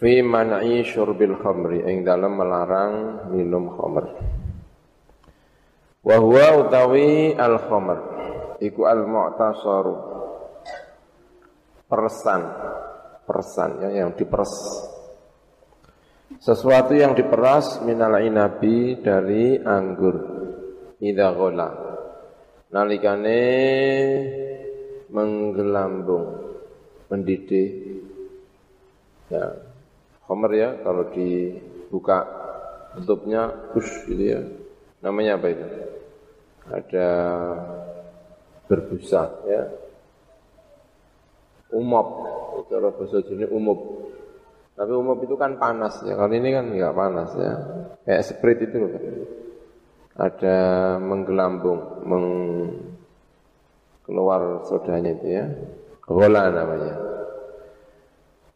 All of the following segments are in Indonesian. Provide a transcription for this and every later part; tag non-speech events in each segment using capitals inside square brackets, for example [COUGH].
fi man'i syurbil khamri ing dalam melarang minum khamr. Wa huwa utawi al khamr iku al mu'tasaru persan persan ya yang diperes. Sesuatu yang diperas minal inabi dari anggur. Idza ghala nalikane menggelambung mendidih. Ya Homer ya kalau dibuka tutupnya push gitu ya. Namanya apa itu? Ada berbusa ya. Umop, cara bahasa jenis umop. Tapi umop itu kan panas ya. Kali ini kan enggak panas ya. Kayak sprite itu loh. Ada menggelambung, meng keluar sodanya itu ya. Gola namanya.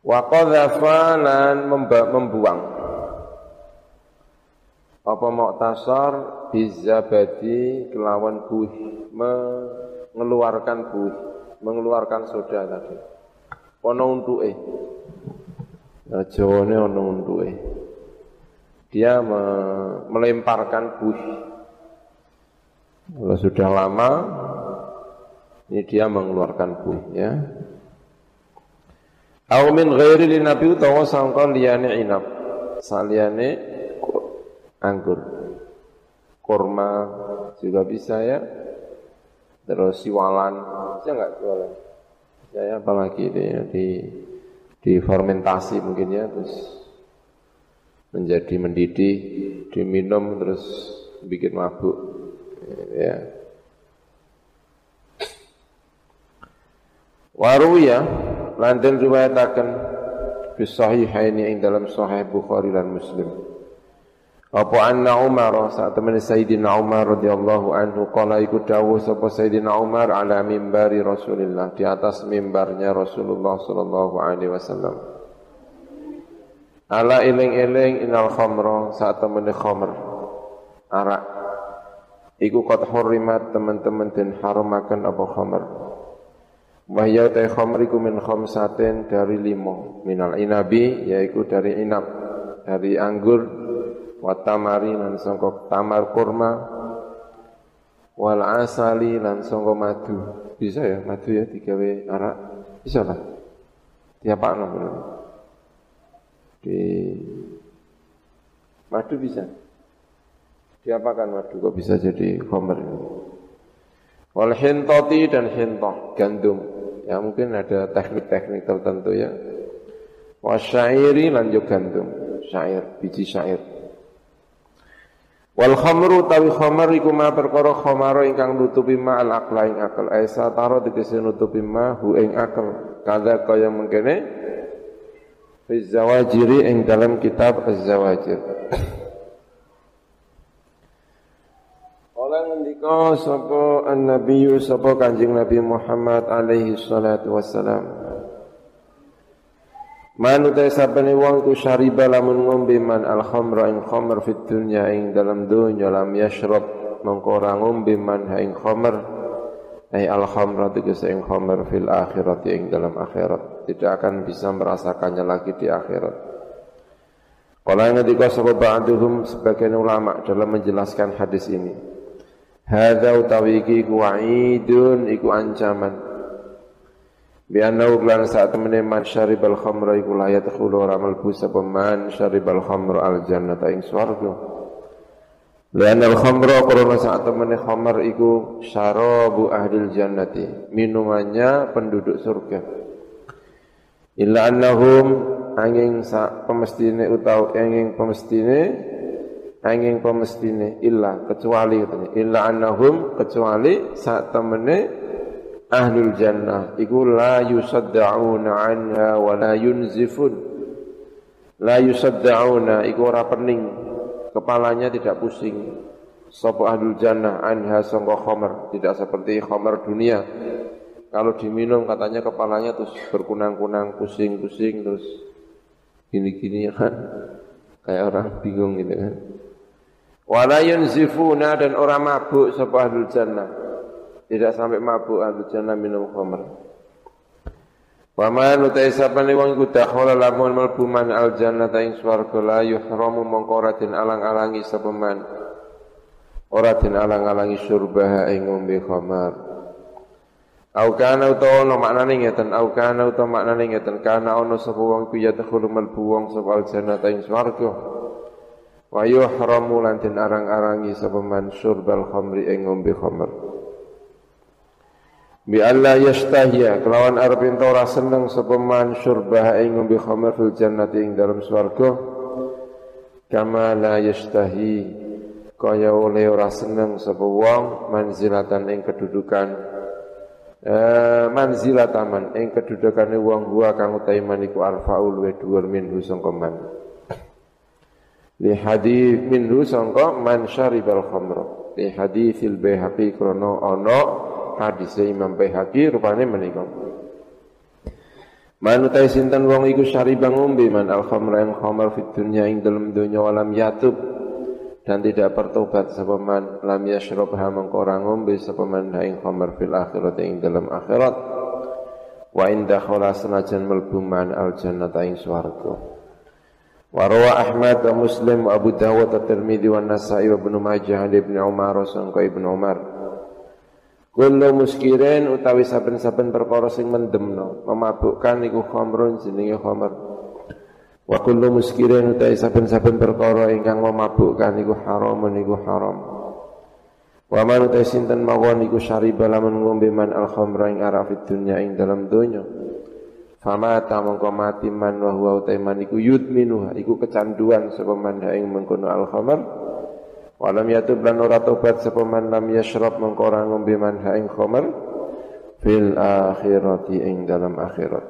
Wa qadhafa lan membuang. Apa muktasar bizabadi kelawan buih? Mengeluarkan buih mengeluarkan soda tadi. Ana untuke. Nah, jawane ana untuke. Dia me melemparkan buih. Kalau sudah lama ini dia mengeluarkan buih ya Au min ghairi li nabi utawa sangka liyane inap. Saliyane anggur. Kurma juga bisa ya. Terus siwalan, bisa enggak siwalan? Bisa ya apalagi ini ya, di di fermentasi mungkin ya terus menjadi mendidih, diminum terus bikin mabuk. Ya. Waru ya, lan den riwayataken fi sahihaini ing dalam sahih Bukhari dan Muslim. Apa anna Umar saat temen Sayyidina Umar radhiyallahu anhu qala iku dawuh sapa Sayyidina Umar ala mimbari Rasulillah di atas mimbarnya Rasulullah sallallahu alaihi wasallam. Ala eling-eling inal khamra saat temen khamr arak. Iku qad hurrimat teman-teman den haramaken apa khamr Wahya ta khamriku min khamsatin dari limo minal inabi yaiku dari inab. Dari anggur watamari lan sangka tamar kurma. Wal asali lan sangka madu. Bisa ya? Madu ya digawe arak. Bisa lah. Diapakno di madu bisa. Diapakan madu? Kok bisa jadi khamr wal hintati dan hintah gandum Ya mungkin ada teknik-teknik tertentu ya. Wasyairi lanjut gandum, syair, biji syair. Wal khamru tawi khamar iku ma perkara khamara ingkang nutupi ma al aqla ing akal. Aisa taro dikese nutupi ma hu ing akal. Kada kaya mengkene fi zawajiri ing dalam kitab az-zawajir. Kala ngendika sapa an-nabiyyu sapa Kanjeng Nabi Muhammad alaihi salatu wassalam. Manu ta sabane wong ku syariba lamun ngombe man al khamra ing khamr fit dunya ing dalam dunya lam yashrab mengko ora ngombe man ing khamr ai al khamra tegese ing khamr fil akhirat ing dalam akhirat tidak akan bisa merasakannya lagi di akhirat. Kala ngendika sapa ba'duhum sebagian ulama dalam menjelaskan hadis ini. Hadza utawi iki ku wa'idun iku ancaman. Bi annahu saat temene man syaribal khamra iku la yadkhulu ora mlebu sapa man syaribal khamra al jannata ing swarga. Lan al khamra karena saat temene khamar iku syarabu ahlil jannati, minumannya penduduk surga. Illa annahum angin sa pemestine utawa angin pemestine angin pemestine illa kecuali katanya. Illa annahum kecuali saat temene ahlul jannah. Iku la yusaddauna anha wa la yunzifun. La yusaddauna iku ora pening. Kepalanya tidak pusing. Sapa ahlul jannah anha sangka khamar. Tidak seperti khamar dunia. Kalau diminum katanya kepalanya terus berkunang-kunang pusing-pusing terus. Gini-gini [LAUGHS] kan? Kayak orang bingung gitu kan Wala yunzifuna dan orang mabuk sapa ahlul jannah. Tidak sampai mabuk ahlul jannah minum khamr. Paman utai sapane wong iku dakhala lamun mlebu man al jannata ing swarga la yuhramu mongko alang-alangi sapa man. Ora alang-alangi surbaha ing ngombe khamar. Au kana utawa ono maknane ngeten, au kana utawa maknane ngeten, kana ono sapa wong iku yadkhulu mlebu wong sapa al jannata ing swarga. Wa yuhramu lan den arang-arangi sapa man surbal khamri ing ngombe khamar bi alla yastahiya kelawan arep ento ora seneng sapa man syurbah ing ngombe khamr fil jannati ing dalam swarga. Kama la yastahi kaya oleh ora seneng sapa wong manzilatan ing kedudukan. Eh, manzilataman ing kedudukane wong gua kang utahe maniku arfaul wa dhuwur minhu sangka li hadis minhu sangka man syaribal khamra. Li haditsil baihaqi krana ana hadis Imam Baihaqi rupane menika Manutai sinten wong iku syaribang ngombe man al khamra yang khamar fit dunya ing dalam dunya walam yatub. Dan tidak bertobat sapa man lam yashrabha mengko ora ngombe sapa man ing khamar fil akhirat ing dalam akhirat. Wa inda khala sanajan melbu man al jannata ing swarga Dawud wa Tirmidzi wa Nasa'i wa Ibnu Majah dari Ibnu Umar sangka Ibnu Umar Kullu muskirin utawi saben-saben perkara sing mendemno, memabukkan iku khamrun jenenge khamr. Wa kullu muskirin utawi saben-saben perkara ingkang memabukkan iku haramun iku haram. Wa man utawi sinten mawon iku syariba lamun ngombe man al khamra ing arafid dunya ing dalam donya. Fama ta mongko mati man wa huwa utawi man iku yudminuha iku kecanduan sapa man ing mengkono al khamr. Walam yatub lan ora tobat sapa man lam yashrab mengko ora ngombe man ing khamr fil akhirati ing dalam akhirat.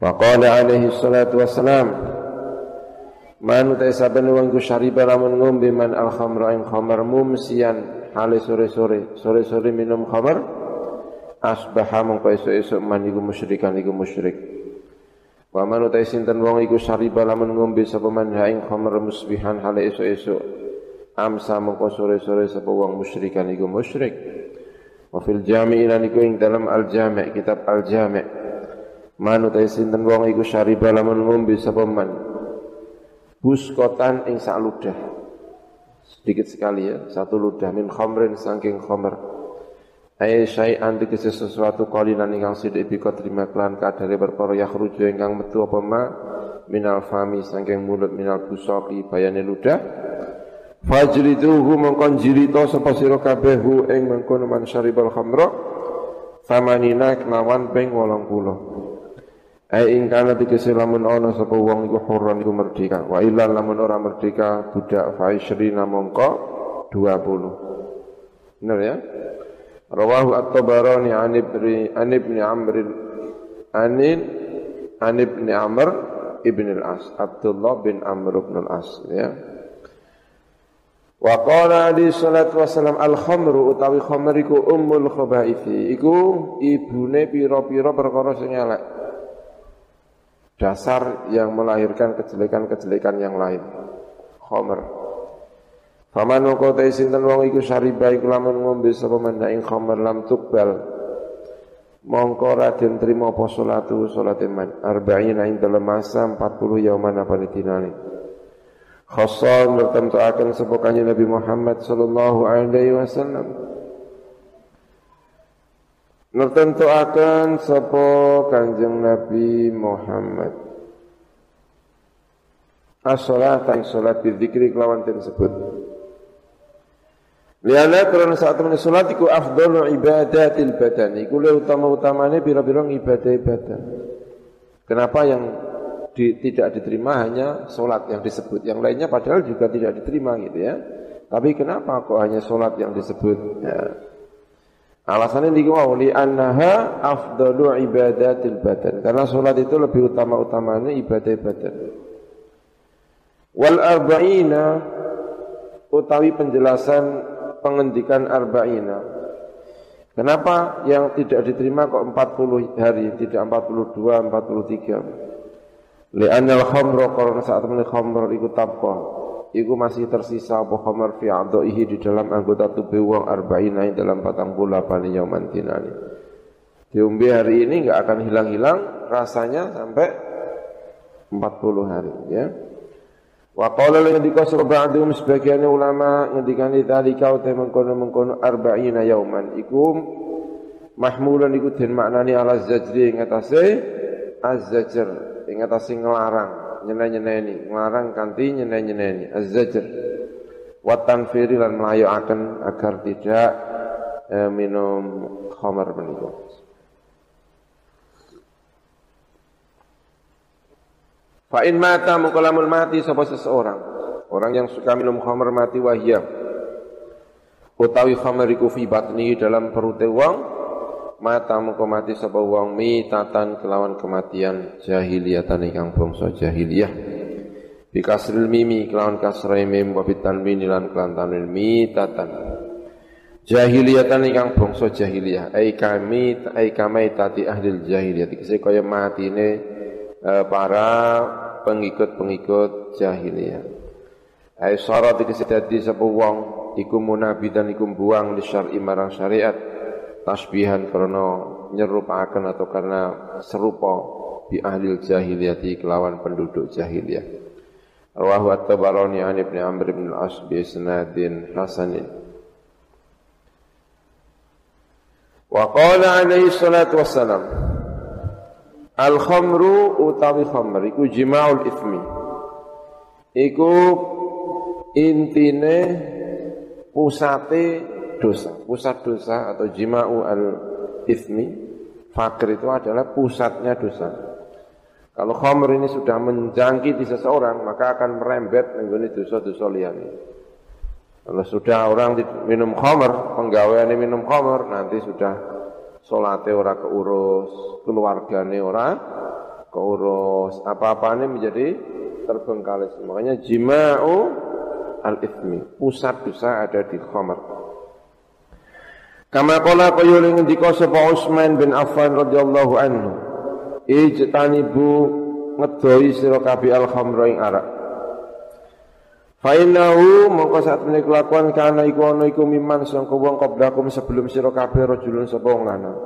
Wa qala alaihi salatu wassalam Man utai saben wong ku syariba lamun ngombe man al khamra ing khamr mumsian hale sore-sore sore-sore minum khamr asbaha mengko esuk-esuk man iku musyrikan iku musyrik. Wa man utai sinten wong iku syariba lamun ngombe sapa man ha ing khamr musbihan hale esuk-esuk. Amsa mengko sore-sore sapa wong musyrikan iku musyrik. Wa fil jami' lan iku ing dalam al jami' kitab al jami' manu ta sinten wong iku syariba lamun ngombe sapa man. Buskotan ing sak ludah. Sedikit sekali ya satu ludah min khamrin saking khamr Ayat syai'an dikisi sesuatu kalinan ingkang sidik biko terima kelan kadare perkara yakhruju ingkang metu apa ma minal fami saking mulut minal busaki bayane ludah Fajriduhu mongkon jirito sapa sira kabeh hu ing mengkono man syaribal khamra samanina kelawan ping 80. Ai ing kana dikese lamun ana sapa wong iku hurran iku merdeka. Wa illa lamun ora merdeka budak fa isrina mongko 20. Benar ya? Rawahu At-Tabarani an Ibni an Ibni Amr Anin an Ibni Amr Ibn al-As Abdullah bin Amr bin al-As ya. Wa qala alaihi salatu wasalam al khamru utawi khamr iku ummul khabaithi iku ibune pira-pira perkara sing elek. Dasar yang melahirkan kejelekan-kejelekan yang lain. Khamr. Faman mongko ta sinten wong iku syariba iku lamun ngombe sapa manda ing khamr lam tukbal. Mongko ora den apa salatu salate man. Arba'ina ing dalam masa 40 yauman apa dinane. Khassan akan sebukannya Nabi Muhammad sallallahu alaihi wasallam akan sapa Kanjeng Nabi Muhammad As-salat yang salat dzikri kelawan tersebut Liana karena saat teman salat iku afdalu ibadatil badan iku utama-utamane pira-pira ibadah badan Kenapa yang di, tidak diterima hanya sholat yang disebut. Yang lainnya padahal juga tidak diterima gitu ya. Tapi kenapa kok hanya sholat yang disebut? Ya. Alasannya dikau li annaha afdalu ibadatil badan. Karena sholat itu lebih utama-utamanya ibadah badan. Wal arba'ina utawi penjelasan pengendikan arba'ina. Kenapa yang tidak diterima kok 40 hari, tidak 42, 43? Li'anal khamra karena saat temen khamr iku tabqa iku masih tersisa apa khamr fi adaihi di dalam anggota tubuh wong arba'ina dalam patang puluh apa yauman dinani Diombe hari ini nggak akan hilang-hilang rasanya sampai 40 hari ya. Wa qala lan sapa ba'dhum sebagian ulama ngendikane tadi kau te mengkono-mengkono arba'ina yauman. Iku mahmulan iku den maknani ala zajri ing atase az-zajr ing atase nglarang nyeneni-nyeneni nglarang kanthi nyeneni-nyeneni az-zajr. Wa tanfiri lan melayaken agar tidak eh, minum khamar menika Fa in mata mukalamun mati sapa seseorang. Orang yang suka minum khamr mati wahya. Utawi khamr iku fi batni dalam perute wong mata muka mati sapa wong mitatan kelawan kematian jahiliyatan ingkang bangsa jahiliyah. Bi kasril mimi kelawan kasrai mim wa bitanwin lan kelan tanwin mitatan. Jahiliyatan ingkang bangsa jahiliyah ai kami ai kamai tati ahli jahiliyah. Dikese kaya matine eh, para pengikut-pengikut jahiliyah. Ai syarat iki dadi sapa wong iku munabidan iku buang di syar'i marang syariat tasbihan karena nyerupakan atau karena serupa bi ahli jahiliyati kelawan penduduk jahiliyah. Rawahu at-Tabarani an Ibnu Amr bin al-As bi isnadin hasanin. Wa qala alaihi salatu wassalam Al khamru utawi khamr iku jimaul ismi. Iku intine pusate dosa. Pusat dosa atau jima'u al ismi. Fakir itu adalah pusatnya dosa. Kalau khamr ini sudah menjangkiti seseorang, maka akan merembet mengguni dosa-dosa liane. Kalau sudah orang minum khamr, penggaweannya minum khamr, nanti sudah Salate ora keurus, keluargane ora keurus, apa-apane menjadi terbengkalai. Makanya jima'u al-ithmi, pusat dosa ada di khamar. Kama qala qayyul ngendika sapa Utsman bin Affan radhiyallahu anhu. Ijtanibu ngedoi sira kabeh al-khamra ing arak. Fainahu mongko saat menika kelakuan kana iku ana iku miman sangka wong qablakum sebelum sira kabeh rajulun sapa wong lanang.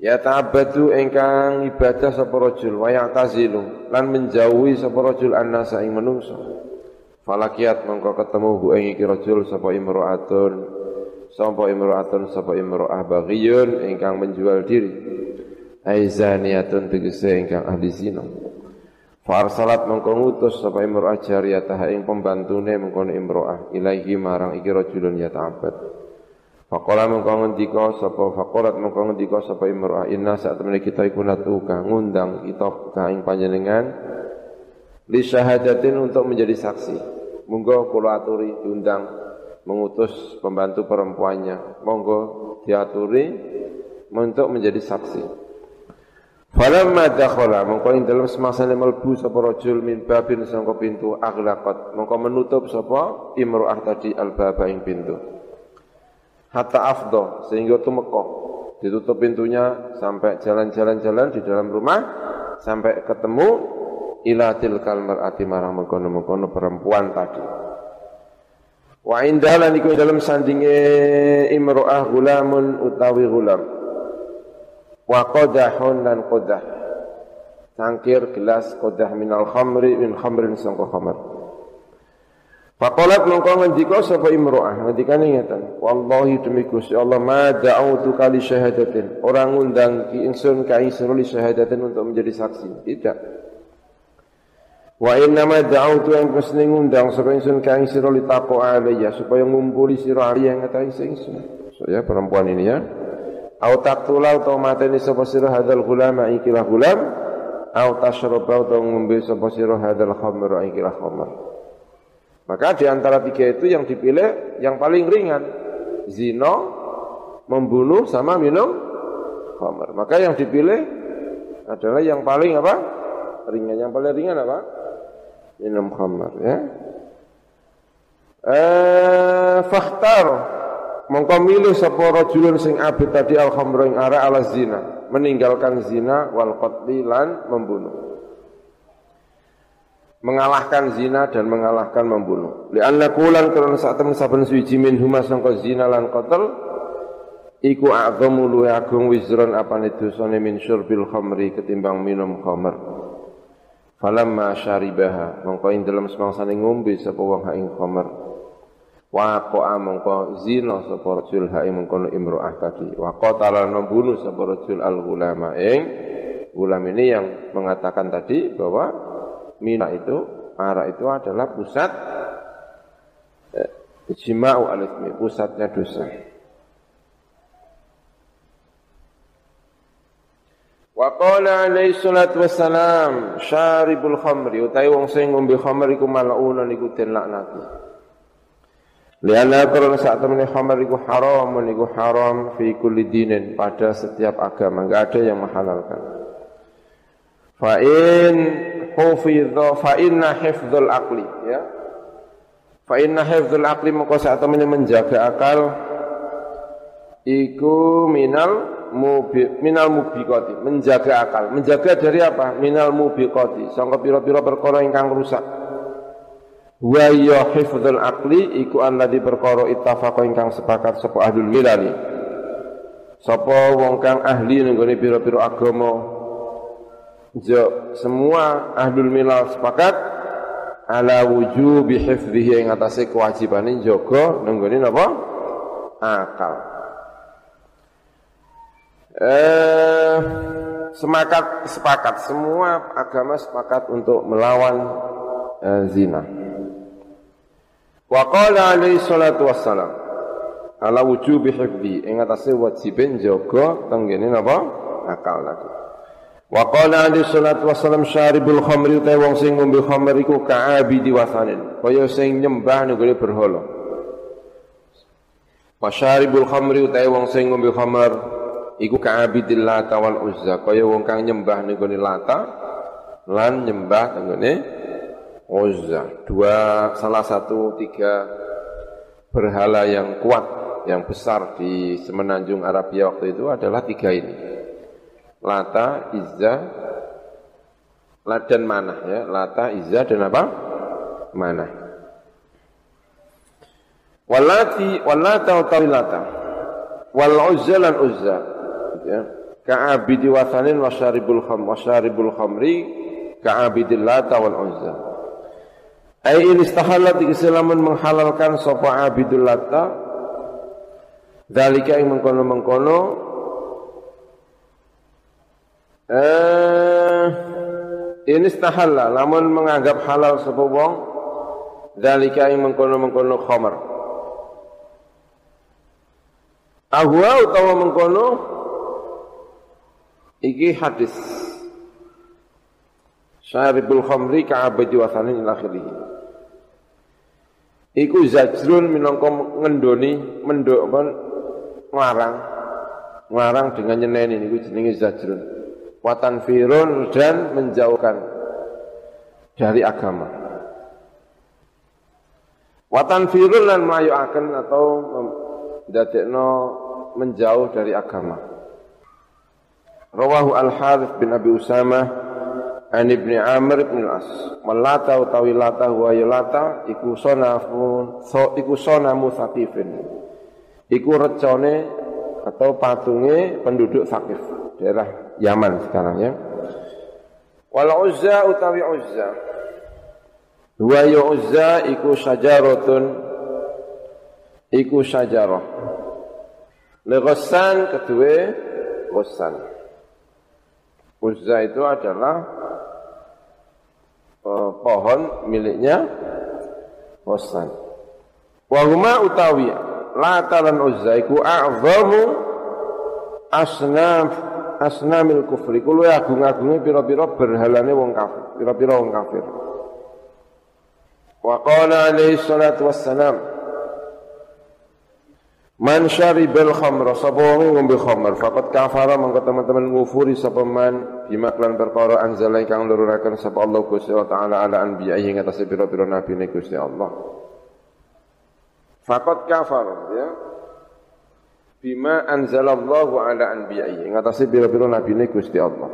Ya ta'abbadu ingkang ibadah sapa rajul wa ya'tazilu lan menjauhi sapa rajul annasa ing menungso. Falakiat mongko ketemu bu ing iki rajul sapa imro'atun sapa imro'atun sapa imro'ah baghiyun ingkang menjual diri. Aizaniyatun tegese ingkang ahli zina. Farsalat mengko ngutus sapa imro'ah jariyatah ing pembantune mengkono imro'ah ilaihi marang iki rajulun yata'abbad. Faqala mengko ngendika sapa faqalat mengko ngendika sapa imro'ah inna saat temene kita iku natuka ngundang kita ka ing panjenengan li syahadatin untuk menjadi saksi. Monggo kula aturi diundang mengutus pembantu perempuannya. Monggo diaturi untuk menjadi saksi. Falamma dakhala mongko ing dalem semasane mlebu sapa rajul min babin sangka pintu aghlaqat. Mongko menutup sapa imro'ah tadi albaba ing pintu. Hatta afdo sehingga tumeka. Ditutup pintunya sampai jalan-jalan-jalan di dalam rumah sampai ketemu ila tilkal mar'ati marang mengkono-mengkono perempuan tadi. Wa indalan iku dalam sandinge imro'ah gulamun utawi gulam wa qadahun dan qadah cangkir gelas qadah minal khamri min khamrin sangka khamr Faqalat mongko ngendika sapa imro'ah? Ngendikane ngeten wallahi demi Gusti Allah ma da'utu kali syahadatin. Orang ngundang ki ingsun ka ingsun li syahadatin untuk menjadi saksi. Tidak. Wa inna ma da'utu yang pesne ngundang sapa ingsun ka ingsun li alayya supaya ngumpuli sira yang ngata ingsun. So ya perempuan ini ya au taqtula atau mateni sapa sira hadzal gulama ikilah gulam au tashraba atau ngombe sapa sira hadzal khamr ikilah khamr. Maka di antara tiga itu yang dipilih yang paling ringan zina membunuh sama minum khamr. Maka yang dipilih adalah yang paling apa? Ringan. Yang paling ringan apa? Minum khamr ya. Eh fakhtar mongko milih sapa rajulun sing abid tadi al khamra ing ara ala zina. Meninggalkan zina wal qatli lan membunuh. Mengalahkan zina dan mengalahkan membunuh. Li anna kulan karena saat temen saben suci min huma sangka zina lan qatl iku a'zamu luwe agung wizron apane dosane min syurbil khamri ketimbang minum khamr. Falamma syaribaha mongko ing dalem semangsane ngombe sapa wong ing khamr waqa'a mongko zina sapa rajul ha ing mengkono imro'ah tadi wa qatala membunuh sapa rajul al ulama ing ulam ini yang mengatakan tadi bahwa mina itu arak itu adalah pusat eh, jima'u pusatnya dosa Wa qala alaihi salatu wassalam syaribul khamri utai wong sing ngombe khamr iku iku den laknati. Liana karena saat temen khamr iku haram iku haram fi kulli dinin pada setiap agama. Enggak ada yang menghalalkan. Fa in hufidha fa inna hifdzul aqli ya. Fa inna hifdzul aqli mengko saat temen menjaga akal iku minal mubi, minal mubiqati menjaga akal. Menjaga dari apa? Minal mubiqati. Sangka pira-pira perkara ingkang rusak wa ya hifdzul aqli iku alladzi perkara ittafaqa ingkang sepakat sapa ahlul milali. Sapa wong kang ahli ning gone pira-pira agama. Jo, semua ahlul milal sepakat ala wujubi hifdzihi ing atase kewajibane jaga nenggone napa? Akal. Eh, sepakat sepakat. Semua agama sepakat untuk melawan eh, zina. Wa qala alaihi salatu wassalam. Ala wujubi hifdhi. Ing atase wajibin jaga tenggene napa? Akal lagi. Wa qala alaihi salatu wassalam syaribul khamri ta wong sing ngombe khamr iku ka'abidi wasanin. Kaya sing nyembah ning berhala. Wa syaribul khamri ta wong sing ngombe khamr iku ka'abidil lata wal uzza. Kaya wong kang nyembah ning lata lan nyembah tenggone uzza dua salah satu tiga berhala yang kuat yang besar di semenanjung Arabia waktu itu adalah tiga ini. Lata izza dan mana ya. Lata izza dan apa? Mana walati walata utawi lata. Wal uzza lan uzza ya. Ka'abidi wasanin wasyaribul kham wasyaribul khamri ka'abidil lata wal uzza ai in istahallat islamun menghalalkan sapa abidul lata dalika yang mengkono-mengkono. Eh ini istahalla namun menganggap halal sapa wong. Dalika yang mengkono-mengkono khamar. Ahwa utawa mengkono Iki hadis. Syaribul khamri ka'abadi wasanin ila akhirih. Iku zajrun minangka ngendoni mendok apa nglarang nglarang dengan nyeneni niku jenenge zajrun. Watan firun dan menjauhkan dari agama. Watan firun lan akan atau dadekno menjauh dari agama. Rawahu Al-Harith bin Abi Usamah an Ibni Amr bin Al-As. Melata utawi lata wa lata iku sonafun so iku sonamu Thaqifin. Iku recone atau patunge penduduk Thaqif, daerah Yaman sekarang ya. Wal Uzza utawi Uzza. Wa ya Uzza iku syajaratun iku syajarah. Legosan kedua Ghassan. Uzza itu adalah uh, pohon miliknya Hosan. Wahuma utawi Lata lan Uzza iku a'zamu asnam asnamil kufri. Kulo agung-agunge pira-pira berhalane wong kafir, pira-pira wong kafir. Wa qala alaihi salatu wassalam Man syaribal khamra sapa wong ngombe khamr faqad kafara mangko teman-teman ngufuri sapa bima lan perkara anzala ingkang nururaken sapa Allah Gusti Allah taala ala anbiya ing atas pira-pira nabi ne Gusti Allah. Faqad kafara ya. Bima anzalallahu ala anbiya ing atas pira-pira nabi ne Gusti Allah.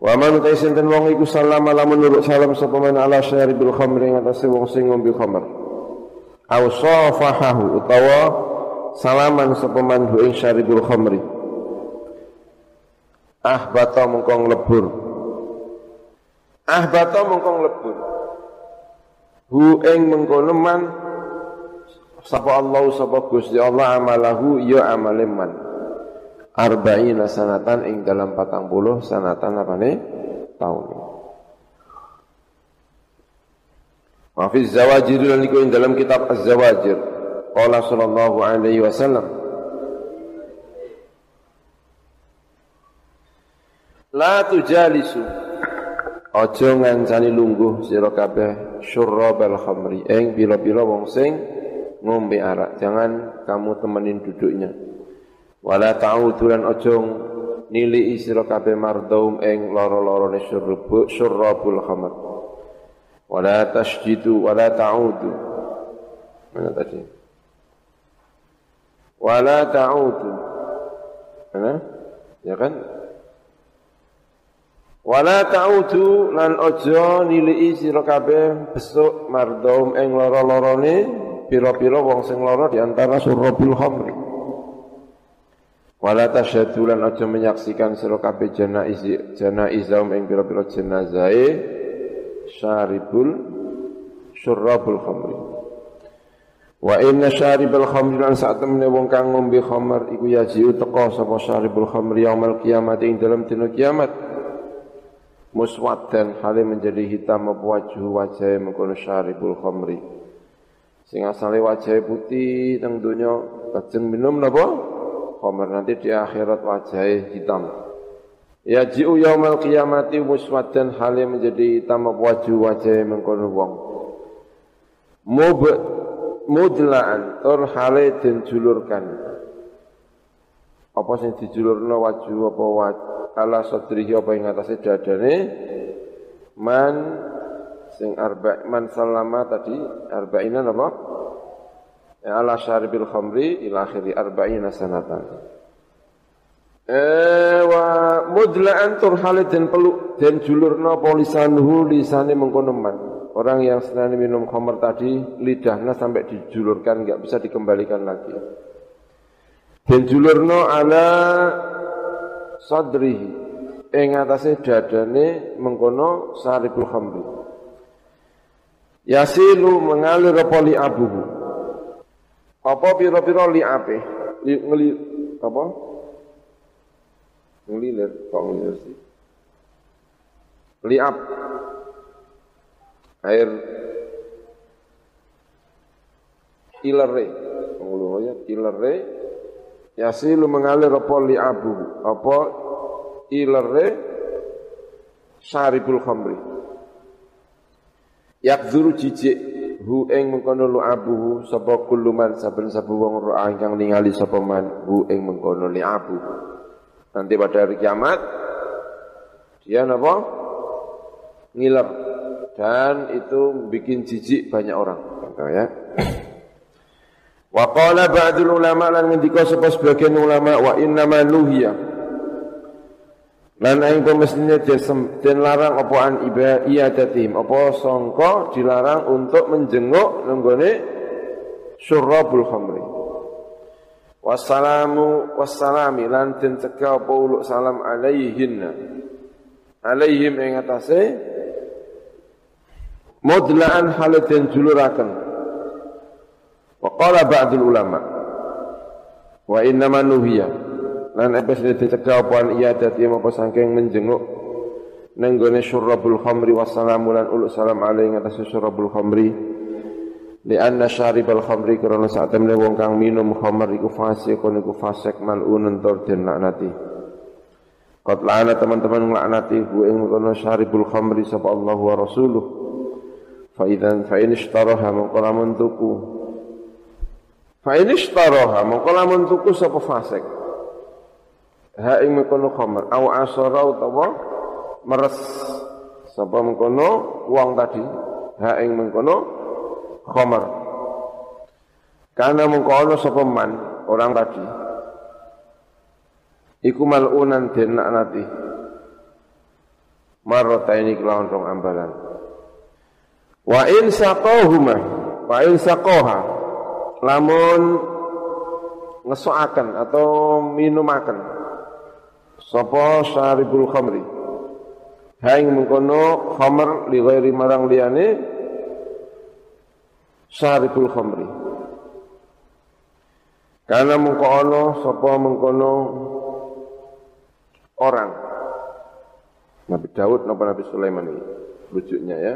Wa man utai sinten wong iku salam lamun salam sapa man ala syaribul khamri ing atas wong sing ngombe khamr. Au safahahu utawa salaman sapa man ing syaribul khamri. Ahbata mengkong lebur. Ahbata mengkong lebur. Hu ing mengkono man sapa Allah sapa Gusti Allah amalahu ya amaleman arba'ina sanatan ing dalam patang puluh sanatan apa nih tahun Wa fi zawajir lan iku dalam kitab Az-Zawajir qala sallallahu alaihi wasallam La tujalisu Aja ngancani lungguh sira kabeh syurrabal khamri ing pira-pira wong sing ngombe arak. Jangan kamu temenin duduknya. Wala ta'udu lan aja nili sira kabeh mardaum ing loro-lorone syurrabul khamr. Wala tasjidu wala ta'udu. Mana tadi? Wala ta'udu. Mana? Ya kan? Wala ta'udu lan ojo nilii sira kabeh besuk mardhum ing lara-larane pira-pira wong sing lara di antara surabil khamri. Wala tasyadu lan ojo menyaksikan sira kabeh janaiz janaizahum ing pira-pira jenazahe syaribul syurabul khamri. Wa inna syaribul khamri lan saat temene wong kang ngombe khamr iku yajiu teka sapa syaribul khamri yaumul kiamat ing dalam dina kiamat. Muswaddan hale menjadi hitam apa wajah wajah mengkono syaribul khamri. Sing asale wajah putih teng donya lajeng minum napa? Khamr nanti di akhirat wajah hitam ya ji'u yaumal qiyamati muswaddan hale menjadi hitam apa wajah wajah mengkono wong. Mub mudlaan tur hale den julurkan. Apa sing dijulurno wajhu apa wajh ala sadrihi apa ing atase dadane? Man sing arba man salama tadi arba'ina apa ya, ala syaribil khamri ila akhiri arba'ina sanatan eh wa mudla'an turhalit dan peluk dan julurna polisanuhu lisane mengkono man orang yang senang minum khamr tadi lidahnya sampai dijulurkan enggak bisa dikembalikan lagi. Dan julurno ala sadrihi. Ing atase dadane mengkono saribul khamri. Yasilu mengalir apa li abuhu? Apa pira-pira li ape li ngeli apa ngelilir kok ngelilir sih. Liap. Air. Ilere ngulu ya ilere Yasilu mengalir apa abu apa ilere syaribul khamri. Yakzuru jijik hu ing mengkono lu abu sapa kuluman saben sabu wong ro'a ingkang ningali sapa man hu ing mengkono. Nanti pada hari kiamat dia napa? Ngiler dan itu bikin jijik banyak orang. Ya. Wa qala ba'dul ulama lan ngendika sapa sebagian ulama wa inna ma nuhiya. Lan aing pemestinya den larang apa an ibadatim apa sangka dilarang untuk menjenguk nenggone syurabul khamri. Wassalamu wassalami lan den cegah apa salam alaihinna. Alaihim ing atase mudlaan halatin juluraken. Wa qala ba'dul ulama. Wa inna manuhiya lan ebes dicegah apaan iya dadi apa saking menjenguk. Nenggone syurabul khamri wassalamu lan uluk salam alaihi atas syurabul khamri li anna syaribal khamri karena saat temne wong kang minum khamr iku fasik iku fasik mal'unun tur den laknati Qad la'ana teman-teman nglaknati hu ing kono syaribul khamri sapa Allah wa rasuluh fa idzan fa in ishtaraha mongko lamun tuku Fa ini ishtaraha mongko lamun tuku sapa fasik. Ha ing mengkono khamr au asara utawa meres sapa mengkono wong tadi. Ha ing mengkono khamr. Karena mengkono sapa man orang tadi. Iku malunan den nanti. Marota ini kelawan rong ambalan. Wa in saqahuma wa in saqaha lamun ngesoaken atau minumaken sapa syaribul khamri haing mengkono khamr li ghairi marang liyane syaribul khamri. Karena mengko ana sapa mengkono orang. Nabi Daud napa Nabi Sulaiman ini? Rujuknya ya.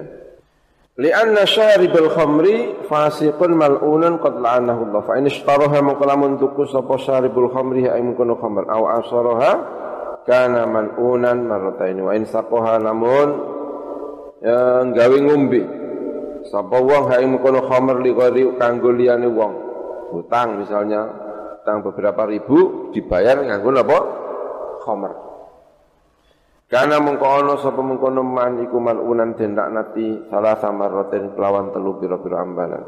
Lianna syaribul khamri fasiqun mal'unun qad la'anahu Allah. Fa in ishtaraha mengko lamun tuku sapa syaribul khamri ay mengkono khamr aw asaraha kana mal'unan marrataini. Wa in saqaha lamun ya gawe ngombe sapa wong hae mengkono khamr li ghairi kanggo liyane wong hutang misalnya hutang beberapa ribu dibayar nganggo apa khamr Karena mengkono sapa mengkono man iku malunan den nati salah roten kelawan telu pira-pira ambalan.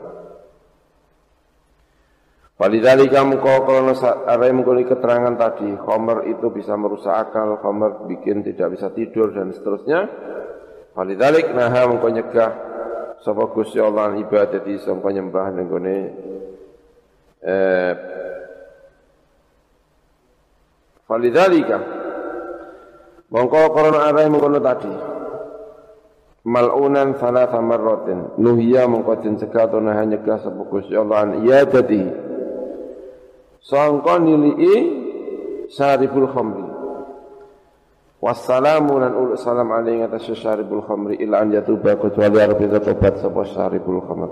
Walidhalika mengkau kalau ada yang mengkau keterangan tadi, khomer itu bisa merusak akal, khomer bikin tidak bisa tidur dan seterusnya. Walidhalik naha mengkau nyegah sapa Gusti Allah ibadah di sangka nyembah nenggone eh Walidhalika mengkau korona ada yang mengkau tadi. Malunan salah marratin. Nuhiya mengkau den cegah atau naha nyegah sapa Gusti Allah iya jadi sangka nilii khamri wassalamu lan ulu salam alaihi atas syaribul khamri ila an yatuba kecuali arep tobat sapa syaribul khamr.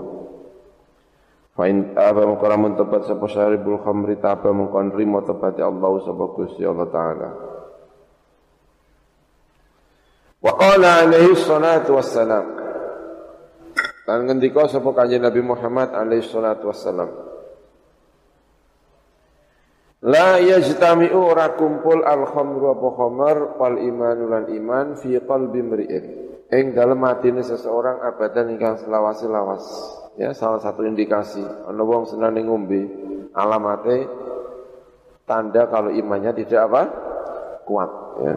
Fa in aba mukaramun tobat sapa syaribul khamri taba mungkon rimo tobat Allah sapa Gusti Allah taala. Wa qala alaihi salatu wassalam. Lan ngendika sapa kanjeng Nabi Muhammad alaihi salatu wassalam La yajtami'u ora kumpul al khamru apa khamar wal imanu lan iman fi qalbi mri'in. Ing dalem atine seseorang abadan ingkang selawase lawas. Ya, salah satu indikasi ana wong senane ngombe alamate tanda kalau imannya tidak apa? kuat ya.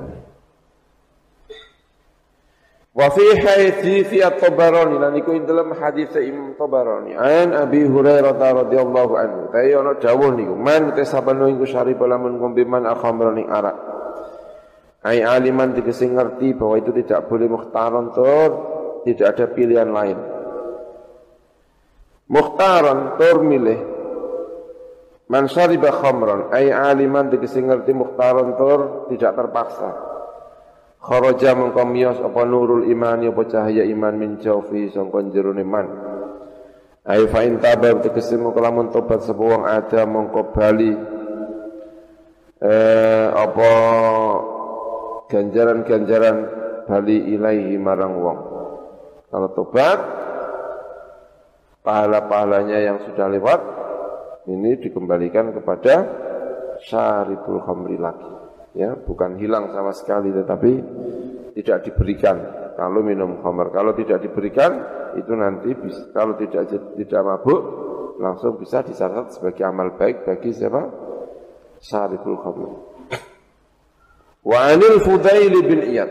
Wa fi hadithi at-Tabarani lan iku dalam hadis Imam Tabarani. An Abi Hurairah radhiyallahu anhu. Tayi ana dawuh niku man tesabano iku syarif lamun ngombe man akhamra ning arak. Ai aliman dikese ngerti bahwa itu tidak boleh mukhtaron tur. Tidak ada pilihan lain. Mukhtaron tur milih. Man syariba khamran. Ai aliman dikese ngerti mukhtaron tur tidak terpaksa Kharaja mengko miyos apa nurul imani apa cahaya iman min jaufi sangka jerone man. Ai fa in taba tegese mengko lamun tobat sapa wong ada mengko bali eh apa ganjaran-ganjaran bali ilaihi marang wong. Kalau tobat pahala-pahalanya yang sudah lewat ini dikembalikan kepada syaribul khamri lagi ya bukan hilang sama sekali tetapi tidak diberikan. Kalau minum khamar. Kalau tidak diberikan itu nanti bisa, kalau tidak tidak mabuk langsung bisa dicatat sebagai amal baik bagi siapa? Syaribul khamr wa anil fudail bin iyad.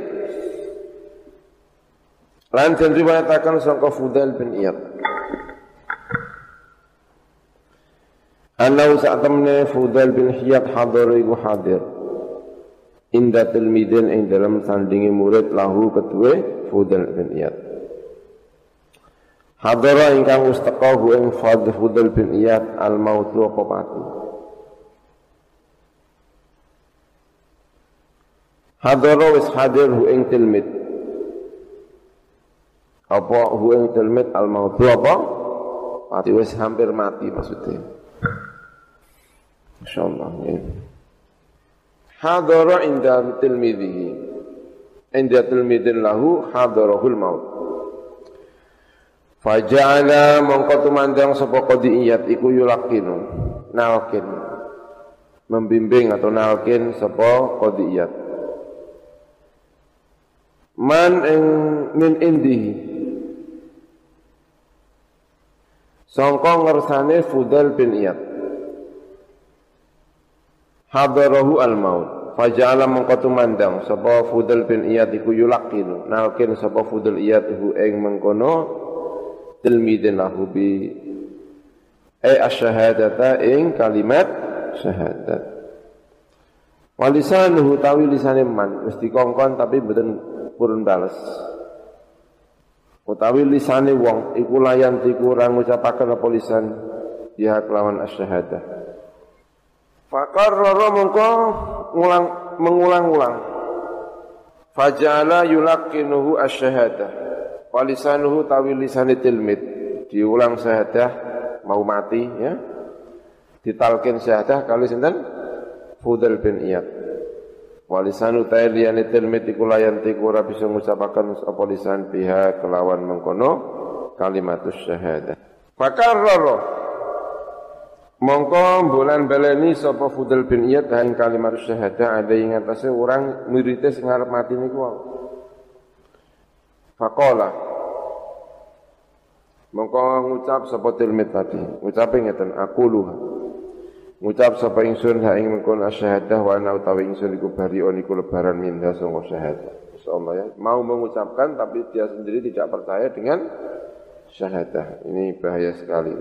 Lan den riwayataken sangka Fudail bin Iyad. Anau saat temne Fudail bin Iyad hadir iku hadir inda tilmidin ing dalam sandingi murid lahu kedua Fudal bin Iyad. Hadara ingkang mustaqahu ing Fudal bin Iyad al mautu apa mati. Hadara wis hadir hu ing tilmid. Apa hu ing tilmid al mautu apa? Mati wis hampir mati maksudnya. Insyaallah ya hadara inda tilmidhihi. Inda tilmidhin lahu hadarahul maut. Faja'ala mongko tumandang sapa qadiyat iku yulakinu nalkin membimbing atau nalkin sapa qadiyat man ing min indihi. Sangka ngersane Fudal bin Iyad. Hadarahu al maut faja'ala mengko tumandang sapa Fudal bin Iyad iku yulaqin nalkin sapa Fudal Iyad iku ing mengkono tilmidin lahu bi ay asyhadata ing kalimat syahadat. Walisanuhu tawi lisane man mesti kongkon tapi mboten purun bales. Utawi lisane wong iku layan tiku ora ngucapaken apa lisan ya kelawan. Faqarrara mongko ngulang mengulang-ulang. Fajala yulaqinuhu asyhadah. Walisanuhu tawi lisane tilmid. Diulang syahadah mau mati ya. Ditalkin syahadah kali sinten? Fudel bin Iyad. Walisanu tayyani tilmid iku layan tiku bisa ngucapaken apa lisan biha kelawan mengkono kalimatus syahadah. Fakarrara mongko bulan beleni sapa Fudel bin Iyad dan kalimat syahadah ada ing atase orang muridé sing arep mati niku Faqala Mongko ngucap sapa tilmid tadi, ngucape ngeten aku luha. Ngucap sapa ingsun ha ing mengkon asyahadah wa ana utawi ingsun iku bariun iku lebaran minda sangka syahadah. Insyaallah ya. Mau mengucapkan tapi dia sendiri tidak percaya dengan syahadah. Ini bahaya sekali.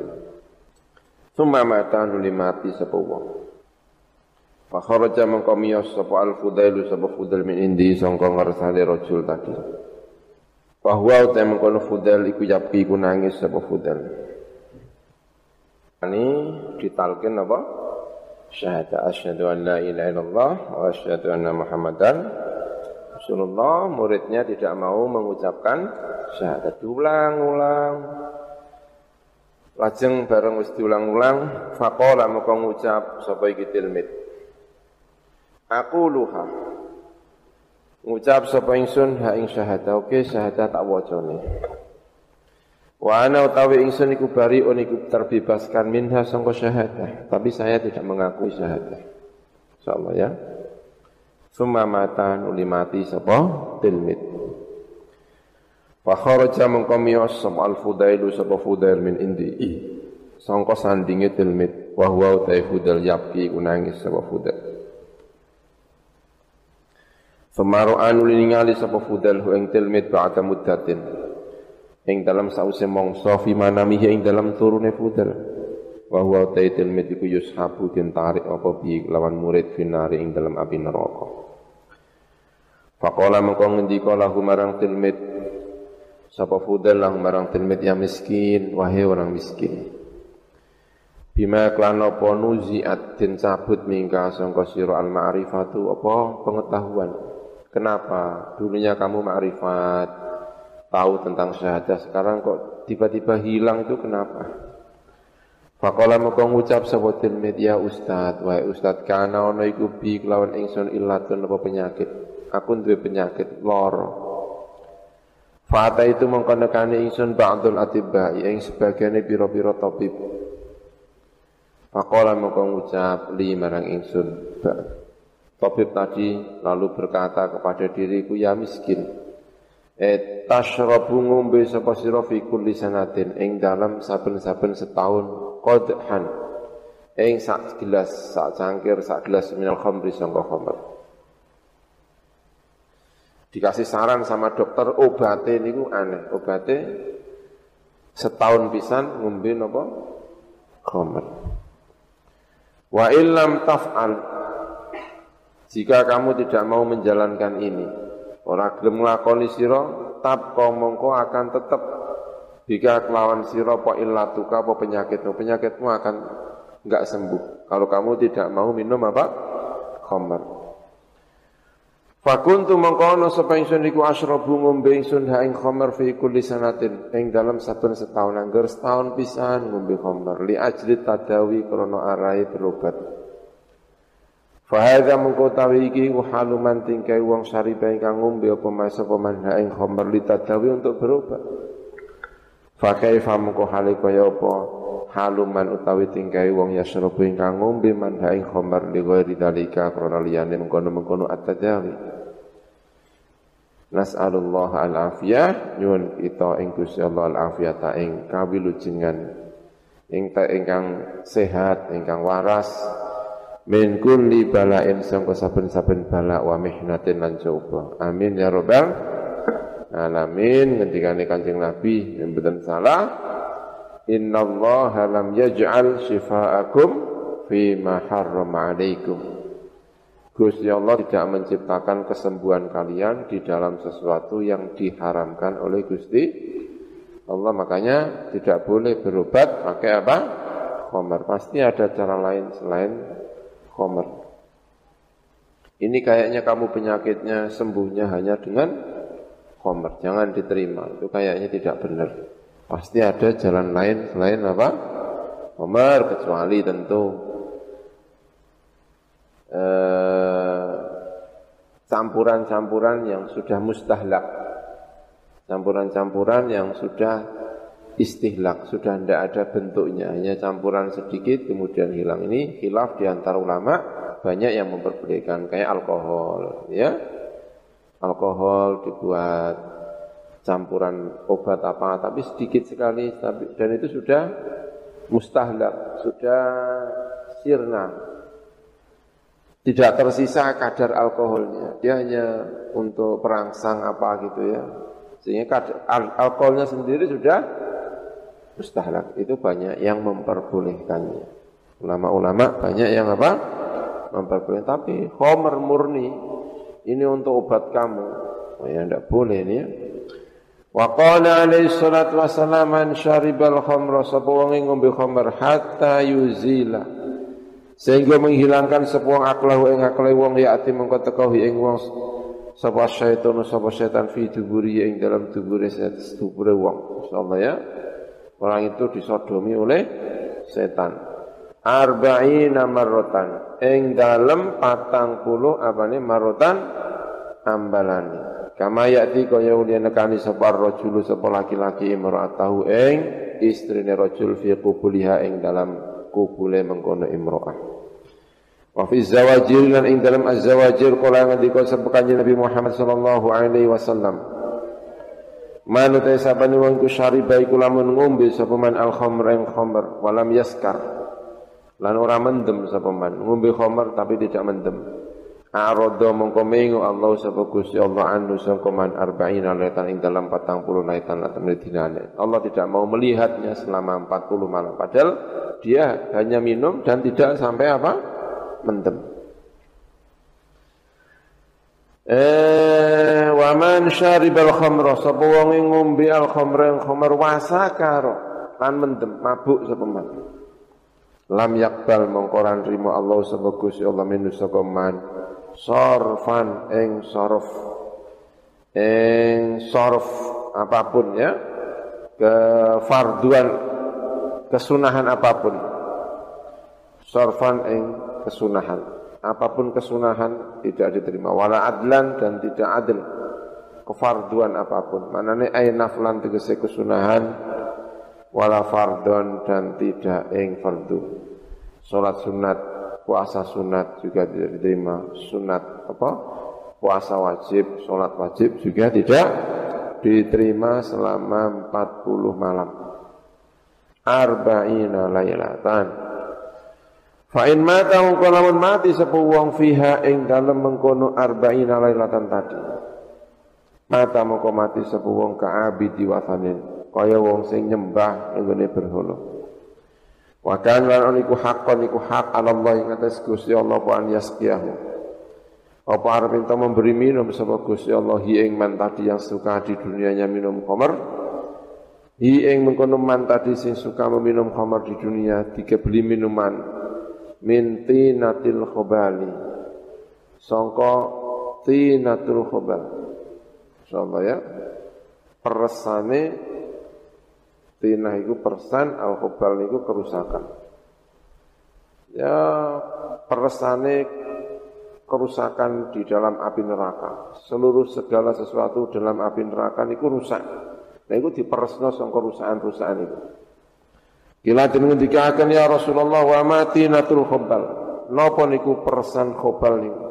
Summa mata nuli mati sapa wong. Fa kharaja mengko miyos sapa al-Fudail sapa Fudail min indi sangka ngarsane rajul tadi. Bahwa utai mengkono Fudail iku yapi iku nangis sapa Fudail. Ini ditalkin apa? syahadat asyhadu an la ilaha illallah wa asyhadu anna muhammadan Rasulullah muridnya tidak mau mengucapkan syahadat diulang-ulang lajeng bareng wis diulang-ulang faqala moko ngucap sapa iki tilmid aku luha ngucap sapa ingsun ha ing syahadat oke syahadat tak wacane Wa ana utawi ingsun iku bari iku terbebaskan minha sangka syahadah, tapi saya tidak mengakui syahadah. Insyaallah ya. Summa mata nuli mati sapa tilmid. Fa kharaja mengko miyos sapa al-Fudailu sapa Fudail min indi. Sangka sandinge tilmid wa huwa utai Fudail yapki nangis sapa Fudail. Semaru anu ningali sapa Fudail ing tilmid ba'da muddatin ing dalam sause mongso fi manamihi ing dalam turune fudal wa huwa taitil mediku yushabu den tarik apa bi lawan murid finari ing dalam api neraka faqala mengko ngendika lahu marang tilmid sapa fudal lahu marang tilmid ya miskin wahai orang miskin bima klan apa nuziat den cabut mingka sangka sira al ma'rifatu apa pengetahuan kenapa dulunya kamu ma'rifat tahu tentang syahadah sekarang kok tiba-tiba hilang itu kenapa? Fakola moko ngucap sapa media ustad, wahai ustad kana ono iku bi kelawan ingsun illatun apa penyakit. Aku duwe penyakit loro. Fata itu mongko nekani ingsun ba'dul atibba yang sebagiannya piro-piro tabib. Fakola mongko ngucap li marang ingsun. Tabib tadi lalu berkata kepada diriku ya miskin eh tashrabu ngombe sapa sira fi kulli sanatin ing dalam saben-saben setahun qadhan ing sak gelas sak cangkir sak gelas minal khamri sangka khamr dikasih saran sama dokter obatnya niku aneh. Obatnya setahun pisan ngombe napa khamr wa illam taf'al. Jika kamu tidak mau menjalankan ini Ora gelem nglakoni sira tapqa mongko akan tetep. Jika kelawan sira apa illatuka apa penyakitmu penyakitmu akan enggak sembuh. Kalau kamu tidak mau minum apa? Khamr Fakuntu mengkono sapa ingsun iku asyrabu ngombe ingsun ha ing khamr fi kulli sanatin ing dalam saben setahun angger setahun pisan ngombe khamr li ajli tadawi krana arai berobat Fahadha mengkotawi iki haluman tingkai wong syariba ingkang ngombe apa masa pemanha ing khamr litadawi untuk berobat. Fakaifa mengko hale kaya apa haluman utawi tingkai wong yasrabu ingkang ngombe manha ing khamr li ghairi dalika krana liyane mengkono-mengkono at-tadawi. Nas'alullah al-afiyah nyuwun kita ing Gusti Allah al-afiyata ing kawilujengan ing ingkang sehat ingkang waras min kulli balain sangka saben-saben bala wa mihnatin lan coba. Amin ya rabbal alamin. Ngendikane Kanjeng Nabi yang betul salah. Innallaha lam yaj'al syifaakum fima harrama alaikum. Gusti Allah tidak menciptakan kesembuhan kalian di dalam sesuatu yang diharamkan oleh Gusti Allah. Makanya tidak boleh berobat pakai apa? Khomer. Pasti ada cara lain selain khomer. Ini kayaknya kamu penyakitnya sembuhnya hanya dengan khomer. Jangan diterima. Itu kayaknya tidak benar. Pasti ada jalan lain selain apa? Khomer kecuali tentu Eh, campuran-campuran yang sudah mustahlak, campuran-campuran yang sudah istihlak, sudah tidak ada bentuknya, hanya campuran sedikit kemudian hilang. Ini hilaf di antara ulama banyak yang memperbolehkan kayak alkohol, ya. Alkohol dibuat campuran obat apa, tapi sedikit sekali, dan itu sudah mustahlak, sudah sirna, tidak tersisa kadar alkoholnya. Dia hanya untuk perangsang apa gitu ya. Sehingga kadar, al alkoholnya sendiri sudah mustahlak. Itu banyak yang memperbolehkannya. Ulama-ulama banyak yang apa? Memperbolehkan. Tapi homer murni ini untuk obat kamu. Oh ya tidak boleh ini ya. Wa qala alaihi salatu wassalam man syaribal khamra sapa wong ngombe khamr hatta yuzila. Sehingga menghilangkan sebuah aklahu ing aklahu wong ya ati mengko teko ing wong sapa syaitan sapa setan fi duburi ing dalam dubure dubure wong. Insyaallah ya. Orang itu disodomi oleh setan. Arba'ina marrotan ing dalam patang puluh apa nih marotan ambalani kama yati kaya ulia nekani sapa rajulu sapa laki-laki imra'atahu ing istrine rajul fi qubuliha ing dalam kubule mengkono imro'ah Wa fi zawajir lan ing dalam az-zawajir kala ngendika sapa Nabi Muhammad sallallahu alaihi wasallam. Man utai sabani wong ku syariba iku lamun ngombe sapa man al khamr ing khamr walam yaskar. Lan ora mendem sapa man ngombe khamr tapi tidak mendem. Arodo mongko mengu Allah sapa Gusti Allah anu sangko man arba'ina laitan ing dalam 40 laitan latan dinane. Allah tidak mau melihatnya selama 40 malam padahal dia hanya minum dan tidak sampai apa? mendem. Eh wa man syaribal khamra sapa wong ngombe al khamra khamar wasakara lan mendem mabuk sapa man. Lam yakbal mongkoran rimo Allah sapa Gusti Allah minu saka man sorfan ing sorof ing sorof apa pun ya ke farduan kesunahan apa pun sorfan ing kesunahan. Apa pun kesunahan tidak diterima. Wala adlan dan tidak adil. Kefarduan apa pun. Mana nih ay naflan tegese kesunahan. Wala fardon dan tidak ing fardu. Salat sunat, puasa sunat juga tidak diterima. Sunat apa? Puasa wajib, salat wajib juga tidak diterima selama 40 malam. Arba'ina laylatan Fa in mata lamun mati sapa wong fiha ing dalem mengkono arba'ina lailatan tadi. Mata mongko mati sapa wong ka'abidi wasanin, kaya wong sing nyembah ing gone berhala. Wa kan lan iku haqqan iku hak Allah ing atas Gusti Allah apa an yasqiyahu. Apa arep minta memberi minum sapa Gusti Allah? Hi ing man tadi yang suka di dunianya minum khamr. Hi ing mengkono man tadi sing suka meminum khamr di dunia dikebeli minuman. Min tinatil khobali. Sangka tinatul khobal. Insyaallah ya. Peresane tina itu persan al khobal itu kerusakan ya peresane kerusakan di dalam api neraka seluruh segala sesuatu dalam api neraka itu rusak nah itu diperesno sangka kerusakan-kerusakan itu Kila den ngendikaken ya Rasulullah wa mati natul khobal. Napa niku persan khobal niku?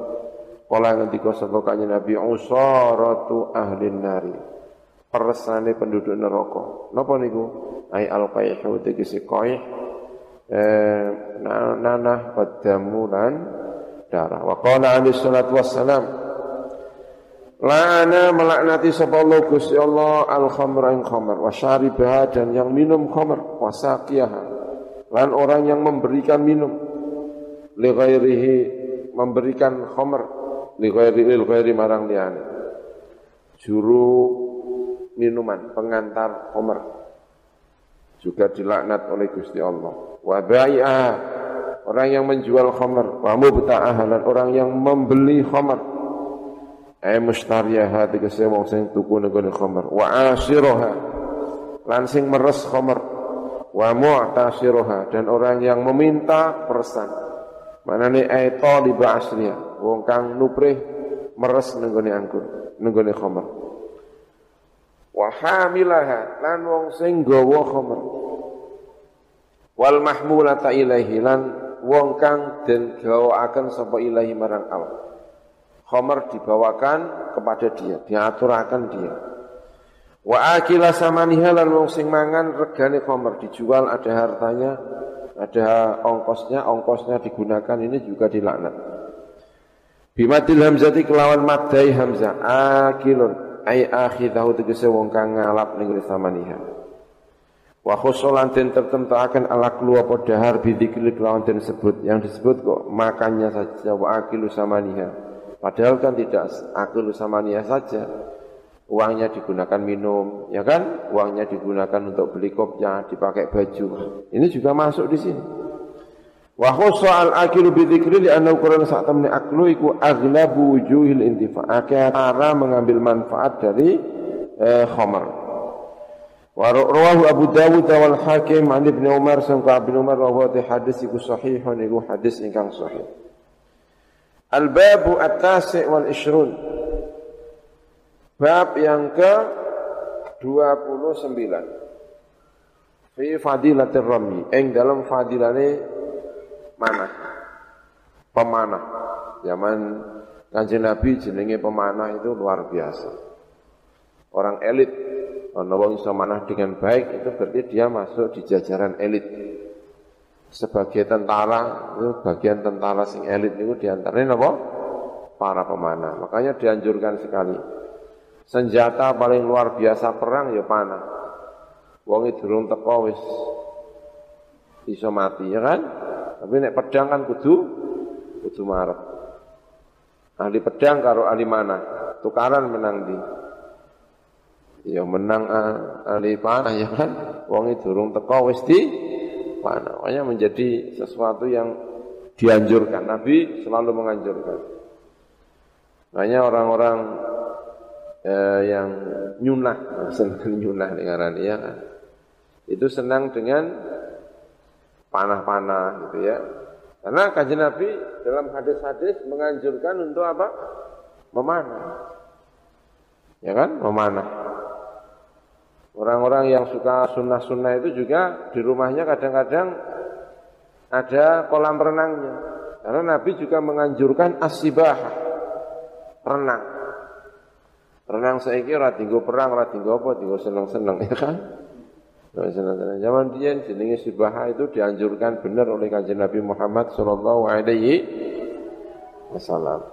Kala ngendika sapa kanjeng Nabi usaratu ahli nari. Persane penduduk neraka. Napa niku? Ai al qayhu tegese qaih eh nanah padamu lan darah. Wa qala alaihi salatu wassalam La'ana melaknati sapa Allah Gusti Allah al khamra ing khamr wa syaribaha dan yang minum khamr wa saqiyaha lan orang yang memberikan minum li ghairihi memberikan khamr li ghairi lil ghairi marang liyane juru minuman pengantar khamr juga dilaknat oleh Gusti Allah. Wa orang yang menjual khamr wa mubta'ah dan orang yang membeli khamr ay mustariyaha tegese wong sing tuku nego khamr wa asiraha lan sing meres khamr wa mu'tasiruha dan orang yang meminta persan manane ay talib asriya wong kang nuprih meres nenggone anggur nenggone khamr wa hamilaha lan wong sing gawa khamr wal mahmulata ilaihi lan wong kang den gawakaken sapa ilahi marang Allah Khomer dibawakan kepada dia, diaturakan dia. Wa akila samaniha lan wong sing mangan regane khomer dijual ada hartanya, ada ongkosnya, ongkosnya digunakan ini juga dilaknat. Bimatil hamzati kelawan madai hamzah akilun ay akhidahu tegese wong kang ngalap ning samaniha. Wa khusulan den tertentu akan ala klu apa dahar bidzikri kelawan den sebut yang disebut kok makannya saja wa akilu samaniha. Padahal kan tidak akil samania saja. Uangnya digunakan minum, ya kan? Uangnya digunakan untuk beli kopnya, dipakai baju. Ini juga masuk di sini. Wa khussa al akilu bi dzikri Qur'an saat temne aklu iku aghlabu wujuhil intifa. Cara mengambil manfaat dari eh, khamar. Wa rawahu Abu Dawud wal Hakim an Ibnu Umar sangka Ibnu Umar wa hadis iku sahihun iku hadis ingkang sahih. Al-babu at-tasi' wal ishrun. Bab yang ke 29. Fi fadilatir rami. Eng dalam fadilane mana? Pemanah. Zaman kanjeng Nabi jenenge pemanah itu luar biasa. Orang elit. Kalau wong dengan baik itu berarti dia masuk di jajaran elit sebagai tentara itu bagian tentara sing elit itu di antaranya apa? Para pemanah. Makanya dianjurkan sekali. Senjata paling luar biasa perang ya panah. Wong durung teko wis iso mati ya kan? Tapi nek pedang kan kudu kudu marah. Ahli pedang karo ahli mana? Tukaran menang di. Ya menang ah, ahli panah ya kan? Wong durung teko wis di panah. Makanya menjadi sesuatu yang dianjurkan. Nabi selalu menganjurkan. Makanya orang-orang eh, yang nyunah, [LAUGHS] senang nyunah dengan ya kan. Itu senang dengan panah-panah gitu ya. Karena kajian Nabi dalam hadis-hadis menganjurkan untuk apa? Memanah. Ya kan? Memanah. Orang-orang yang suka sunnah-sunnah itu juga di rumahnya kadang-kadang ada kolam renangnya. Karena Nabi juga menganjurkan asibah renang. Renang saiki ora tinggo perang, tinggo apa, tinggo seneng-seneng ya kan? Zaman dia jenenge sibah itu dianjurkan benar oleh kanjeng Nabi Muhammad sallallahu alaihi wasallam.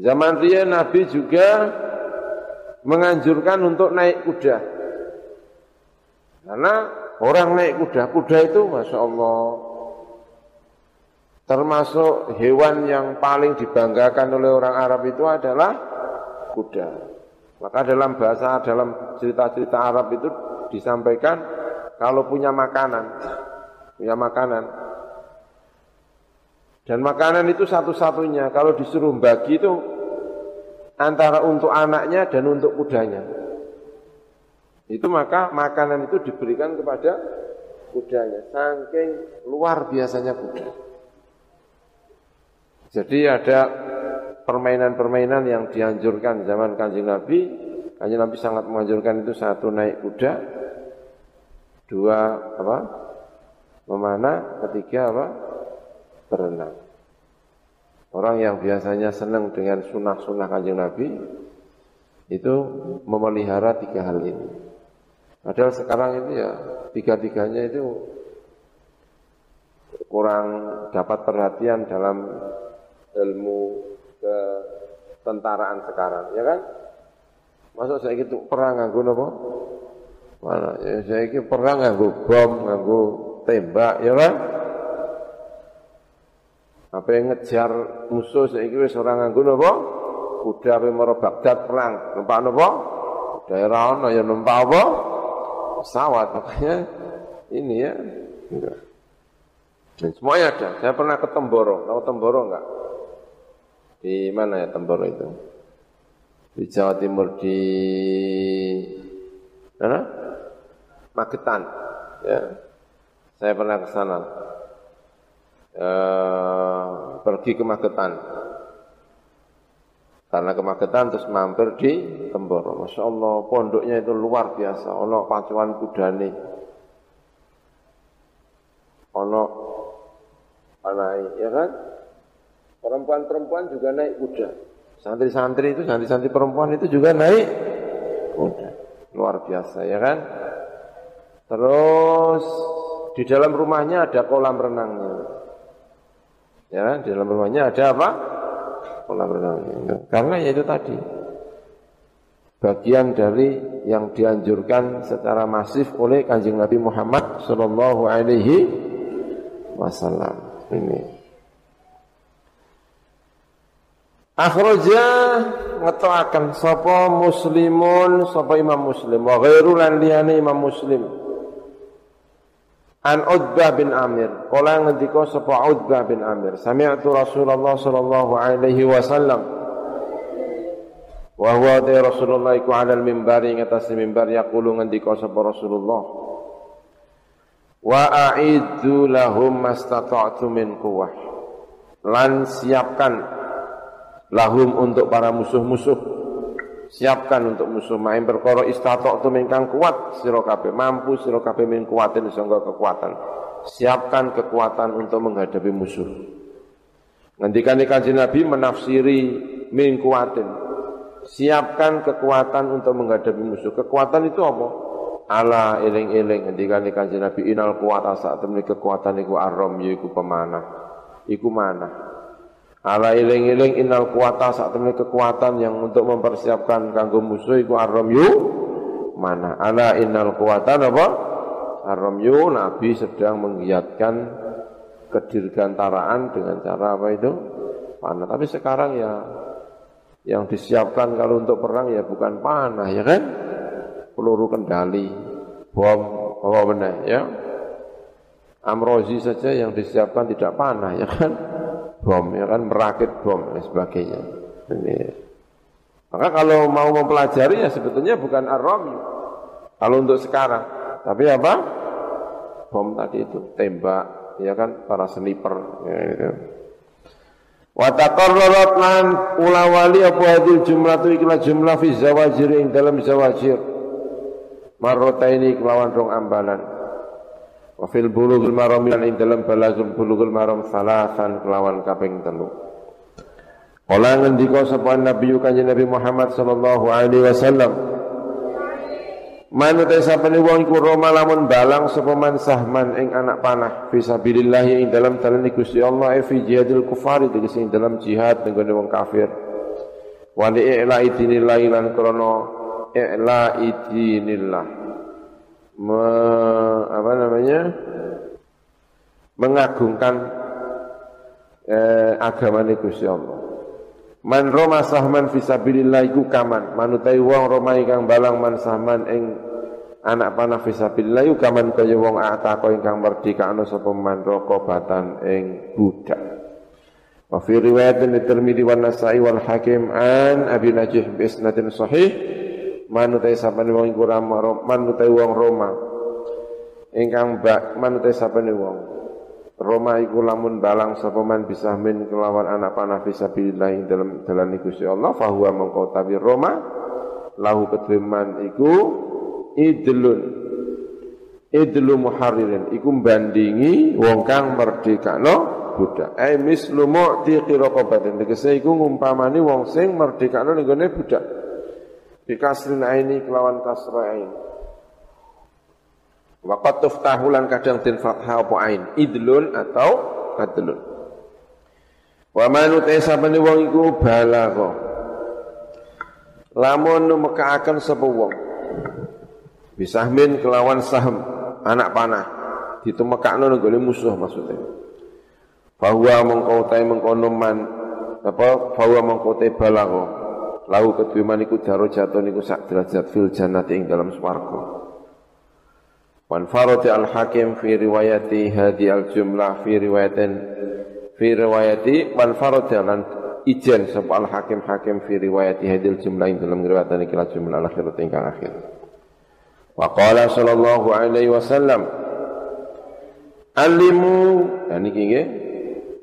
Zaman dia Nabi juga menganjurkan untuk naik kuda. Karena orang naik kuda, kuda itu Masya Allah termasuk hewan yang paling dibanggakan oleh orang Arab itu adalah kuda. Maka dalam bahasa, dalam cerita-cerita Arab itu disampaikan kalau punya makanan, punya makanan. Dan makanan itu satu-satunya, kalau disuruh bagi itu antara untuk anaknya dan untuk kudanya. Itu maka makanan itu diberikan kepada kudanya. Saking luar biasanya kuda. Jadi ada permainan-permainan yang dianjurkan zaman kanjeng Nabi. Kanjeng Nabi sangat menganjurkan itu satu naik kuda, dua apa? Memanah, ketiga apa? Berenang. Orang yang biasanya senang dengan sunnah-sunnah kanjeng Nabi itu memelihara tiga hal ini. Padahal sekarang itu ya tiga-tiganya itu kurang dapat perhatian dalam ilmu ketentaraan sekarang, ya kan? Masuk saya gitu perang nganggo napa? Mana? Ya saya gitu perang nganggo bom, nganggo tembak, ya kan? Apa yang ngejar musuh saiki wis ora nganggo napa? Kuda ape mara Baghdad perang. Numpak napa? Daerah ono ya numpak apa? Pesawat makanya ini ya. Dan semuanya ada. Saya pernah ke Temboro. Tahu Temboro enggak? Di mana ya Temboro itu? Di Jawa Timur di mana? Magetan. Ya. Saya pernah ke sana. E, pergi ke Magetan. Karena ke Magetan terus mampir di Temboro. Masya Allah, pondoknya itu luar biasa. Ono pacuan kudane. Ono anai, ya kan? Perempuan-perempuan juga naik kuda. Santri-santri itu, santri-santri perempuan itu juga naik kuda. Luar biasa, ya kan? Terus di dalam rumahnya ada kolam renangnya. Ya, di dalam rumahnya ada apa? Kolam renangnya. Karena ya itu tadi bagian dari yang dianjurkan secara masif oleh kanjeng Nabi Muhammad Shallallahu Alaihi Wasallam. Ini. Akhraja ngetoaken sapa muslimun sapa Imam Muslim wa ghairu lan liyane Imam Muslim. An Utbah bin Amir, kala ngendika sapa Utbah bin Amir, sami'tu Rasulullah sallallahu alaihi wasallam. Wa huwa ta Rasulullah iku ala al-mimbar ing atas mimbar yaqulu ngendika sapa Rasulullah. Wa a'iddu lahum mastata'tu min quwwah. Lan siapkan lahum untuk para musuh-musuh siapkan untuk musuh main perkara istatok tu mengkang kuat sira kabeh mampu sira kabeh min kuatin kekuatan. Siapkan kekuatan untuk menghadapi musuh. Ngendikane kanjeng Nabi menafsiri min kuatin. Siapkan kekuatan untuk menghadapi musuh. Kekuatan itu apa? Ala eling-eling. Ngendikane kanjeng Nabi inal kuwata saat temui kekuatan iku arom yaiku pemanah. Iku mana Ala iling-iling innal kuwata saat ini kekuatan yang untuk mempersiapkan kanggo musuh iku yu mana? Ala innal kuwata apa? yu Nabi sedang menggiatkan kedirgantaraan dengan cara apa itu? Panah. Tapi sekarang ya yang disiapkan kalau untuk perang ya bukan panah ya kan? Peluru kendali, bom, apa benar ya? Amrozi saja yang disiapkan tidak panah ya kan? Bom, ya kan merakit bom dan sebagainya. Ini. Maka kalau mau mempelajari ya sebetulnya bukan ar Kalau untuk sekarang, tapi apa? Bom tadi itu tembak, ya kan para sniper. Ya, itu. Wa taqarrarat lan ulawali apa hadil jumlah tu ikhlas jumlah fi zawajir ing dalam zawajir. Marrotaini kelawan rong ambalan. Wa fil bulughul maram ing dalam balagul bulughul maram salasan kelawan kaping telu. Kala ngendika sapa Nabi Kanjeng Nabi Muhammad sallallahu alaihi wasallam Manu te sapane wong iku roma lamun balang sapa man sahman ing anak panah fi sabilillah ing dalam dalan Gusti Allah e fi jihadil kufar iki sing dalam jihad nenggone wong kafir. Wa li i'la idinillah lan krana i'la idinillah me, apa namanya mengagungkan eh, agama Gusti Allah. Man roma sahman fisabilillah iku kaman manutai wong roma ingkang balang man sahman ing anak panah fisabilillah iku kaman kaya wong atako ingkang merdeka ana sapa man batan ing budak. Wa fi riwayatin Tirmidzi wan Nasa'i wal Hakim an Abi Najih bi isnadin sahih manutai sapane wong iku rama manutai wong Roma. Ingkang bak manutai sapane wong. Roma iku lamun balang sapa man bisa min kelawan anak panah fisabilillah ing dalam dalan Gusti Allah fahuwa mengko tabi Roma lahu kedheman iku idlun. Idlu muharririn iku bandingi wong kang merdekano budak. Ai mislu mu'tiqi raqabatin tegese iku ngumpamani wong sing merdekano ning budak Bikasrin aini kelawan kasra ain. Waqat tuftahulan kadang den fathah apa ain. Idlun atau adlun. Wa manut sabane wong iku balagha. Lamun numekaaken sapa wong. Bisahmin kelawan sahm anak panah ditumekakno nggone musuh maksudnya. bahwa mengkau tai mengkono man apa bahwa mengkau tai balago lau kedua man iku jatuh niku sak derajat fil jannati ing dalam swarga Wan farati al hakim fi riwayati hadi al jumlah fi riwayatin fi riwayati wan farati lan ijen sapa al hakim fi riwayati hadil jumlah ing dalam riwayat iki jumlah akhir ingkang akhir. Wa qala sallallahu alaihi wasallam Alimu dan iki nggih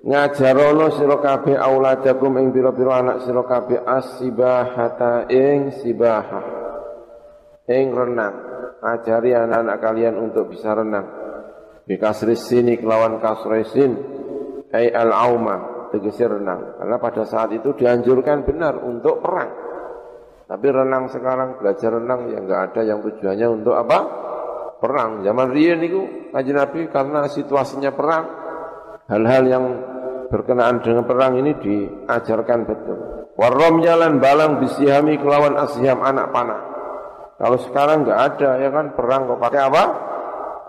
ngajarono sira kabeh auladakum ing pira-pira anak sira kabeh as-sibahata ing sibahah ing renang ajari anak-anak kalian untuk bisa renang. Bikasris sini kelawan kasresin ay al-auma tegesi renang. Karena pada saat itu dianjurkan benar untuk perang. Tapi renang sekarang belajar renang ya enggak ada yang tujuannya untuk apa? Perang. Zaman riyen itu Kanjeng Nabi karena situasinya perang, hal-hal yang berkenaan dengan perang ini diajarkan betul. Warom jalan balang bisihami kelawan asyam anak panah. Kalau sekarang nggak ada ya kan perang kok pakai apa?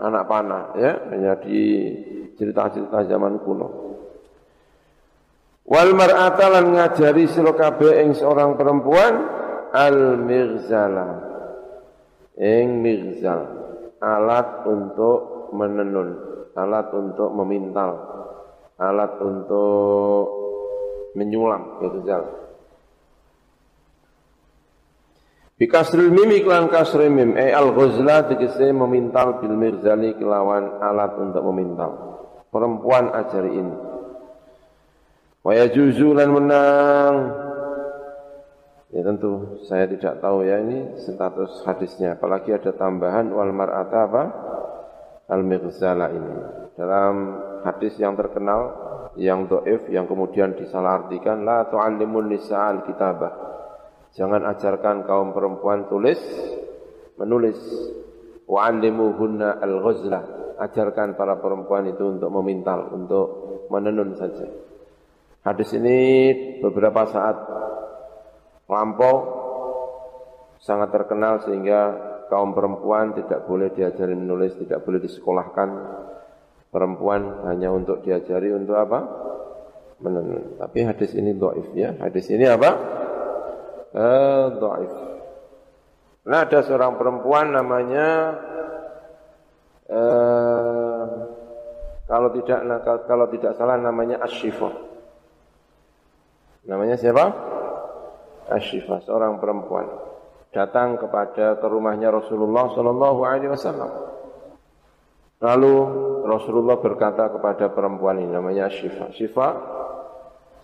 Anak panah ya hanya di cerita-cerita zaman kuno. Wal mar'ata lan ngajari sira kabeh ing seorang perempuan al mirzala. Ing mirzal, alat untuk menenun, alat untuk memintal, alat untuk menyulam gitu zal. Bikasril mim iklan kasril mim e al ghuzla tegese memintal bil mirzali kelawan alat untuk memintal. Perempuan ajari ini. Wa yajuzu menang. Ya tentu saya tidak tahu ya ini status hadisnya. Apalagi ada tambahan wal mar'ata apa? Al mirzala ini. Dalam hadis yang terkenal yang doif yang kemudian disalahartikan la tu'allimun nisa'al kitabah Jangan ajarkan kaum perempuan tulis, menulis. Wa'allimuhunna al-ghuzlah. Ajarkan para perempuan itu untuk memintal, untuk menenun saja. Hadis ini beberapa saat lampau sangat terkenal sehingga kaum perempuan tidak boleh diajari menulis, tidak boleh disekolahkan. Perempuan hanya untuk diajari untuk apa? Menenun. Tapi hadis ini doif ya. Hadis ini apa? eh, dhaif. Nah ada seorang perempuan namanya eh, kalau tidak kalau tidak salah namanya Ashifa. Namanya siapa? Ashifa, seorang perempuan datang kepada ke rumahnya Rasulullah Shallallahu Alaihi Wasallam. Lalu Rasulullah berkata kepada perempuan ini namanya Ashifa. Syifa,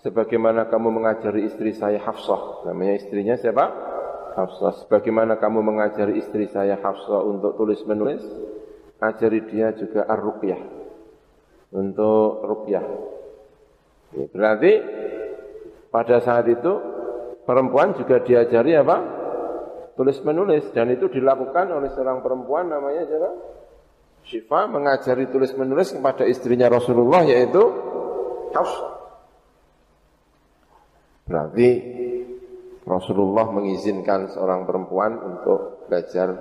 sebagaimana kamu mengajari istri saya Hafsah. Namanya istrinya siapa? Hafsah. Sebagaimana kamu mengajari istri saya Hafsah untuk tulis menulis, ajari dia juga ar-ruqyah. Untuk ruqyah. Berarti pada saat itu perempuan juga diajari apa? Tulis menulis dan itu dilakukan oleh seorang perempuan namanya siapa? Syifa mengajari tulis menulis kepada istrinya Rasulullah yaitu Hafsah. Berarti Rasulullah mengizinkan seorang perempuan untuk belajar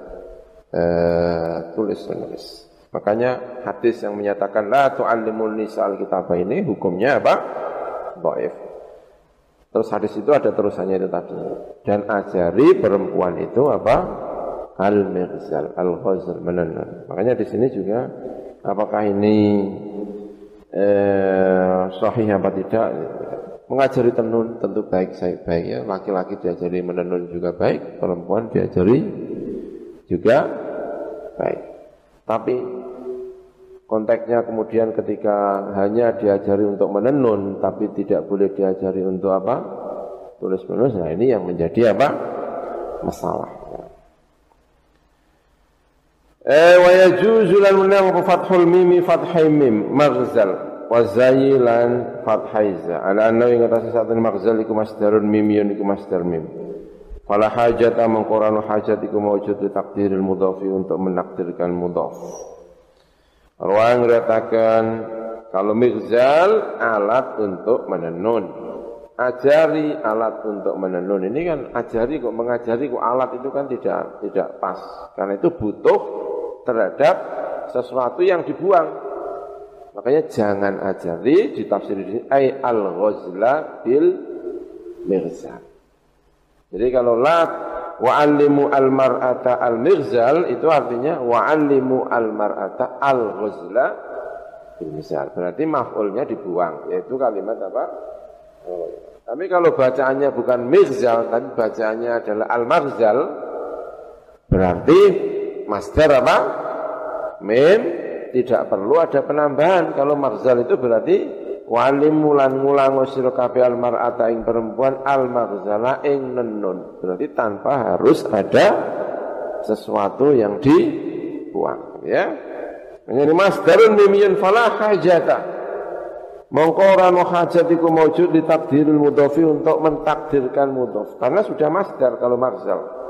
eh, tulis menulis. Makanya hadis yang menyatakan la tu'allimul nisa al-kitabah ini hukumnya apa? Dhaif. Terus hadis itu ada terusannya itu tadi. Dan ajari perempuan itu apa? Al-mirzal, al-ghazal, menenun. Makanya di sini juga apakah ini eh, sahih apa tidak? Mengajari tenun tentu baik saya baik ya. Laki-laki diajari menenun juga baik, perempuan diajari juga baik. Tapi konteksnya kemudian ketika hanya diajari untuk menenun tapi tidak boleh diajari untuk apa? Tulis menulis. Nah, ini yang menjadi apa? Masalah. Eh wa yajuzu lan menang fathul mimi fathai mim maghzal. Wazai lan fathaiza ala anna ing atas satu maghzal iku masdarun mimiyun iku masdar mim. Fala hajata mengkoranu hajat iku mawjud takdiril mudhafi untuk menakdirkan mudhaf. Ruang retakan kalau migzal alat untuk menenun. Ajari alat untuk menenun. Ini kan ajari kok mengajari kok alat itu kan tidak tidak pas. Karena itu butuh terhadap sesuatu yang dibuang Makanya jangan ajari ditafsir di sini ay al-ghazla bil mirzal. Jadi kalau la wa'allimu al-mar'ata al-mirzal itu artinya wa'allimu al-mar'ata al-ghazla bil mirzal. Berarti maf'ulnya dibuang yaitu kalimat apa? Oh. Tapi kalau bacaannya bukan mirzal tapi bacaannya adalah al-marzal berarti master apa? Mim tidak perlu ada penambahan. Kalau marzal itu berarti wali mulan ngulang sira kabeh al mar'ata ing perempuan al marzala ing nenun. Berarti tanpa harus ada sesuatu yang dibuang, ya. Menjadi masdarun mimiyun fala hajata. Mongko ora no hajat maujud ditakdiril mudhofi untuk mentakdirkan mudhof. Karena sudah masdar kalau marzal.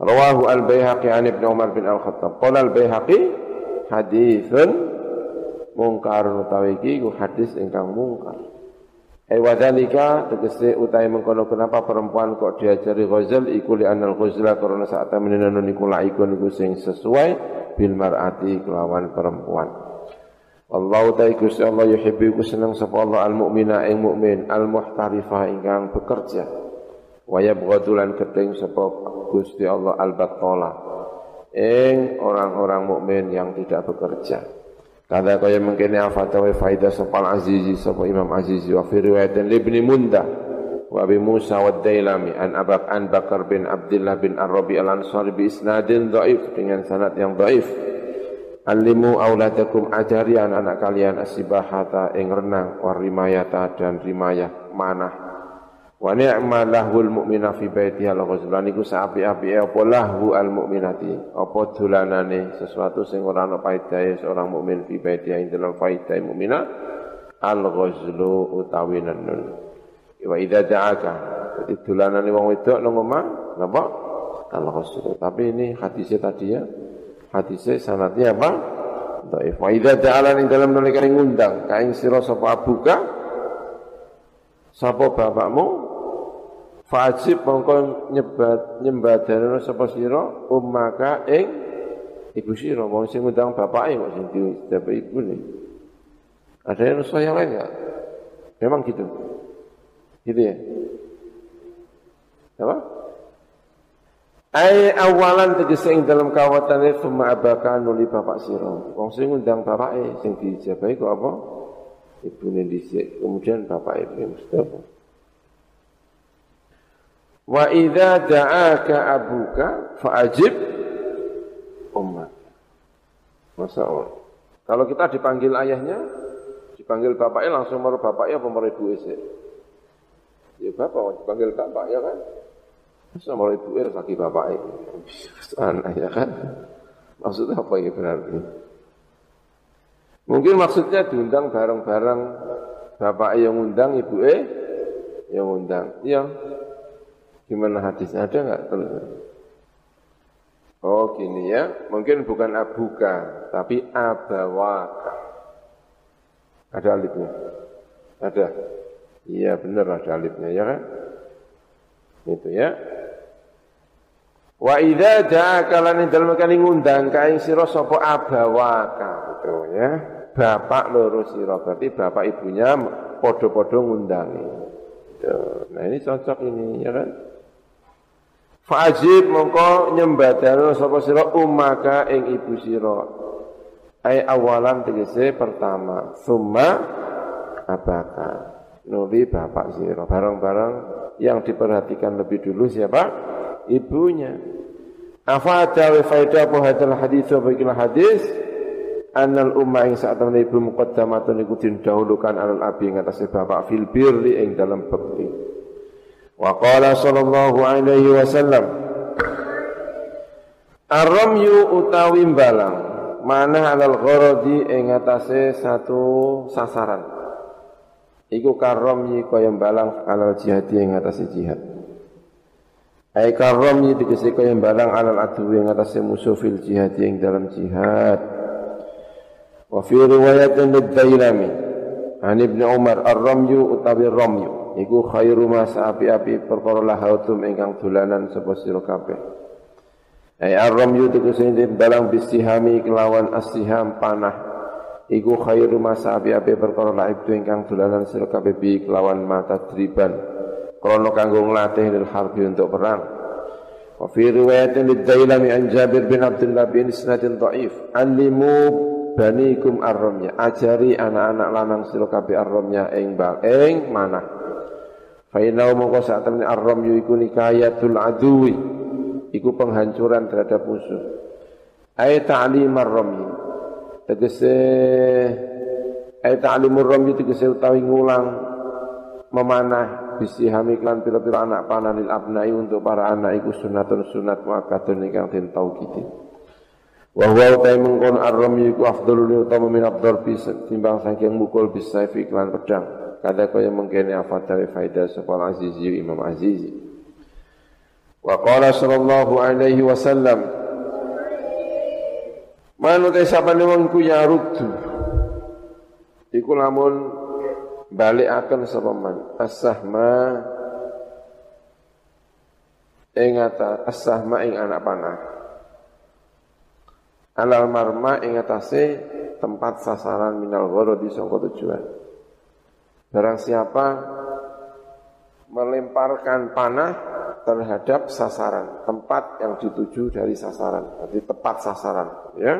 Rawahu al-Baihaqi an Ibnu Umar bin Al-Khattab. Qala al-Baihaqi hadithun mungkar utawi iki iku hadis ingkang mungkar. Ai wadzalika tegese utahe mengkono kenapa perempuan kok diajari ghazal iku li anal ghazla karena saat menenun niku laikun iku sing sesuai bil mar'ati kelawan perempuan. Allah ta'ala Gusti Allah yuhibbu iku seneng sapa Allah al mukmina ing mukmin al muhtarifah ingkang bekerja. Wa yabghadulan keting sapa Gusti Allah al battala ing orang-orang mukmin yang tidak bekerja. Kada kaya mengkene afatawa faida sopal azizi sapa Imam Azizi wa fi riwayatin Ibnu Mundah wa Abi Musa wa Dailami an Abak an Bakar bin Abdullah bin Ar-Rabi al-Ansari bi isnadin dhaif dengan sanad yang dhaif. Alimu auladakum ajari anak-anak kalian asibahata ing renang warimayata dan rimayah manah Wa ni'ma lahul mu'mina fi baitiha al-ghuslan iku saapi-api apa lahu al mu'minati apa dolanane sesuatu sing ora ana paedahe seorang mukmin fi baitiha ing dalam faedah mukmina al-ghuslu utawi nanun. Wa idza da'aka jadi dolanane wong wedok nang omah napa al-ghuslu. Tapi ini hadisnya tadi ya. Hadisnya sanadnya apa? Dhaif. Wa idza da'ala ing dalam nalikane ngundang kaing sira sapa abuka sapa bapakmu Fajib mongko nyebat nyembadana sapa sira ummaka ing ibu sira wong sing ngundang bapake kok sing didapat ibu nih. Ada yang nusa yang lain enggak? Memang gitu. Gitu ya. Apa? Ai awalan tegese ing dalam kawatane summa abaka nuli bapak sira. Wong sing ngundang bapake sing dijabahi kok apa? Ibune dhisik, kemudian bapak itu mesti apa? Wa idza da'aka abuka fa'ajib ummak. Masa Allah. Kalau kita dipanggil ayahnya, dipanggil bapaknya langsung baru bapaknya apa baru ibu isi? Ya bapak, dipanggil bapak ya kan? Masa baru ibu isi lagi bapaknya. Aneh ya kan? Maksudnya apa ya berarti? Mungkin maksudnya diundang bareng-bareng bapak yang undang, ibu eh yang undang. Ya, Gimana hadisnya ada nggak? Oh gini ya, mungkin bukan abuka, tapi abawaka. Ada alifnya? Ada? Iya benar ada alifnya ya kan? Itu ya. Wa idza ja'aka lan dalem kali ngundang kae sira sapa abawaka itu ya. Bapak loro sira berarti bapak ibunya padha-padha ngundangi. Nah ini cocok ini ya kan? Fajib mongko nyembadano sapa sira umaka ing ibu sira. Ai awalan tegese pertama, summa abaka. Nuli bapak sira. Barang-barang yang diperhatikan lebih dulu siapa? Ibunya. Afata wa faida apa hadis hadis Annal umma ing saat temen ibu muqaddamatun iku dahulukan alal abi ing atas bapak fil birri ing dalam bekti. Wa qala sallallahu alaihi wasallam Ar-ramyu utawi balang mana alal gharadi ing atase satu sasaran. Iku karramyi kaya balang alal jihad ing atase jihad. Ai karramyi dikese kaya balang alal adu ing atase musuh fil jihad ing dalam jihad. Wa fi riwayatin ad-Dailami An Ibnu Umar ar-ramyu utawi ramyu iku khairu ma api-api perkara lahautum ingkang dolanan sapa sira kabeh. Ay arram yu tegese balang bisihami kelawan asiham panah. Iku khairu masa api-api perkara laib tu ingkang dolanan sira kabeh bi kelawan mata driban. Krana kanggo nglatih lil harbi untuk perang. Wa fi riwayatin lidzailami an Jabir bin Abdullah bin isnadin dhaif alimu banikum arromnya ajari anak-anak lanang sira kabeh arromnya ing bal ing mana fa inna mongko sak temene arrom iku nikayatul aduwi. Iku penghancuran terhadap musuh. Ay ta'lim arromnya tegese ay ta'limur ramyi tegese utawi ngulang memanah bisi hamiklan pira-pira anak panah lil abnai untuk para anak iku sunatun sunat muakkadun ingkang den taukidi wa huwa utai mengkon ar-ramyi iku afdalul utama min abdar timbang saking mukul bisa iklan pedang kada kaya mengkene afadhal faedah sapa azizi imam azizi wa qala sallallahu alaihi wasallam Manut sapane wong ku ya ruddu. Iku lamun balikaken sapa man as-sahma ing ata as-sahma ing anak panah. Alal marma ing atase tempat sasaran minal di sangka tujuan. Barang siapa melemparkan panah terhadap sasaran, tempat yang dituju dari sasaran, berarti tepat sasaran, ya.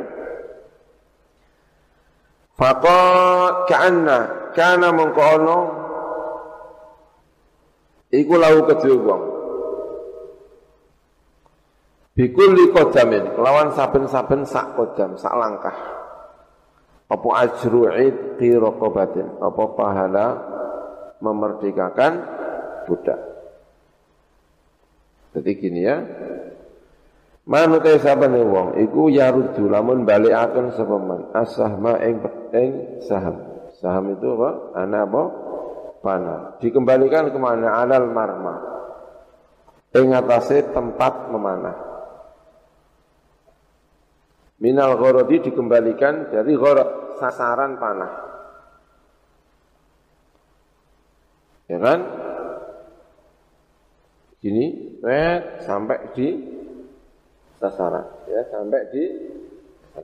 Faqat ka'anna kana mengkono iku lau kedue wong. Bikulli kodamin, kelawan saben-saben sak kodam, sak langkah. Apa ajru'id qirokobatin, apa pahala memerdekakan budak. Jadi gini ya. Manut sabane wong iku yaruddu lamun balikaken sapa man asahma ing ing saham. Saham itu apa? Ana apa? Panah. Dikembalikan ke mana? Alal marma. Ing atase tempat memanah. Minal ghorodi dikembalikan dari ghorod sasaran panah. Ya kan? Gini, wet, sampai di sasaran. Ya, sampai di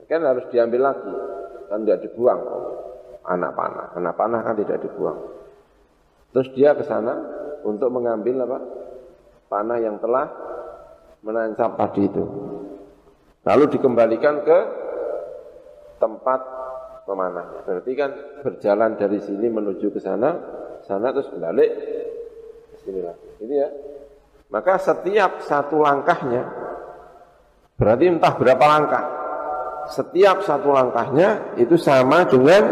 kan harus diambil lagi. Kan tidak dibuang. Anak panah, anak panah kan tidak dibuang. Terus dia ke sana untuk mengambil apa? Panah yang telah menancap padi itu. Lalu dikembalikan ke tempat memanah. Berarti kan berjalan dari sini menuju ke sana, sana terus balik ke sini lagi. Ini ya. Maka setiap satu langkahnya, berarti entah berapa langkah, setiap satu langkahnya itu sama dengan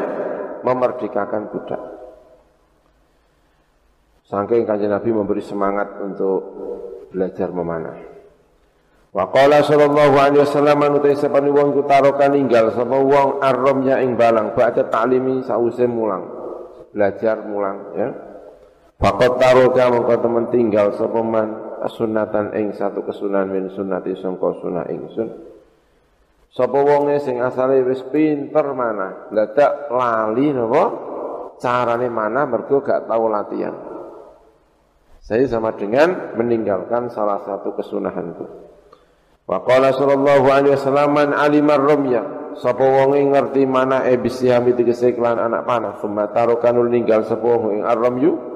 memerdekakan budak. Sangking kanjeng Nabi memberi semangat untuk belajar memanah. Wa qala sallallahu alaihi wasallam anutai sapane wong iku tarokan ninggal sapa wong arromnya ing balang ba'da ta'limi sause mulang. Belajar mulang ya. Fakot taroka mongko temen tinggal sapa man sunatan ing satu kesunan min sunnati sangka sunah ingsun. Sapa wonge sing asale wis pinter mana, dadak lali napa carane mana mergo gak tahu latihan. Saya sama dengan meninggalkan salah satu kesunahanku. Wa qala sallallahu alaihi wasallam man alimar rumya. Sapa wonge ngerti mana e bisihami tegese anak panah. Summa tarokanul ninggal sapa wong ing arramyu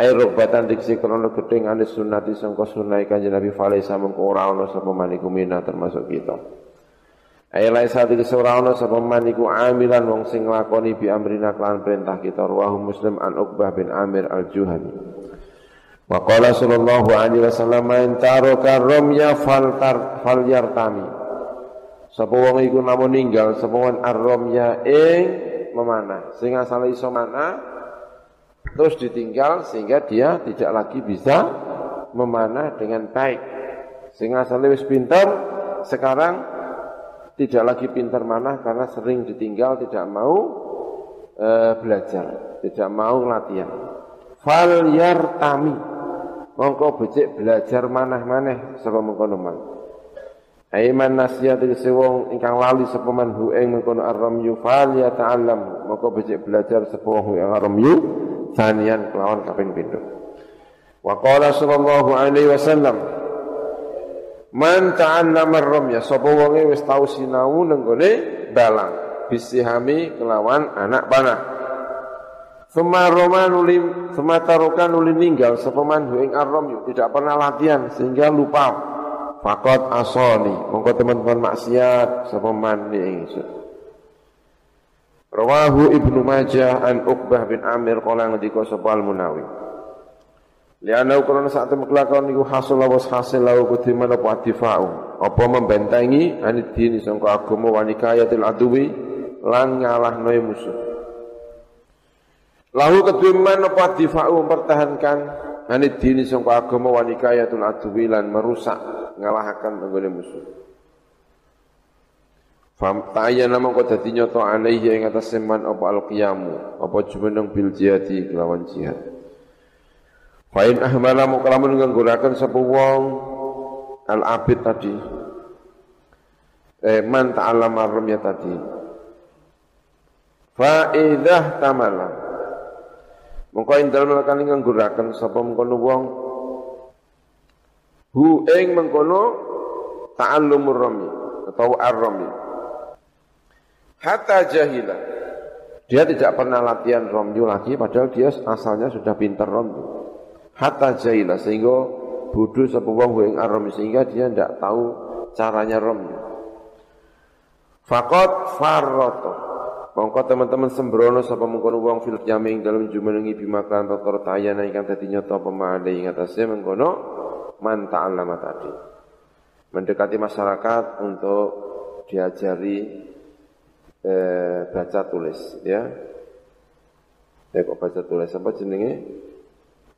Ai rubatan diksi krono gedeng ane sunati sangka sunai kanjeng Nabi falaisa mengko ora sapa maniku mina termasuk kita. Ai laisa diksi ora ana sapa maniku amilan wong sing nglakoni bi amrina kelan perintah kita. Ruwahu Muslim an Uqbah bin Amir al-Juhani. Wa qala sallallahu alaihi wasallam man taraka ramya fal tar fal yartami. Sapa wong iku namun ninggal sapa wong ar-ramya ing memanah sing asale iso manah terus ditinggal sehingga dia tidak lagi bisa memanah dengan baik. Sehingga asalnya wis pintar, sekarang tidak lagi pintar manah karena sering ditinggal, tidak mau e, belajar, tidak mau latihan. Fal yartami, mongko becik belajar manah-maneh sapa mengkono man. Aiman nasihat tegese wong ingkang lali sapa man hu ing mengkono ar-ramyu fal ya ta'allam, mongko becik belajar sapa wong ing ar-ramyu Sanian kelawan kaping pindho. Wa qala sallallahu alaihi wasallam Man ta'allama ar-ramya sapa wonge wis tau sinau nang balang. bisihami kelawan anak panah Suma Roma nulim, suma taroka nulim ninggal sepaman huing arrom tidak pernah latihan sehingga lupa. Fakot asoni, mongko teman-teman maksiat sepaman ni Rawahu Ibnu Majah an Uqbah bin Amir qala ngendika sapa Al-Munawi. Liana ukuran saat kelakon niku hasil lawas hasil lawu kudiman apa adifa'u Apa membentengi anid dini sangka agama wanikayatil aduwi Lan ngalahno musuh Lahu kediman apa adifa'u mempertahankan Anid dini sangka agama wanikayatul aduwi Lan merusak ngalahkan menggone musuh Fam ta'ayyana mongko dadi nyata alaihi ing atas seman apa al-qiyamu apa jumeneng bil jihadi kelawan jihad. Fa in ahmala mongko lamun ngguraken sapa wong al-abid tadi. Eh man ta'allama ramya tadi. Fa idah Mongko ing dalem kali ngguraken sapa mengkono wong hu ing mengkono ta'allumur rami atau ar-rami Hatta jahila. Dia tidak pernah latihan romyu lagi, padahal dia asalnya sudah pintar romyu. Hatta jahila, sehingga bodoh sebuah wong arom sehingga dia tidak tahu caranya romyu. Fakot farroto. Mongko teman-teman sembrono sapa mengkono wong fil jaming dalam jumenengi bimakan perkara tayana ingkang dadi nyata pemade ing atase mengkono man ta'allama tadi. Mendekati masyarakat untuk diajari eh, baca tulis ya. Ya kok baca tulis apa jenenge?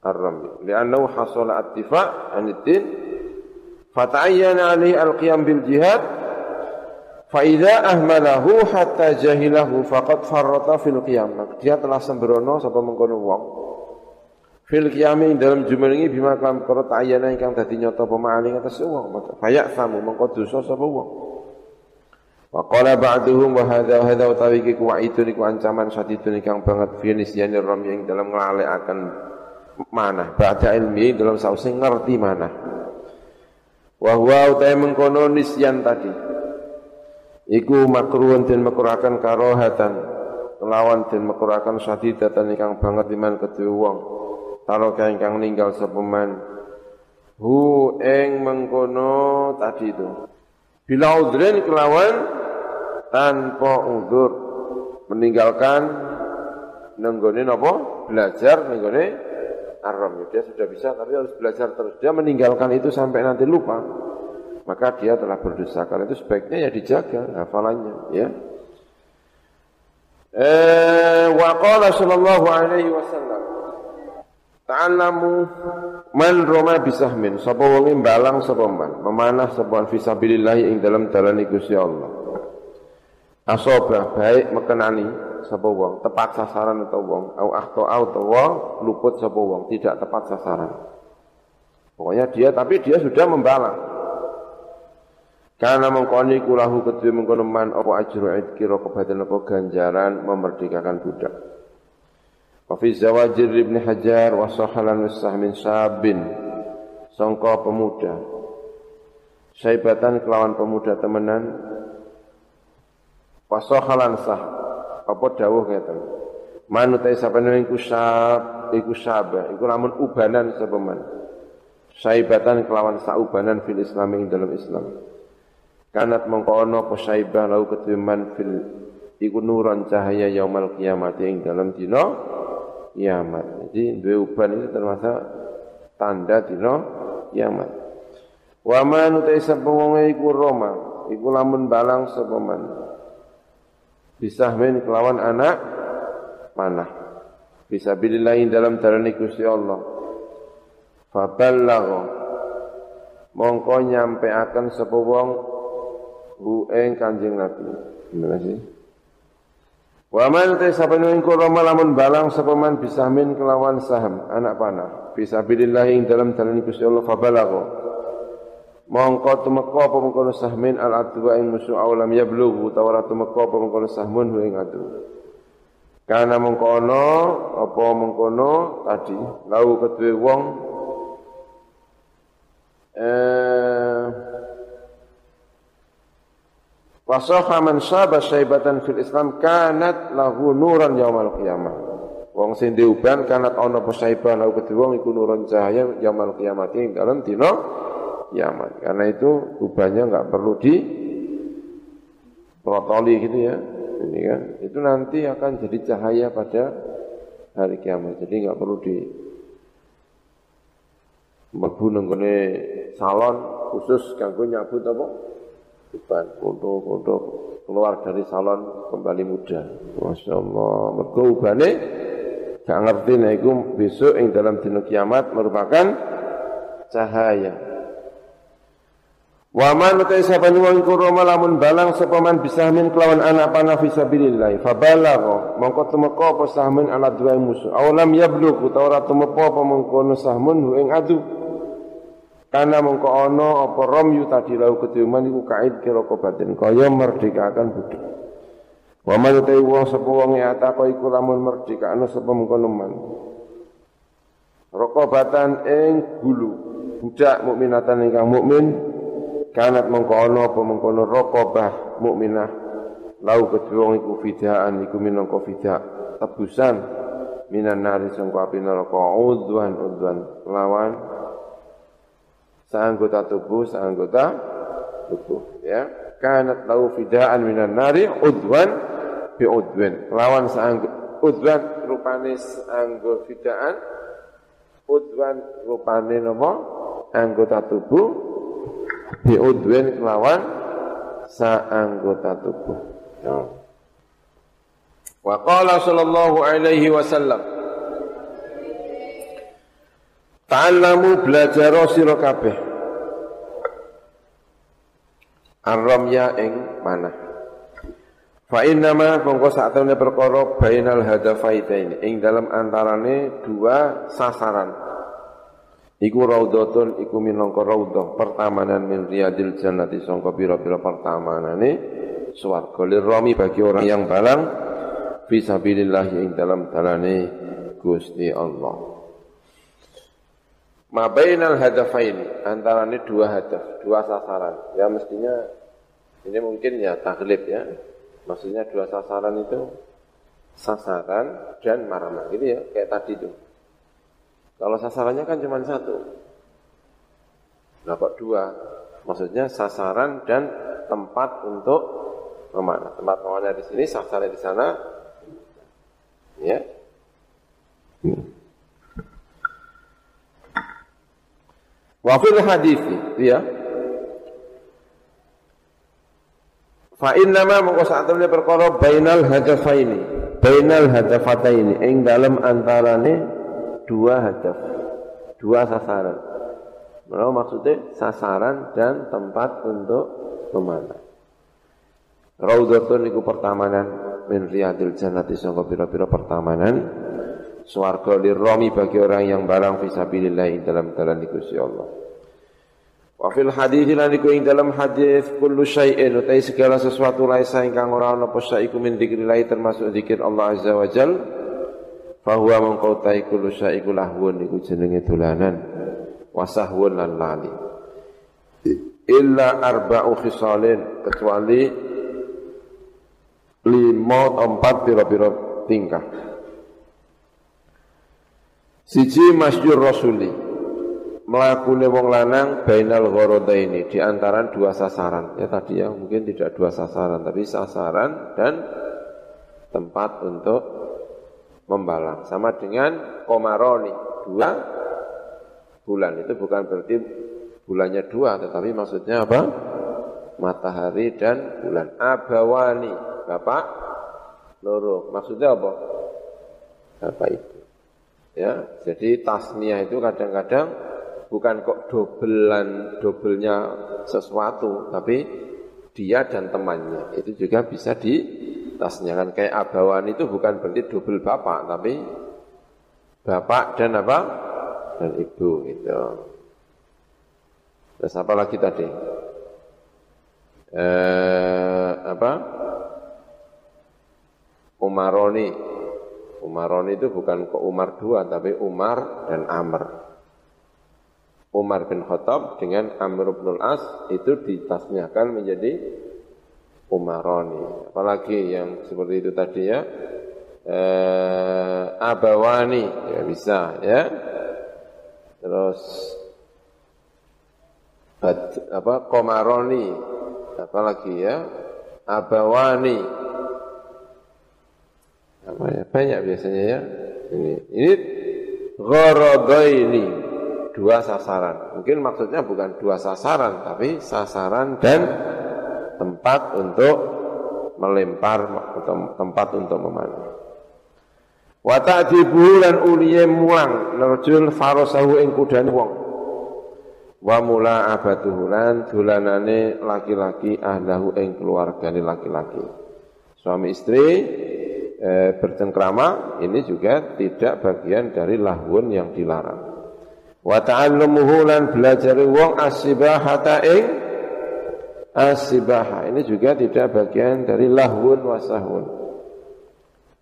Ar-Rami. Li'annahu hasala attifa' aniddin fata'ayyana alaihi al-qiyam bil jihad fa idza ahmalahu hatta jahilahu faqad farrata fil qiyam. Dia telah sembrono sapa mengkono wong. Fil qiyami dalam jumenengi bima kalam perkara ta'ayyana ingkang dadi nyata pemaling atas wong. Fayak samu mengko dosa sapa wong. Wa qala ba'duhum wa hadza wa hadza utawi iki ku itu niku ancaman sadidun kang banget fi nisyani ram yang dalam akan mana ba'da ilmi dalam sause ngerti mana. Wa huwa utai mengkono nisyan tadi. Iku makruhun den makruhaken karohatan kelawan den makruhaken sadidatan ingkang banget iman kedua wong. Talo kang ninggal sepeman hu eng mengkono tadi itu. Bila udrin kelawan tanpa uzur meninggalkan nenggone apa belajar nenggone aram dia sudah bisa tapi harus belajar terus dia meninggalkan itu sampai nanti lupa maka dia telah berdosa. Karena itu sebaiknya ya dijaga hafalannya ya. Eh wa qala sallallahu alaihi wasallam ta'allamu man roma bisahmin sapa wong balang sapa man? Memanah sapa fisabilillah ing dalam dalan Gusti Allah. Asoba baik mekenani sapa wong tepat sasaran atau wong au akhto atau wong luput sapa wong tidak tepat sasaran. Pokoknya dia tapi dia sudah membalas karena mengkoni kulahu kedua mengkono man apa ajru idki rokobatan apa ganjaran memerdekakan budak wa fi zawajir ibn hajar wa sahalan min sabin songko pemuda saibatan kelawan pemuda temenan Wasohalan sah. Apa dawuh ngeten. Manut sapane iku sab, iku sabah, iku lamun ubanan sapa man. Saibatan kelawan saubanan fil Islam ing dalam Islam. Kanat mongko ana apa saibah lau ketiman fil iku nuran cahaya yaumal kiamat ing dalam dina kiamat. Jadi duwe uban itu termasuk tanda dina kiamat. Wa man utai sapa iku Roma, iku lamun balang sapa man bisahmin kelawan anak panah bisa bilillahi dalam darani Gusti Allah faballagha mongko nyampe akan sapa wong bu ing Kanjeng Nabi. Terima kasih Wa man ta sabana ing kurama lamun balang sapa man bisahmin kelawan saham anak panah. Bisa bilillahi dalam darani Gusti Allah faballagha mongko tumeka apa mengkono sahmin al adwa ing musuh awalam yablughu tawara tumeka apa mengkono sahmun hu ing adu karena mengkono apa mengkono tadi lau kedue wong eh Wasoha man syaba syaibatan fil Islam kanat lahu nuran yaumal qiyamah. Wong sing diuban kanat ana apa syaibah lahu kedua wong iku nuran cahaya yaumal ing dalem dina kiamat. Karena itu ubannya enggak perlu di protoli gitu ya. Ini kan itu nanti akan jadi cahaya pada hari kiamat. Jadi enggak perlu di mlebu nang salon khusus kanggo nyabut apa? Uban, foto-foto keluar dari salon kembali muda. Masya Allah. Mergo ubane gak ngerti iku besok ing dalam dina kiamat merupakan cahaya. Wa man utai sapa wong lamun balang sapa man bisahmin kelawan anak panah fi sabilillah fa balagha mongko temeka apa sahmin ala dua musuh aw lam yablugh utawa ora temeka apa mengkono sahmun ing adu karena mongko ana apa rom yu tadi lau ketiuman iku kaid kira kobatin kaya merdekakan budak Wa man utai wong sapa wong ata kaya iku lamun merdekakno sapa mengkono man Rokobatan ing gulu budak mukminatan ingkang mukmin kanat mengkono apa mengkono rokobah mukminah lau kedua iku fidaan iku minangka fidah tebusan. Minan nari sangka api neraka udwan udwan lawan seanggota tubuh seanggota tubuh ya kanat lau fidaan minan nari udwan bi udwan lawan seanggota udwan rupane seanggota fidaan udwan rupane napa anggota tubuh biudwin kelawan anggota tubuh. Ya. Wa qala sallallahu alaihi wasallam Ta'allamu belajar sira kabeh. Ar-ramya ing mana? Fa inna ma mongko sak temene perkara bainal hadafaitaini ing dalam antarane dua sasaran. Iku raudhatun iku minangka raudhah pertamanan min riyadil jannati sangka pira-pira pertamanane swarga lirami bagi orang yang balang fi sabilillah ing dalam dalane Gusti Allah. Ma bainal hadafain antarane dua hadaf, dua sasaran. Ya mestinya ini mungkin ya taklif ya. Maksudnya dua sasaran itu sasaran dan marama gitu ya kayak tadi tuh. Kalau sasarannya kan cuma satu. Kok dua? Maksudnya sasaran dan tempat untuk memanah. Tempat memanah di sini, sasaran di sana. Ya. Wafil hadis ya. Fa inna ma mongko sak temene perkara bainal hadafaini, bainal hadafataini ing dalam antarane dua hadaf, dua sasaran. Mana maksudnya sasaran dan tempat untuk memanah. Raudhatun iku pertamanan min riyadil jannati sangka pira-pira pertamanan swarga lirrami bagi orang yang barang fisabilillah dalam jalan Gusti Allah. Wa fil hadis lan iku ing dalam hadis kullu syai'in utai segala sesuatu laisa ingkang ora ana apa saiku min dzikrillah termasuk zikir Allah azza wa jalla Fahuwa mengkau tai kulu syaiku lahwun iku jenenge dolanan wasahwun lan lali. Illa arba'u khisalin kecuali lima empat pira-pira tingkah. Siji masyur rasuli. Melakune wong lanang bainal ini di antara dua sasaran. Ya tadi ya mungkin tidak dua sasaran tapi sasaran dan tempat untuk membalang. Sama dengan komaroni dua bulan. Itu bukan berarti bulannya dua tetapi maksudnya apa? Matahari dan bulan. Abawani bapak loro. Maksudnya apa? Bapak itu ya jadi tasniah itu kadang-kadang bukan kok dobelan dobelnya sesuatu tapi dia dan temannya itu juga bisa di tasnya kan kayak abawan itu bukan berarti double bapak tapi bapak dan apa dan ibu gitu. Terus apa lagi tadi? Eh, apa? Umaroni. Umaroni itu bukan ke Umar dua tapi Umar dan Amr. Umar bin Khattab dengan Amr bin As itu ditasnyakan menjadi umaroni. Apalagi yang seperti itu tadi ya. Eh, abawani ya bisa ya. Terus bat, apa komaroni apalagi ya abawani apa ya banyak biasanya ya. Ini ini ini dua sasaran. Mungkin maksudnya bukan dua sasaran tapi sasaran dan tempat untuk melempar atau tempat untuk memanah wa ta'dibu lan uliye mulang nerjul farasahu ing kudane wong. Wa mula abatuhu lan dolanane laki-laki ahlahu ing keluargane laki-laki. Suami istri e, bercengkrama ini juga tidak bagian dari lahun yang dilarang. Wa ta'allumuhu lan belajar wong asibahata ing asibaha ini juga tidak bagian dari lahun wasahun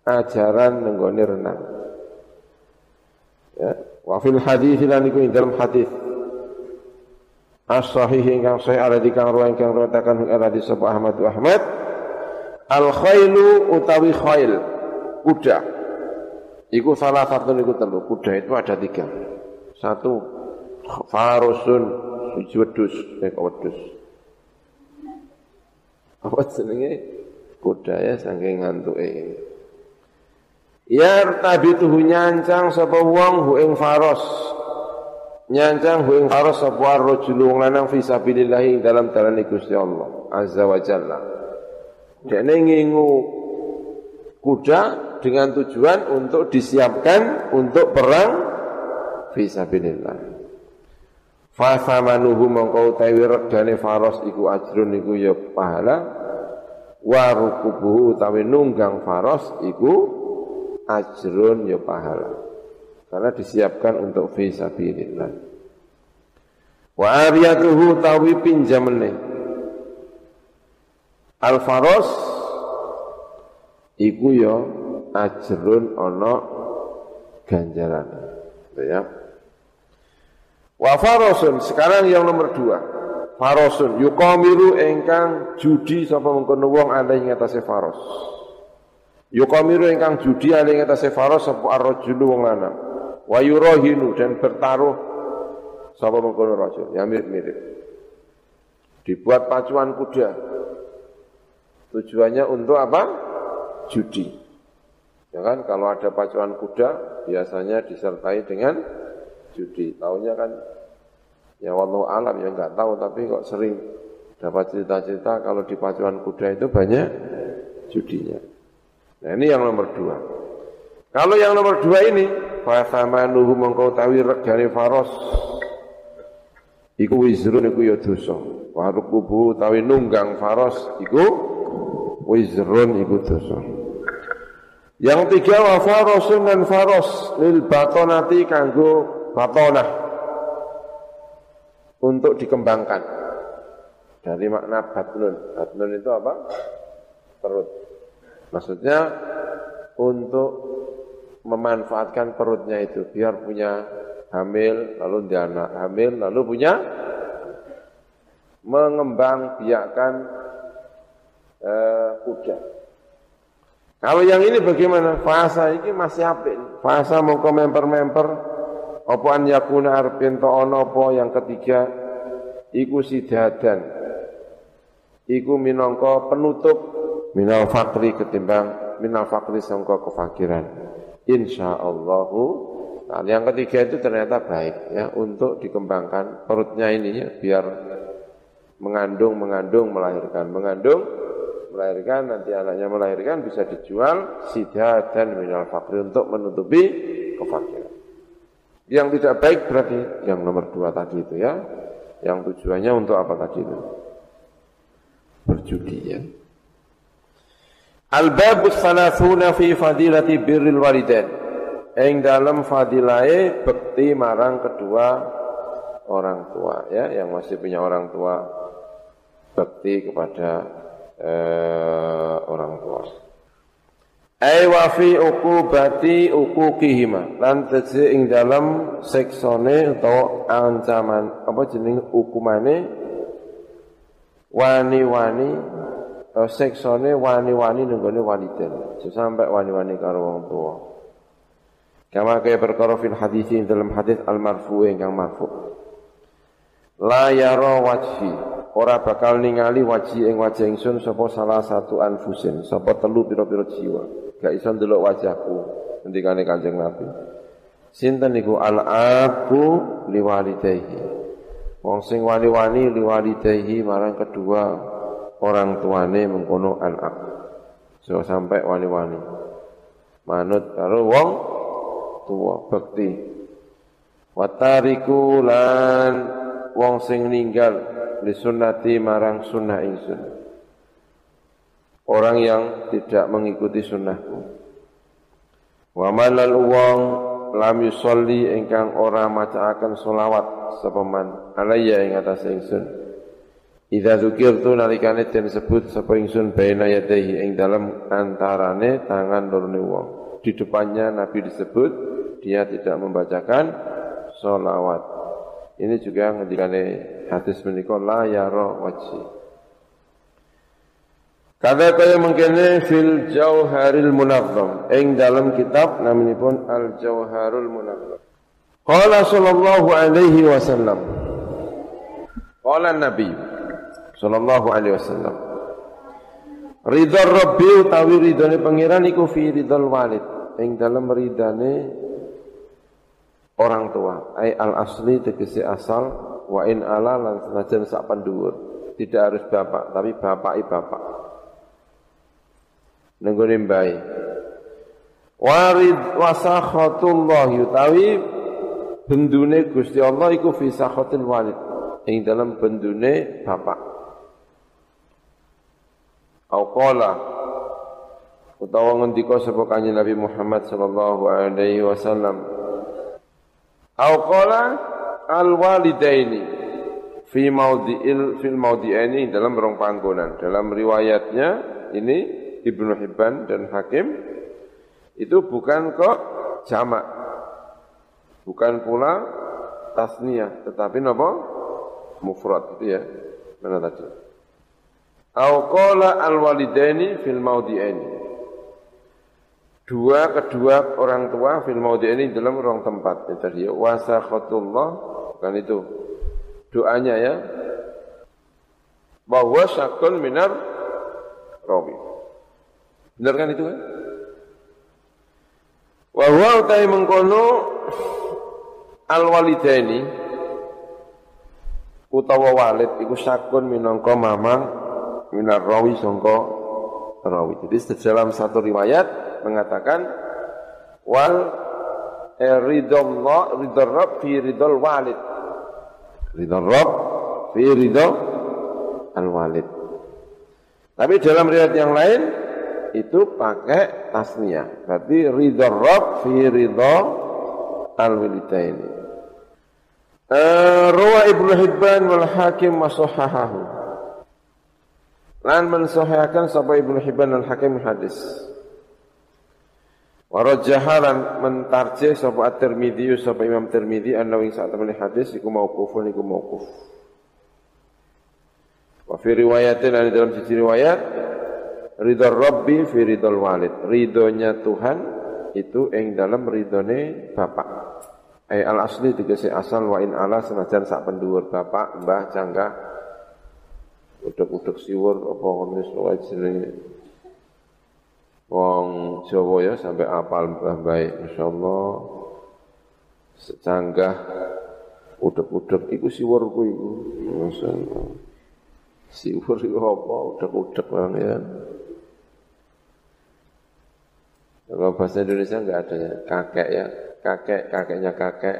ajaran nenggone renang ya. Wa fil hadis lan iku dalam hadis as-sahih ingkang sahih ala dikang ruwa ingkang riwayataken ala di Ahmad Ahmad. Al khailu utawi khail kuda. Iku salah satu niku telu. Kuda itu ada tiga. Satu farusun siji wedhus. Wedhus? Apa jenenge? Kuda ya saking ngantuke Ya tuh nyancang sapa wong hu ing faros. Nyancang hu ing faros sapa rajul lanang fi sabilillah dalam dalan Gusti Allah azza wa jalla. Dene ngingu kuda dengan tujuan untuk disiapkan untuk perang fi sabilillah fa samanuhu mongko utawi regane faros iku ajrun iku ya pahala wa rukubuhu utawi nunggang faros iku ajrun ya pahala. Karena disiapkan untuk fi sabilillah. Wa ariyatuhu tawi pinjamene. Al faros iku ya ajrun ana ganjaran. Ya. Wa farosun sekarang yang nomor dua. Farosun yuqamiru engkang judi sapa mengkono wong ada ing atase faros. Yukamiru ingkang judi ali ngatasé faros sapa ar-rajulu wong lanang. Wa yurahinu dan bertaruh sapa mengkono rajul. Ya mirip-mirip. Dibuat pacuan kuda. Tujuannya untuk apa? Judi. Ya kan kalau ada pacuan kuda biasanya disertai dengan judi. Tahunya kan ya wallahu alam ya enggak tahu tapi kok sering dapat cerita-cerita kalau di pacuan kuda itu banyak judinya. Nah ini yang nomor dua. Kalau yang nomor dua ini, fasamanuhu mengkau tawi regane faros. Iku wizrun iku ya dosa. Warukubu tawi nunggang faros iku wizrun iku dosa. Yang tiga wa farosun dan faros lil batonati kanggo batonah untuk dikembangkan. Dari makna batnun. Batnun itu apa? Perut. Maksudnya untuk memanfaatkan perutnya itu biar punya hamil lalu dia anak hamil lalu punya mengembang biakan eh, kuda. Kalau yang ini bagaimana? Fasa ini masih apik. Fasa ke memper-memper apa an yakuna arpin ono apa yang ketiga iku sidadan. Iku minangka penutup minal fakri ketimbang minal fakri sangka kefakiran insyaallahu nah, yang ketiga itu ternyata baik ya untuk dikembangkan perutnya ini ya biar mengandung mengandung melahirkan mengandung melahirkan nanti anaknya melahirkan bisa dijual sidah dan minal fakri untuk menutupi kefakiran. Yang tidak baik berarti yang nomor dua tadi itu ya. Yang tujuannya untuk apa tadi itu? Berjudi ya. Al-babus salasuna fi fadilati birril walidain. Ing dalam fadilai bekti marang kedua orang tua ya yang masih punya orang tua bekti kepada eh, orang tua. Ai wa fi uqubati uquqihima lan tegese ing dalam seksone utawa ancaman apa jeneng hukumane wani-wani uh, seksone wani-wani nenggone waliden. Sampai wani-wani karo wong tua. Kama kaya perkara fil hadis dalam hadis al marfu ingkang marfu. La yara wajhi ora bakal ningali waji ing wajah ingsun sapa salah satu anfusin, sapa telu pira-pira jiwa. Gak iso ndelok wajahku ngendikane Kanjeng Nabi. Sinten niku al abu liwalidayhi. Wong sing wani-wani liwalidayhi marang kedua orang tuane mengkono anak. So sampai wani-wani. Manut karo wong tua bekti watariku lan wong sing ninggal li sunnati marang sunnah ingsun orang yang tidak mengikuti sunnahku wa manal wong lam yusolli ingkang ora macaaken selawat sapa man alayya ing atas ingsun Idza dzukirtu nalikane den sebut sapa ingsun baina yadayhi ing dalam antarane tangan lorone wong. Di depannya Nabi disebut, dia tidak membacakan solawat. Ini juga ngendikane hadis menika la wajhi. Kada kaya mengkene fil jauharil munazzam ing dalam kitab naminipun al jauharul munazzam. Qala sallallahu alaihi wasallam. Qala Nabi sallallahu alaihi wasallam. Ridha Rabbi utawi ridhone pangeran iku fi ridhal walid ing dalam ridane orang tua. Ai al asli tegese asal wa in ala lan senajan sak penduwur. Tidak harus bapak tapi bapak i bapak. Nenggone mbae. Warid wasakhatullah utawi bendune Gusti Allah iku fi sakhatil walid. Ing dalam bendune bapak. Au qala utawa ngendika sapa kanjeng Nabi Muhammad sallallahu alaihi wasallam Au qala al walidaini fi maudhi'il fil maudhi'aini dalam rong panggonan. Dalam riwayatnya ini Ibnu Hibban dan Hakim itu bukan kok jamak. Bukan pula tasniyah, tetapi napa? Mufrad itu ya. Mana tadi? Au qala al walidaini fil maudhi'aini dua kedua orang tua fil ini dalam ruang tempat. Itu tadi wasakhatullah. Bukan itu. Doanya ya. Bahwa sakun minar rawi. Benar kan itu kan? Bahwa utai mengkono al walidaini utawa walid iku sakun minangka mamang minar rawi sangka rawi. Jadi dalam satu riwayat mengatakan wal eh, ridallah ridal rabb fi ridal walid. Ridal rabb fi ridal al walid tapi dalam riwayat yang lain itu pakai tasniyah. Berarti ridal rabb fi ridal al walidaini uh, Rawa Ibnu Hibban wal Hakim masahahahu. Lan mensahihkan sapa Ibnu Hibban al Hakim hadis Warajahalan mentarje sapa At-Tirmidzi sapa Imam Tirmidzi anna wing sak hadis iku mauqufun iku mauquf. Wa fi riwayatin ada dalam sisi riwayat ridha Rabbi fi ridhal walid. Ridhonya Tuhan itu ing dalam ridhone bapak. Ai al asli tegese asal wa in ala senajan sak penduwur bapak, mbah, canggah, udek-udek siwur apa ngono wis Wong Jawa ya sampai apal baik insyaallah secanggah udek-udek iku siwur ku iku. Masyaallah. Siwur iku apa? Udek-udek bang ya. Kalau bahasa Indonesia enggak ada ya, kakek ya, kakek, kakeknya kakek,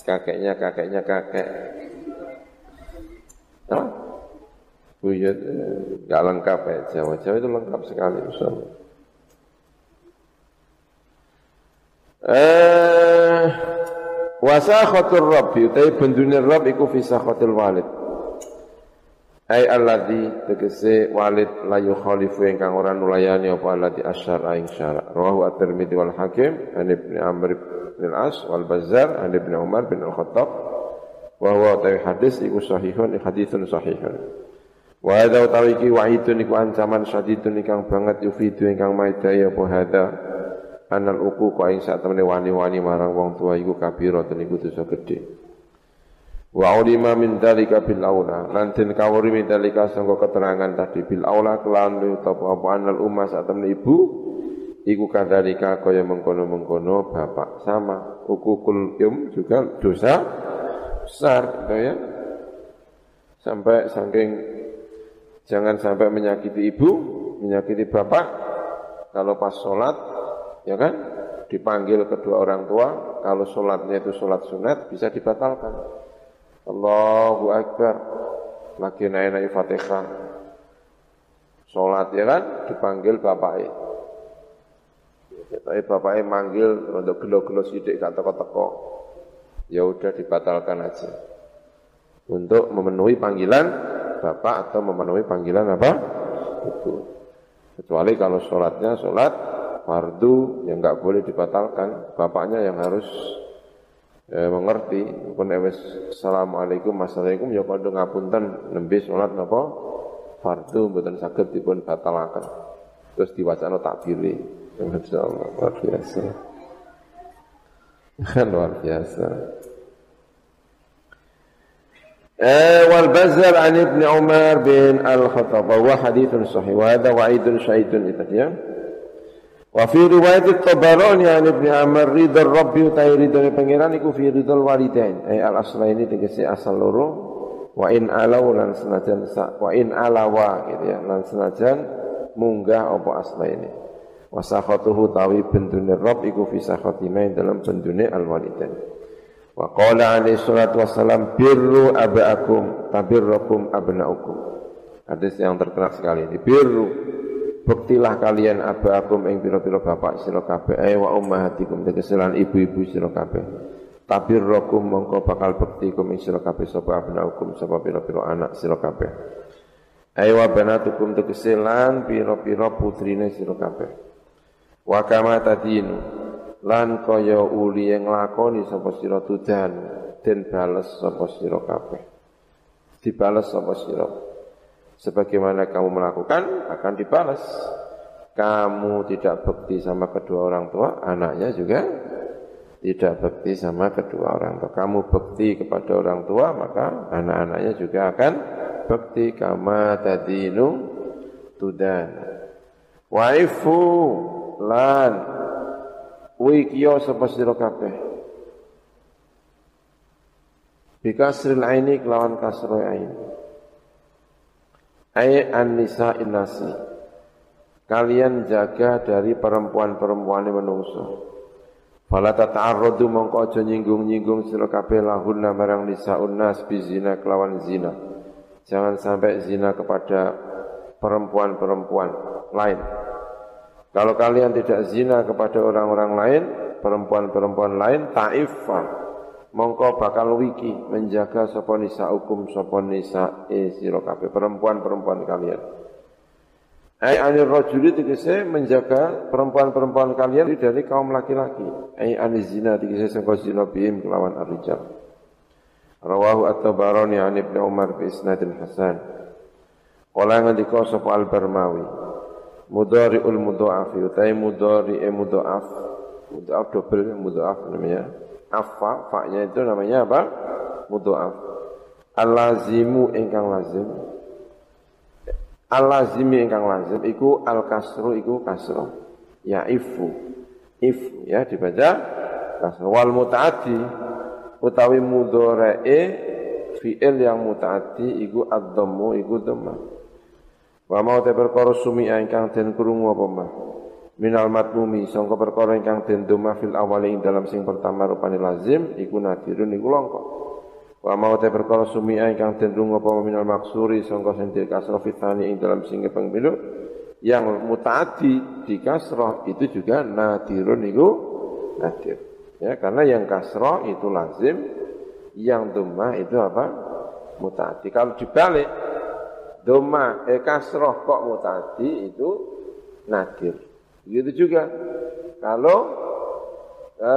kakeknya kakeknya kakek. Buyut enggak lengkap ya, Jawa. Jawa itu lengkap sekali, insyaallah. Eh wasakhatur rabbi utai bendune rabb iku fi sakhatil walid. Ai alladzi tegese walid la yukhalifu ingkang ora nulayani apa alladzi asyara ing syara. Rawahu at-Tirmidzi wal Hakim an Ibnu Amr bin Al-As wal Bazzar an Ibnu Umar bin Al-Khattab wa huwa tawi hadis iku sahihun haditsun sahihun. Wa hadza utawi iki wa'idun iku ancaman syadidun ingkang banget yufidu ingkang maidaya apa hadza anal uku kok ing sak temene wani-wani marang wong tua iku kabira ten iku dosa gedhe. Wa ulima min dalika bil aula. Lan den kawuri min dalika sangka keterangan tadi bil aula kelawan apa apa anal umma sak temene ibu iku kadalika kaya mengkono-mengkono bapak sama. Ukukul yum juga dosa besar gitu ya. Sampai saking jangan sampai menyakiti ibu menyakiti bapak kalau pas sholat ya kan? Dipanggil kedua orang tua kalau sholatnya itu sholat sunat bisa dibatalkan. Allahu Akbar. Lagi naik-naik fatihah. Sholat ya kan? Dipanggil bapaknya tapi bapaknya manggil untuk gelo-gelo sidik gak teko-teko. Ya udah dibatalkan aja. Untuk memenuhi panggilan bapak atau memenuhi panggilan apa? Itu kecuali kalau sholatnya sholat fardu yang nggak boleh dibatalkan. Bapaknya yang harus eh, mengerti. Pun ewes assalamualaikum assalamualaikum ya kalau ngapunten. Nembe sholat napa? Fardu mboten saged dipun batalaken. Terus diwacana takbiri insyaallah luar biasa. Luar biasa. Ibn Umar bin al-Khattab. Wa hadithun sahih wa hadha wa'idun syahidun. Itu ya Wa fi riwayat Tabarani an Ibnu Amr ridha Rabbi utai ridha pangeran iku fi ridha walidain. Ay al aslaini tegese asal loro. Wa in alau lan senajan wa in alawa gitu ya lan senajan munggah apa aslaini wa sakhatuhu tawi bendune Rabb iku fi sakhatima dalam bendune al walidain wa qala alaihi salatu wassalam birru abaakum tabirrukum abnaukum. Hadis yang terkenal sekali ini birru Bektilah kalian abakum ing pira-pira bapak sira kabeh ae wa ummahatikum tegeselan ibu-ibu sira kabeh. Tabirrakum mongko bakal bektikum ing sira kabeh sapa abnaukum sapa pira-pira anak sira kabeh. Ae wa banatukum tegeselan pira-pira putrine sira kabeh. Wa kama lan kaya uli yang lakoni sapa sira tudan den bales sapa sira kabeh. Dibales sapa sira sebagaimana kamu melakukan akan dibalas. Kamu tidak bekti sama kedua orang tua, anaknya juga tidak bekti sama kedua orang tua. Kamu bekti kepada orang tua, maka anak-anaknya juga akan bekti kama tadinu tudan. Waifu lan wikyo sapa sira kabeh. Bikasril aini kelawan kasroy aini. Ai an-nisa inasi. Kalian jaga dari perempuan-perempuan yang menungso. Fala tata'arradu mongko aja nyinggung-nyinggung sira kabeh lahunna marang nisa unnas bizina kelawan zina. Jangan sampai zina kepada perempuan-perempuan lain. Kalau kalian tidak zina kepada orang-orang lain, perempuan-perempuan lain, ta'ifah mongko bakal wiki menjaga sapa nisa hukum sapa nisa e sira kabeh perempuan-perempuan kalian. Ai anir rajuli tegese menjaga perempuan-perempuan kalian dari kaum laki-laki. Ai anil zina tegese sangka zina bihim kelawan ar-rijal. Rawahu at-Tabarani an Ibnu Umar bi isnadin hasan. Qala ngendika sapa al-Barmawi. Mudhari'ul mudha'af utai mudhari'e mudha'af. Mudha'af double mudha'af namanya Afa, faknya itu namanya apa? Mudha'af. Al-lazimu ingkang lazim. Al-lazimi ingkang lazim iku al-kasru iku kasro. Ya ifu. If ya dibaca kasro. Wal mutaati utawi mudharae fi'il yang mutaati iku ad-dhammu iku dhamma. Wa mau te perkara sumi ingkang den krungu apa mah minal matmumi sangka perkara ingkang den doma fil awali ing dalam sing pertama rupane lazim iku nadirun iku langka. Wa mau te perkara sumia ingkang den rungo apa minal maksuri sangka sing kasrah fitani ing dalam sing ping yang mutaati di kasrah itu juga nadirun iku nadir. Ya karena yang kasrah itu lazim yang doma itu apa? Mutaati. Kalau dibalik doma eh kasrah kok mutaati itu nadir Begitu juga kalau e,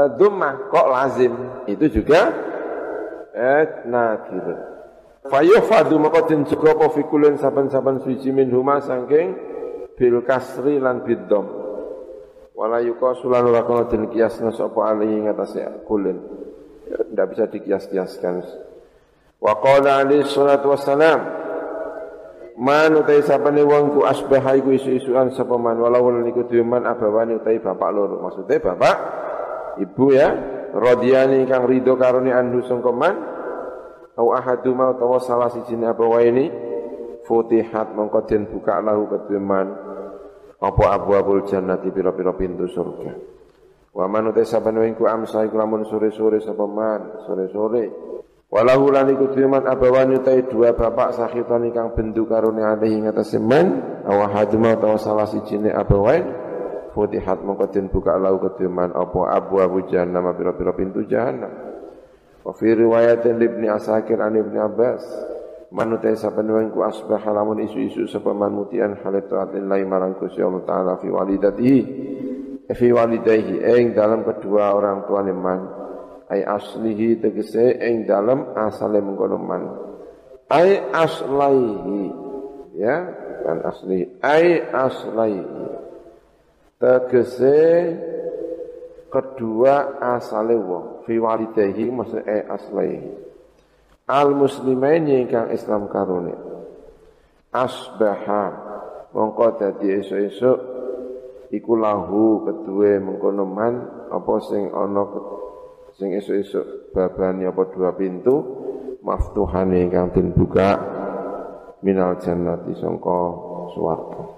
kok lazim itu juga eh nadir. Fayuhfadu maka den jaga apa fikulin saben-saben suci min huma saking bil kasri lan biddom. Wala yuqasulan ora kono den kiasna sapa ali kulin. Tidak bisa dikias-kiaskan. Wa qala alaihi salatu wassalam Man utai sapane wong ku asbah iku isu-isuan sapa man? Walau niku duwe man abawani utai bapak loro. Maksudnya bapak ibu ya radhiyani kang ridho karone anhu sangka man? Au ahaduma utawa salah siji apa wae ini futihat mongko den buka lahu kedue man apa abwabul jannati pira-pira pintu surga? Wa man utai saben wingku amsa iku lamun sore-sore sapa man? Sore-sore walahu lan iku man abawani utai dua bapak sakhitan kang bendu karone alih ing atase man au ahaduma utawa salah siji apa wae futihat mongko den buka lahu kedue man apa abwabul jannah pira-pira pintu jahannam. Wa fi riwayatin Ibnu Asakir an Ibnu Abbas manutai saben wong ku asbah lamun isu-isu sapa man mutian lillahi marang Gusti Allah taala fi walidatihi fi walidayhi ing dalam kedua orang tua man ai aslihi tegese ing dalam asale mengkono man. Ai aslaihi ya kan asli. Ai aslaihi. Tegese kedua asale wong. Fi walidayhi maksud e aslaihi. Al muslimaini ingkang Islam karone. Asbaha mongko dadi esuk-esuk iku lahu kedue mengkono man apa sing ana sing esuk-esuk babani apa dua pintu maftuhane ingkang den buka minal jannati sangka swarga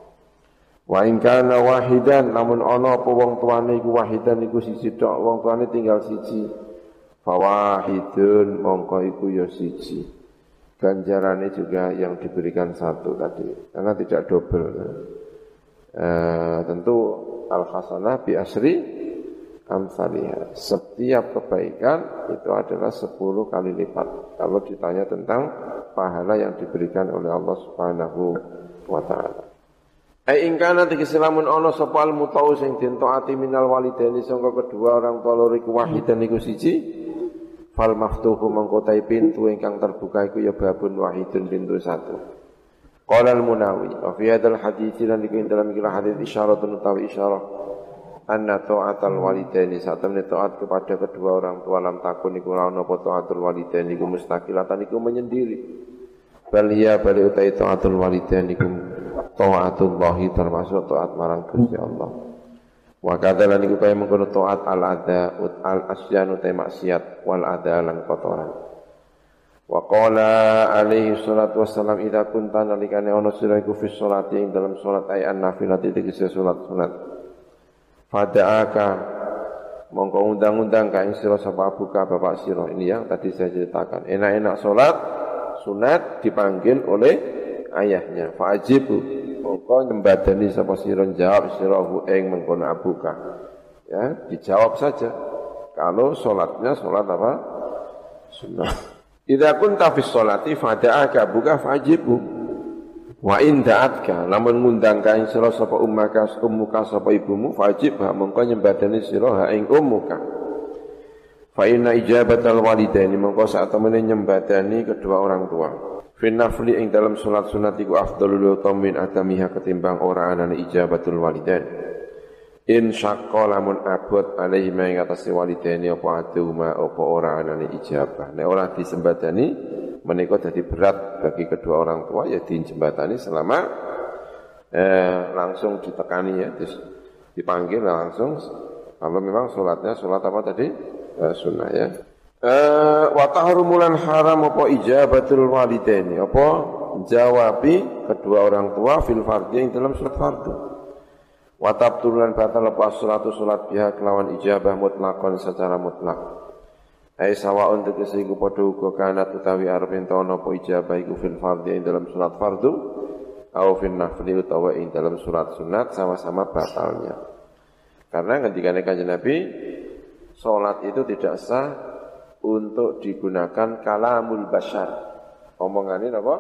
Wa in kana wahidan namun ana apa wong tuane iku wahidan iku siji tok wong tuane tinggal siji. Fawahidun mongko iku ya siji. Ganjarannya juga yang diberikan satu tadi karena tidak double. Eh, tentu al hasanah bi asri amsalihah. Setiap kebaikan itu adalah 10 kali lipat. Kalau ditanya tentang pahala yang diberikan oleh Allah Subhanahu wa taala. Ai ingkana tegese lamun ana sapa al mutau sing den taati minal walidaini sangka kedua orang tua loro iku wahidan iku siji fal maftuhu mangkotai pintu ingkang terbuka iku ya babun wahidun pintu satu Qala al Munawi wa fi hadzal hadits lan iku dalam ikilah hadits isyaratun utawi isyarah anna ta'atal walidaini saat taat kepada kedua orang tua lam takun iku ora apa taatul walidaini iku mustaqilatan iku menyendiri bal ya bali utai taatul walidaini iku taatullahi termasuk taat marang Gusti Allah. Wa kadzalan iku kaya mengkono taat al ada al asyanu te maksiat wal ada lan kotoran. Wa qala alaihi salatu wassalam idza kunta nalikane ana sira iku fi sholati ing dalam salat ay an nafilati tegese salat sunat. Fada'aka mongko undang-undang kain sira sapa buka bapak sira ini yang tadi saya ceritakan. Enak-enak salat sunat dipanggil oleh ayahnya. Fa'ajibu mongko nyembadani sapa sira jawab sira hu ing mengkono abuka. Ya, dijawab saja. Kalau sholatnya sholat apa? Sunnah. Idza kunta fi sholati fada'aka buka fajibu. Wa in da'atka lamun ngundang kae sira sapa ummaka ummuka sapa ibumu fajib ha mongko nyembadani sira ha ing ummuka. Fa inna ijabatal walidaini mongko saat temene nyembadani kedua orang tua. Finafli ing dalam sunat sunat iku afdalul utamin adamiha ketimbang ora anane ijabatul walidain. In syaqqa lamun abot alaihi ma ing atase walidaini apa aduma apa ora anane ijabah. Nek ora disembadani menika dadi berat bagi kedua orang tua ya dijembatani selama eh, langsung ditekani ya dipanggil langsung kalau memang sholatnya sholat apa tadi? Eh, sunnah ya. Eh, wa tahrumulan haram apa ijabatul walidaini apa jawabi kedua orang tua fil fardhi yang dalam surat fardu wa tabtulan batal lepas salatu salat pihak kelawan ijabah mutlakon secara mutlak ai sawaun tegese iku padha uga kana utawi arep entono apa ijabah iku fil fardhi yang dalam surat fardu au fil nafli utawa ing dalam surat sunat sama-sama batalnya karena ketika kanjeng Nabi salat itu tidak sah untuk digunakan kalamul bashar. Ini apa?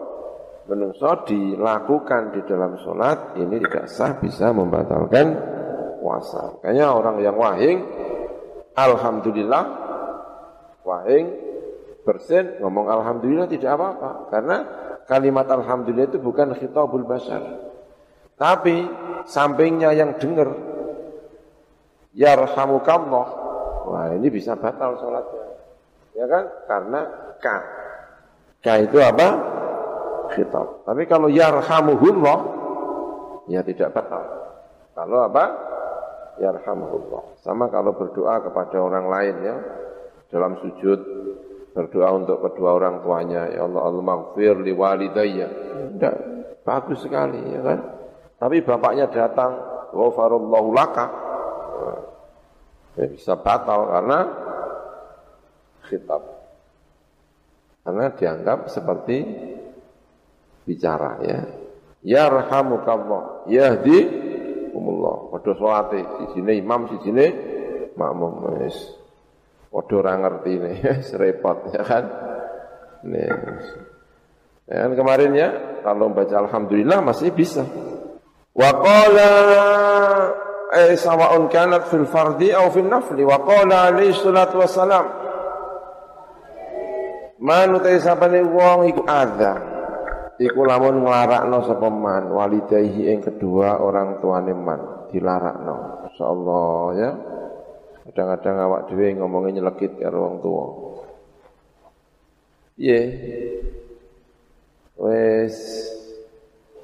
Menungso dilakukan di dalam sholat ini tidak sah bisa membatalkan puasa. Kayaknya orang yang wahing, alhamdulillah, wahing bersin ngomong alhamdulillah tidak apa-apa karena kalimat alhamdulillah itu bukan khitabul basar. Tapi sampingnya yang dengar yarhamukallah. Wah, ini bisa batal sholatnya. Ya kan? Karena ka. Ka itu apa? Khitab. Tapi kalau yarhamuhullah ya tidak batal. Kalau apa? Yarhamuhullah. Sama kalau berdoa kepada orang lain ya dalam sujud berdoa untuk kedua orang tuanya ya Allah Allah maghfir li walidayya tidak bagus sekali ya kan tapi bapaknya datang ghafarallahu laka ya bisa batal karena khitab karena dianggap seperti bicara ya. Yarhamukallah yahdi umullah padha salate sijine imam sijine makmum wis. Padha ora ngerti ini [LAUGHS] repot ya kan? Nih ya kan kemarin ya kalau baca alhamdulillah masih bisa. Wa qala eh sawa'un kanat fil fardi aw fil nafli. Wa qala alaihi salatu wassalam manutai sapane wong iku adzan Iku lamun nglarakno sapa man walidayhi ing kedua orang tuane man dilarakno. Insyaallah ya. Kadang-kadang awak dhewe ngomongnya nyelekit karo wong tuwa. Iya. Wes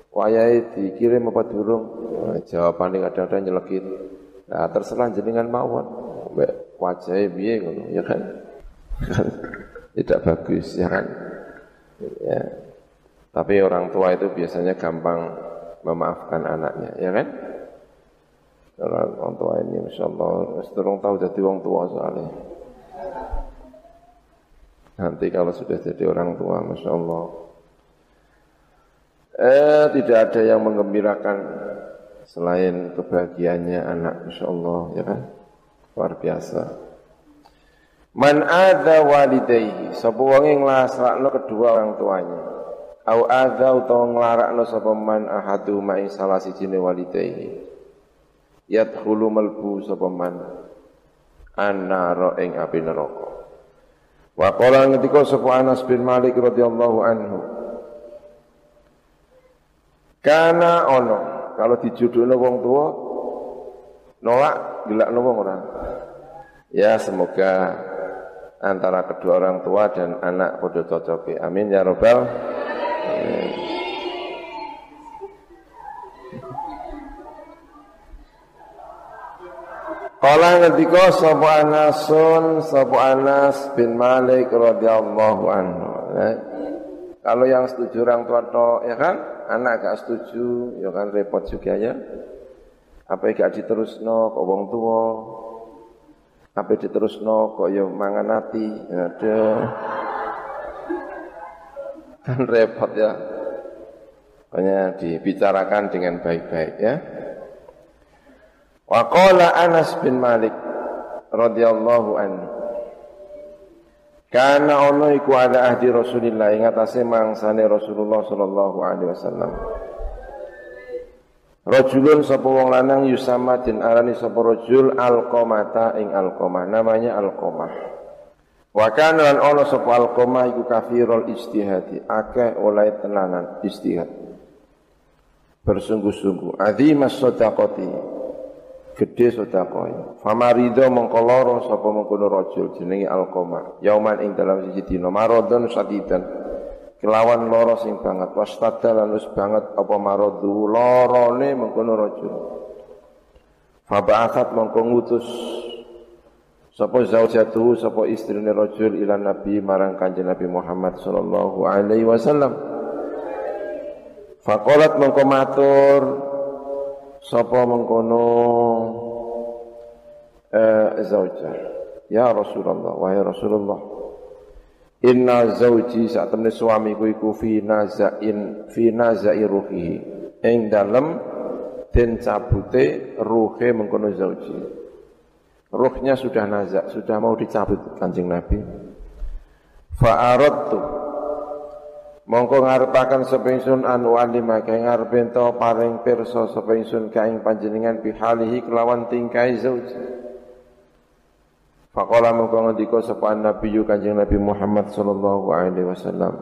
wayahe dikirim apa durung? Nah, jawabane kadang-kadang nyelekit. Nah, terserah jenengan mawon. Mbak wajahe piye ngono ya kan? [LAUGHS] Tidak bagus ya kan? Ya. Tapi orang tua itu biasanya gampang memaafkan anaknya, ya kan? Orang tua ini Masya Allah Seterung tahu jadi orang tua soalnya. Nanti kalau sudah jadi orang tua Masya Allah. Eh tidak ada yang menggembirakan Selain kebahagiaannya anak Masya Allah ya kan? Luar biasa. Man ada walidayhi Sapa wong ing kedua orang tuanya au adza utawa nglarakno sapa man ahadu ma'i salah sijine walidayhi. Yadkhulu malbu sapa man annara ing api neraka. Wa qala ngendika sapa Anas bin Malik radhiyallahu anhu kana ono kalau dijodohno wong tua nolak gelakno wong ora? Ya semoga antara kedua orang tua dan anak pada cocok. Amin ya robbal Kala ngendika sapa Anasun sapa Anas bin Malik radhiyallahu anhu. Eh, kalau yang setuju orang tua to, ya kan? Anak gak setuju, ya kan repot juga ya. Apa gak diterusno kok wong tua? Apa diterusno kok ya mangan ati? Aduh. Kan [LAUGHS] repot ya. Pokoknya dibicarakan dengan baik-baik ya. Wa qala Anas bin Malik radhiyallahu anhu Kana ono iku ada ahdi Rasulillah ing atase mangsane Rasulullah sallallahu alaihi wasallam. Rajulun sapa wong lanang yusama den arani sapa rajul alqamata ing alqamah namanya alqamah. Wa kana lan ono sapa alqamah iku kafirul istihadi akeh oleh tenanan istihad. Bersungguh-sungguh azimas sadaqati gede sedekah. Famarido mongko lara sapa mengkono rajul jenenge Alqama. Yauman ing dalam siji dina maradon sadidan. Kelawan lara sing banget wastada lan wis banget apa maradu larane mengkono rajul. Faba'athat mongko ngutus sapa zaujatu sapa istrine rajul ila nabi marang kanjeng Nabi Muhammad sallallahu alaihi wasallam. Faqalat mongko matur. Sapa mengkono eh, zauja. Ya Rasulullah wahai Rasulullah. Inna zauji saat temne suamiku iku fi nazain fi nazai ruhihi. Ing dalem den cabute ruhe mengkono zauji ruhnya sudah nazak sudah mau dicabut kanjeng Nabi fa aradtu Mongko ngarepaken sapa ingsun an walima kae ngarep ento paring pirsa sapa ingsun kaing panjenengan bihalihi kelawan tingkai zauj. Faqala mengko ngendika sapa Nabi Kanjeng Nabi Muhammad sallallahu alaihi wasallam.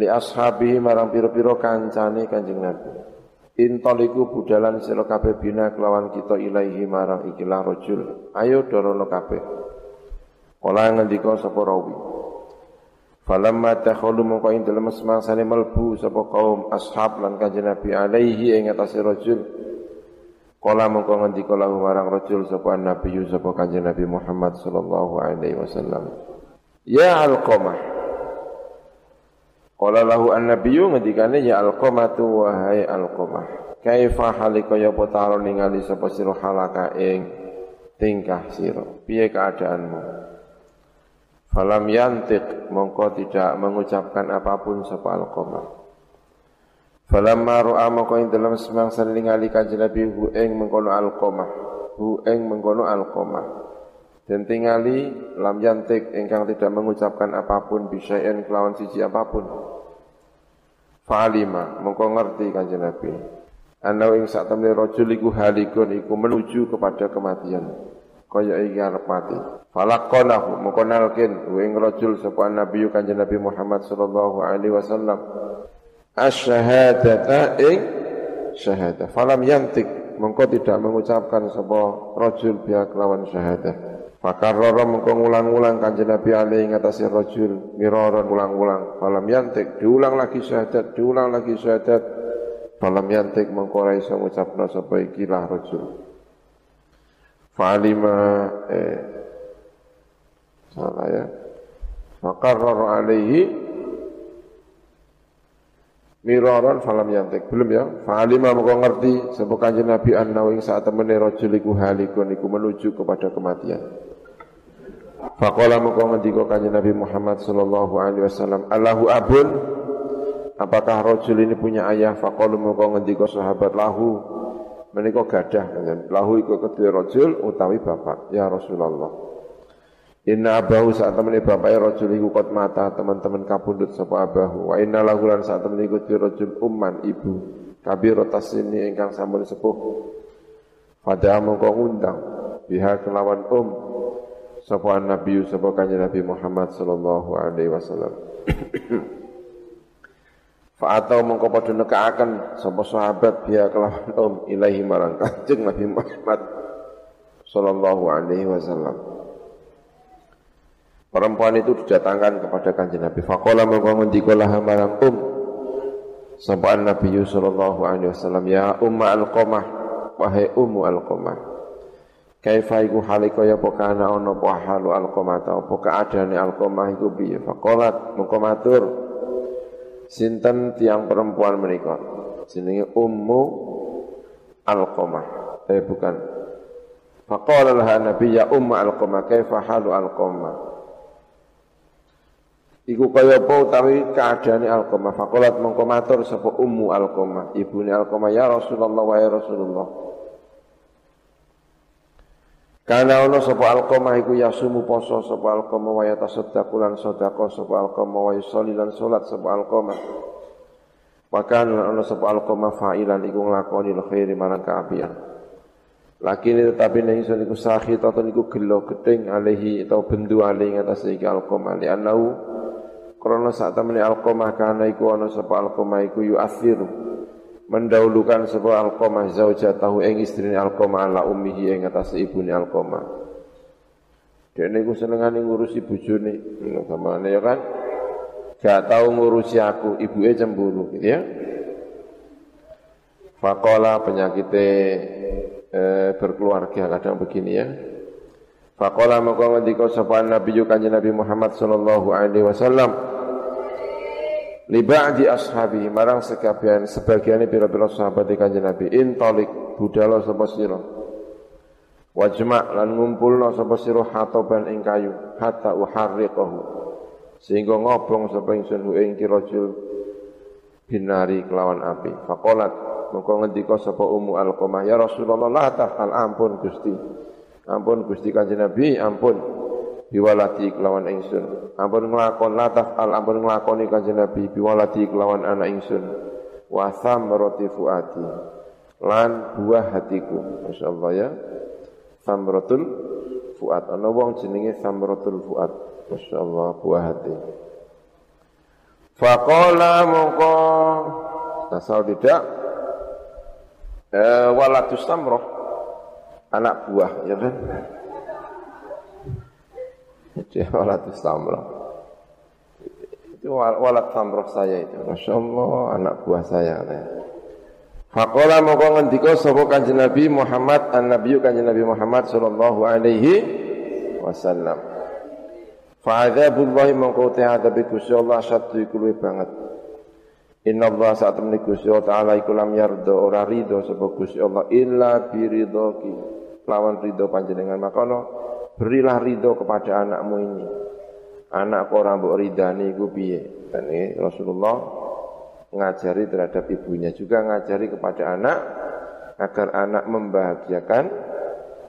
Li ashabihi marang pira-pira kancane Kanjeng Nabi. Intoliku budalan sira kabeh bina kelawan kita ilaihi marang ikilah rajul. Ayo dorono kabeh. Kala ngendika sapa rawi. Falamma takhulu mongko ing dalem semangsane melbu sapa kaum ashab lan Kanjeng Nabi alaihi ing atase rajul. Kala mengko ngendika lahu marang rajul sapa Nabi sapa Kanjeng Nabi Muhammad sallallahu alaihi wasallam. Ya Alqamah. Kala lahu an-nabiy ngendikane ya Alqamah tu wahai Alqamah. Kaifa halika ya potaro ningali sapa sira halaka ing tingkah sira. Piye keadaanmu? Falam yantik mongko tidak mengucapkan apa pun sapa Alqamah. Falamma ra'a maka ing dalam semangsa ningali kanjeng Nabi hu ing mengkono alqamah hu ing mengkono alqamah dan tingali lam yantik ingkang tidak mengucapkan apa pun bisaen kelawan siji apa pun. Fa'alima mengko ngerti kanjeng Nabi. Ana ing sak temne rajul iku halikun iku menuju kepada kematian. Kaya iki arep mati. Falaqanahu mengko nalkin ing rajul sapa Nabi kanjeng Nabi Muhammad sallallahu alaihi wasallam. Asyhadata ing syahadah. Falam yantik mengko tidak mengucapkan sebuah rajul biha kelawan syahadah. Fakarrara mengko ngulang-ulang kanjeng Nabi alaihi ngatasi rajul miraran ulang-ulang. Falam yantik diulang lagi syahadat, diulang lagi syahadat. Falam yantik mengko ora iso ngucapna sapa ikilah rajul. Fa'alima eh salah ya. Fakarrara alaihi miraran falam yantik belum ya fa'alima moko ngerti sapa kanjeng Nabi saat temene rajul iku halikun iku menuju kepada kematian Faqala moko ngendika kanjeng Nabi Muhammad sallallahu alaihi wasallam Allahu abun. Apakah rajul ini punya ayah? Faqala moko ngendika sahabat lahu. Menika gadah lahu iku kedua rajul utawi bapak. Ya Rasulullah. Inna abahu saat temen bapak rojul iku kot mata teman-teman kapundut sapa abahu. Wa inna lahu lan saat temen iku rojul umman ibu. Kabir ini ingkang sampun sepuh. Pada mongko ngundang biha kelawan um sapa nabi sapa kanjeng Nabi Muhammad sallallahu alaihi wasallam [CLEARS THROAT] Fa atau mongko padha nekaaken sapa sahabat biha kelawan um ilahi marang kanjeng Nabi Muhammad sallallahu alaihi wasallam Perempuan itu didatangkan kepada kanjeng Nabi. Fakola mengko ngendikalah marang um Sampaan Nabi sallallahu alaihi wasallam ya umma al-qamah wahai ummu al-qamah. Kaifa iku hale kaya apa kana ana apa halu al-qamah ta apa keadaane al-qamah iku piye? Faqalat mengko matur sinten tiang perempuan menika. Jenenge ummu al-qamah. Eh bukan. Faqala laha Nabi ya umma al-qamah kaifa halu al-qamah? Iku kaya apa utawi keadaane Alqamah. Faqalat mongko matur sapa ummu Alqamah, ibune Alqamah ya Rasulullah wa ya Rasulullah. Karena ono sapa Alqamah iku yasumu poso sapa Alqamah wa yatasaddaqu lan sedekah sapa Alqamah wa yusolli lan salat sapa Alqamah. Maka ono sapa Alqamah fa'ilan iku nglakoni khairi marang kaapian. Lakin tetapi ning iso niku sahih atau niku gelo gedeng alihi atau bendu alihi atas iki Alqamah li annahu Karena saat temani alqamah kana iku ana sapa alqamah iku yu'athiru mendahulukan sapa alqamah zaujatahu ing istrine alqamah ala ummihi ing atas ibune alqamah. Dene iku senengane ngurusi bojone, samane ya kan. Gak tahu ngurusi aku, ibuke cemburu gitu ya. Fakola penyakitnya eh, berkeluarga kadang begini ya. Fakola maka ngendika sapa Nabi kanjeng Nabi Muhammad sallallahu alaihi wasallam li ba'di ashabi marang sekabian sebagian pira-pira sahabat kanjeng Nabi. Intalik budalo sapa sira? Wajma' lan ngumpulna sapa sira hataban ing kayu hatta uharriqahu. Sehingga ngobong sapa ingsun ing kirajul binari kelawan api. Faqalat mongko ngendika sapa ummu alqamah ya Rasulullah la tafal ampun Gusti. Ampun Gusti kanjeng Nabi ampun biwalati kelawan ingsun. Ampun nglakon lataf al ampun nglakoni kanjeng Nabi. Biwalati kelawan anak ingsun. Wa samrati fuati. Lan buah hatiku. Masyaallah ya. Samratul fuad. Ana wong jenenge Samratul Fuad. Masyaallah buah hati. Faqala mongko. Tasawuf tidak? Eh, walatus samroh. Anak buah ya kan jadi walatus samroh. Itu walat samroh saya itu. Masya Allah anak buah saya Faqala mongko ngendika sapa Kanjeng Nabi Muhammad an-Nabiyyu Kanjeng Nabi Muhammad sallallahu alaihi wasallam. Fa'adzabullahi mongko ta'adabi Gusti Allah satu iku banget. Inna Allah saat temani Gusti Allah Ta'ala iku lam yardo ora ridho sapa Gusti Allah illa biridhoki lawan ridho panjenengan. Makono berilah ridho kepada anakmu ini. Anak orang mbok ridani iku piye? Dan ini Rasulullah ngajari terhadap ibunya juga ngajari kepada anak agar anak membahagiakan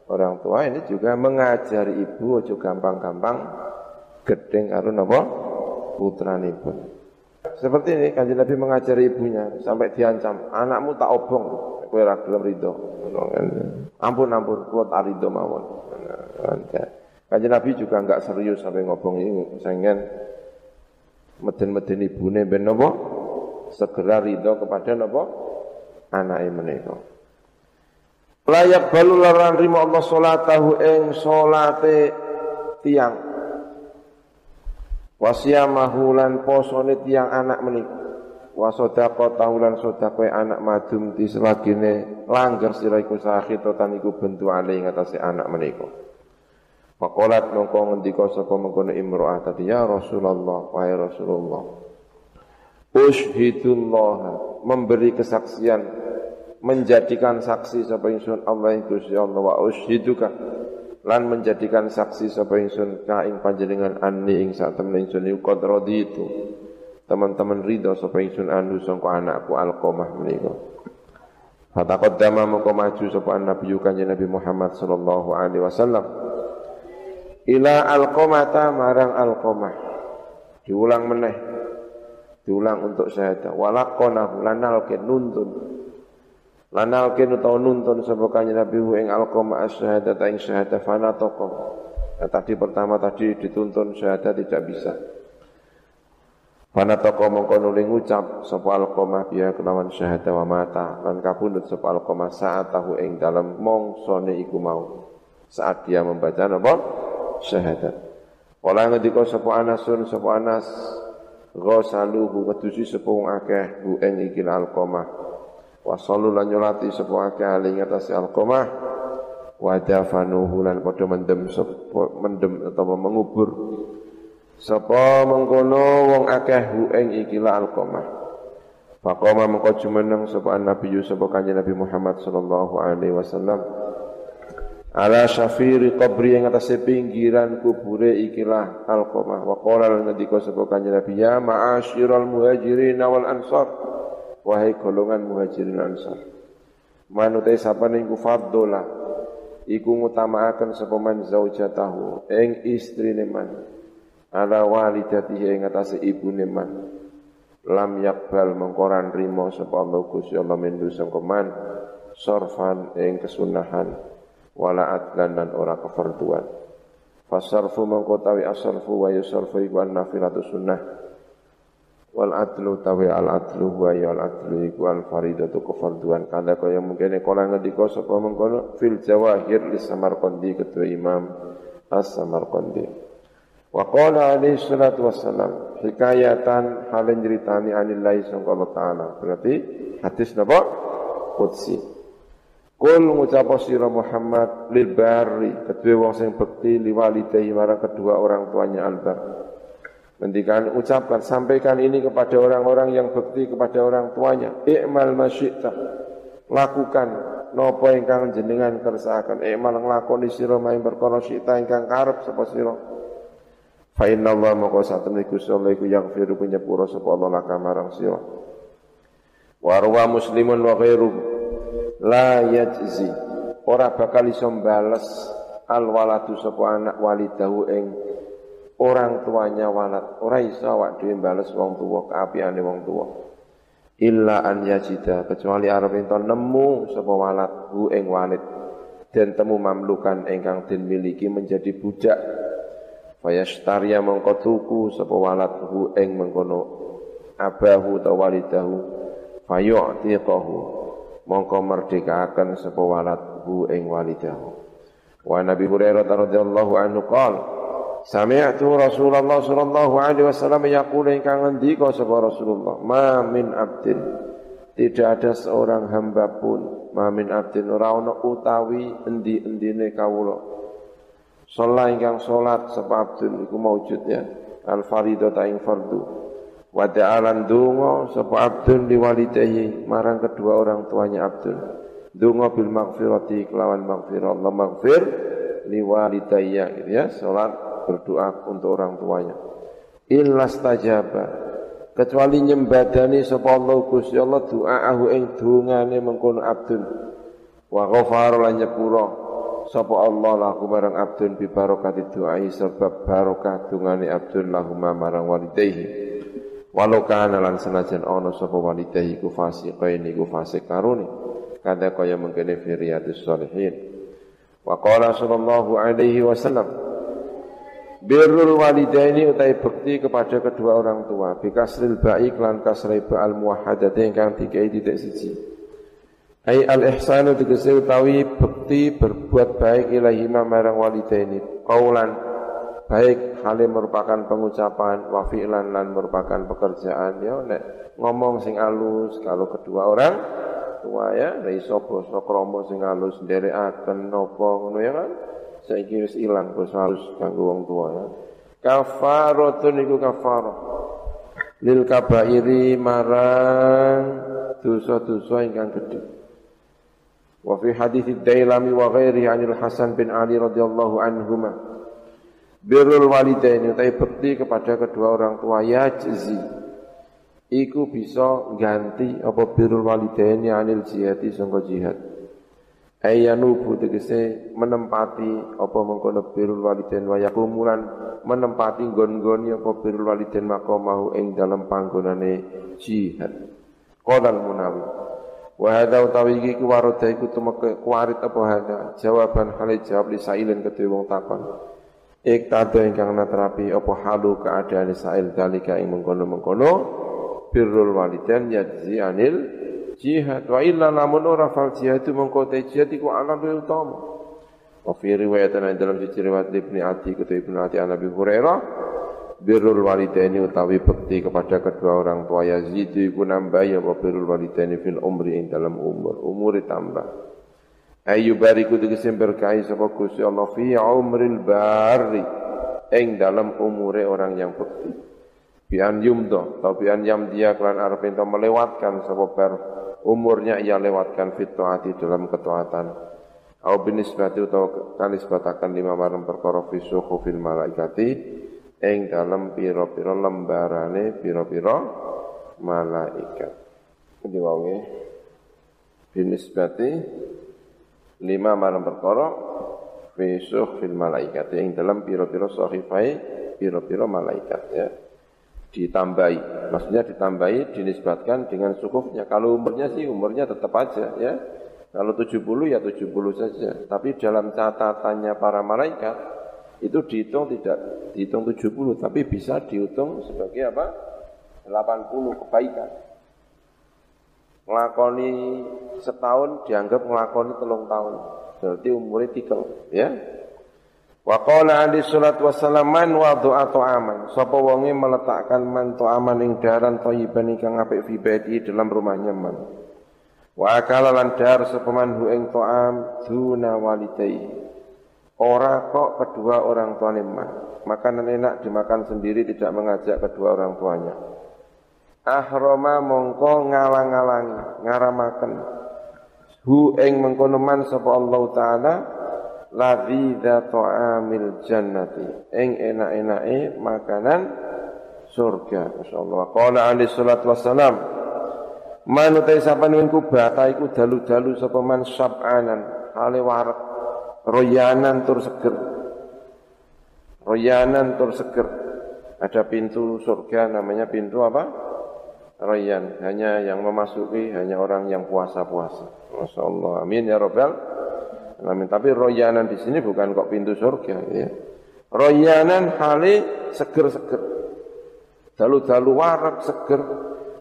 orang tua ini juga mengajari ibu ojo gampang-gampang gedeng karo napa pun. Seperti ini kanjeng Nabi mengajari ibunya sampai diancam, anakmu tak obong kowe ora gelem rido. Ampun ampun kula tak rido mawon. Kanjeng Nabi juga enggak serius sampai ngobong ini, sengen meden-meden ibune ben napa segera ridho kepada napa anake menika. Layak balu laran rimo Allah salatahu ing salate tiang. Wasiyamahu lan posone tiang anak menika. Wa sadaqa tahulan sadaqa anak madum di selagine langgar sira iku sahitotan iku bentu ale ing atase anak menika Faqalat mongko ngendika sapa mengkono imro'ah tadi ya Rasulullah wahai Rasulullah Ushidullah memberi kesaksian menjadikan saksi sapa ingsun Allah ing Gusti Allah wa ushiduka lan menjadikan saksi sapa ingsun ka ing panjenengan anni ing sak temen ingsun iku qad teman-teman ridho sapa ingsun anu sangka anakku alqamah menika. Fataqaddama moko maju sapa Nabi kanjeng Nabi Muhammad sallallahu alaihi wasallam ila alqamata marang alqamah diulang meneh. Diulang untuk syahadah. Walaqonahu lanalkin nuntun. Lanalkin utawa nuntun sapa kanjeng Nabi ing alqama asyahadat ing syahadah fana toko nah, tadi pertama tadi dituntun syahadah tidak bisa. Fana toko mongko nuling ngucap sapa alqama biya kelawan syahadah wa mata lan kapundhut sapa saat tahu ing dalam mongsone iku mau. Saat dia membaca napa syahadat Kala ngendika sapa Anasun sapa Anas ghasaluhu wedusi sapa wong akeh bu ing iki alqamah. Wa sallu lan nyolati sapa akeh ali ngatasi alqamah. Wa dafanuhu lan padha mendem sapa mendem atau mengubur sapa mengkono wong akeh bu ing iki alqamah. Faqama mengko jumeneng sapa Nabi sapa kanjeng Nabi Muhammad sallallahu alaihi wasallam ala syafiri qabri yang atas pinggiran kubure ikilah alqamah. Wa qala lan ngendika sapa kanjeng Nabi ya ma'asyiral muhajirin wal ansar. Wahai golongan muhajirin ansar. Manute sapa ning faddola iku ngutamaaken sapa man zaujatahu ing istrine man. Ala walidatihi ing atase ibune man. Lam yakbal mengkoran rimo sapa Allah Gusti Allah mendu sangko man sorfan ing kesunahan wala adlan dan ora kefarduan fasarfu mengkotawi asarfu wa yusarfu iku nafilatu sunnah. Wal adlu tawi al adlu wa ya al adlu iku al faridatu kefarduan kada kaya mungkin kala ngendika sapa mengkono fil jawahir li samarqandi ketua imam as samarqandi wa qala alaihi salatu wassalam hikayatan halin ceritani anillahi sangka taala. Berarti hadis napa? Qudsi Kul ngucap sira Muhammad lil bari kedua wong sing bekti liwalidayhi marang kedua orang tuanya albar. Nantikan ucapkan sampaikan ini kepada orang-orang yang bekti kepada orang tuanya. I'mal masyita. Lakukan nopo ingkang jenengan kersakaken. I'mal nglakoni sira maing perkara sita ingkang karep sapa sira. Fa inna Allah moko satune Gusti Allah iku yaghfiru penyepura sapa Allah laka marang sira. Warwa muslimun wa ghairuhu la yajzi. Ora bakal iso bales al waladu sapa anak walidahu ing orang tuanya walad. Ora iso awak dhewe bales wong tuwa kaapiane wong tuwa. Illa an yajida kecuali arep ento nemu sapa walad hu ing walid. Dan temu mamlukan ingkang den miliki menjadi budak. Fayastariya mongko tuku sapa waladhu ing mengkono abahu ta walidahu. Fayu'tiqahu mongko merdekakan sapa waladhu ing walidahu. Wa nabi hurairah radhiyallahu anhu qala Sami'tu Rasulullah sallallahu alaihi wasallam yaqulu ingkang ngendika sapa Rasulullah ma min abdin tidak ada seorang hamba pun mamin abdin. Ora ana utawi endi-endine kawula. Salat ingkang salat sapa abdun iku maujud ya al faridata ing fardu wa ta'alan donga sapa abdun liwalidayhi marang kedua orang tuanya abdun donga bil maghfirati kelawan maghfirah. Allah maghfir liwalidayya gitu ya salat berdoa untuk orang tuanya. Illa stajaba kecuali nyembadani sapa Allah Gusti Allah doaahu ing dungane mengkono abdun wa ghafara lan nyepura sapa Allah lahu marang abdun bi barokati doai sebab barokah dungane abdun lahu marang walidayhi walau kana lan senajan ana sapa walidayhi ku fasiqain iku fasik karuni kada kaya mengkene fi riyadus shalihin wa qala sallallahu alaihi wasallam Birrul walidaini utai bekti kepada kedua orang tua. Bikasril ba'i klan kasrai ba'al muwahadati ingkang dikai titik siji. Ai al ihsanu tegese utawi bekti berbuat baik ilahima marang walidaini. Kaulan baik halim merupakan pengucapan wa fi'lan lan merupakan pekerjaan ya nek ngomong sing alus kalau kedua orang tua ya iso basa krama sing alus nderekaken napa ngono ya kan saiki wis ilang basa halus kanggo wong tua ya. Kafaratun iku kafarah. Lil kabairi marang dosa-dosa ingkang gedhe. Wa fi hadits Dailami wa ghairi anil Hasan bin Ali radhiyallahu anhuma. Birrul walidaini utai bekti kepada kedua orang tua yajzi. Iku bisa ganti apa birrul walidaini anil jihati sangka jihad. Ayanubu tegese menempati apa mengkono birul walidain wa yakumulan menempati gon-goni apa birul walidain maqamahu ing dalam panggonane jihad. Qolal munawi. Wa hadza utawi iki ku warada iku tumeke kuarit apa hadza jawaban hale jawab li sailin kedue wong takon. Iktada ingkang natrapi apa halu keadaan sail dalika ing mengkono-mengkono birrul walidain yajzi anil jihad. Wa illa namun ora fal jihad itu mengko jihad iku ana utama. Wa fi riwayatan dalam siji riwayat Ati kata Ibnu Ati an Nabi Hurairah birrul walidaini utawi bekti kepada kedua orang tua Yazid iku nambah ya birrul walidaini fil umri ing dalam umur. Umur tambah ayu bariku tegese berkahi sapa Gusti Allah fi umril bari ing dalam umure orang yang bekti. Bian yumdo atau bian yam dia kelan arep melewatkan sapa bar umurnya ia lewatkan fitoati dalam ketuatan au binisbati utawa kanisbatakan lima marang perkara fi fil malaikati ing dalam pira-pira lembarane pira-pira malaikat. Wae binisbati lima marang perkara fi fil malaikati ing dalam pira-pira sahifai pira-pira malaikat ya ditambahi. Maksudnya ditambahi dinisbatkan dengan sukufnya. Kalau umurnya sih umurnya tetap aja ya. Kalau 70 ya 70 saja. Tapi dalam catatannya para malaikat itu dihitung tidak dihitung 70 tapi bisa dihitung sebagai apa? 80 kebaikan. Ngelakoni setahun dianggap ngelakoni telung tahun. Berarti umurnya tiga ya. Wa qala alaihi salatu wassalam man wada'a ta'aman. Sapa wonge meletakkan man ta'aman ing daran thayyiban ingkang apik fi baiti dalam rumahnya man. Wa akala lan dar sapa man hu ing ta'am duna walidai. Ora kok kedua orang tuanya man. Makanan enak dimakan sendiri tidak mengajak kedua orang tuanya. Ahrama mongko ngalang-alangi, ngaramaken. Hu ing mengkono man sapa Allah taala ladhidha ta'amil jannati. Ing enak-enake makanan surga masyaallah. Qala alaihi salatu wassalam man utai sapa ninku bata iku dalu-dalu sapa man sab'anan hale warak royanan tur seger. Royanan tur seger. Ada pintu surga namanya pintu apa royan hanya yang memasuki hanya orang yang puasa-puasa masyaallah amin ya rabbal Amin. Tapi royanan di sini bukan kok pintu surga ya. Royanan hale seger-seger. Dalu-dalu warak seger.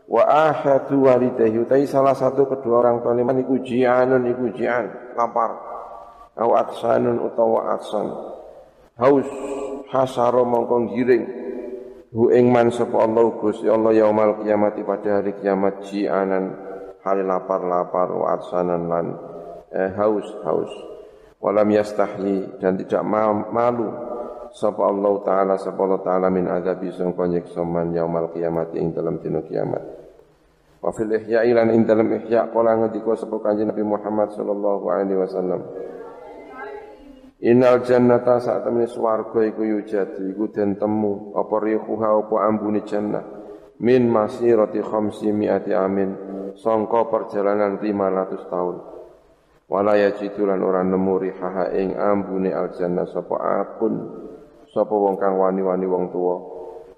Wa ahadu walidahi utai salah satu kedua orang tua ini iku ji'anun iku ji'an lapar. Au atsanun utawa atsan. Haus hasaro mongkong giring. Hu ing man sapa Allah Gusti Allah yaumal kiamati pada hari kiamat ji'anan hal lapar-lapar wa atsanan lan eh, haus haus. Walam yastahyi dan tidak malu. Sapa Allah taala sapa Allah taala min azabi sangka nyiksa man yaumal kiamat ing dalam dina kiamat. Wa fil ihya ilan ing dalam ihya kala ngendika sapa kanjeng Nabi Muhammad sallallahu alaihi wasallam Innal jannata saat temene swarga iku yujadi iku den temu. Apa rihuha apa ambune jannah. Min masirati khamsi mi'ati amin. Sangka perjalanan 500 tahun. Wala yajidulan ora nemu rihaha ing ambune al jannah sapa akun sapa wong kang wani-wani wong tuwa.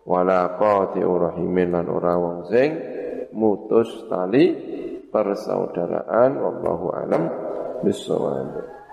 Wala qati'u rahimin lan ora wong sing mutus tali persaudaraan. Wallahu alam bisawab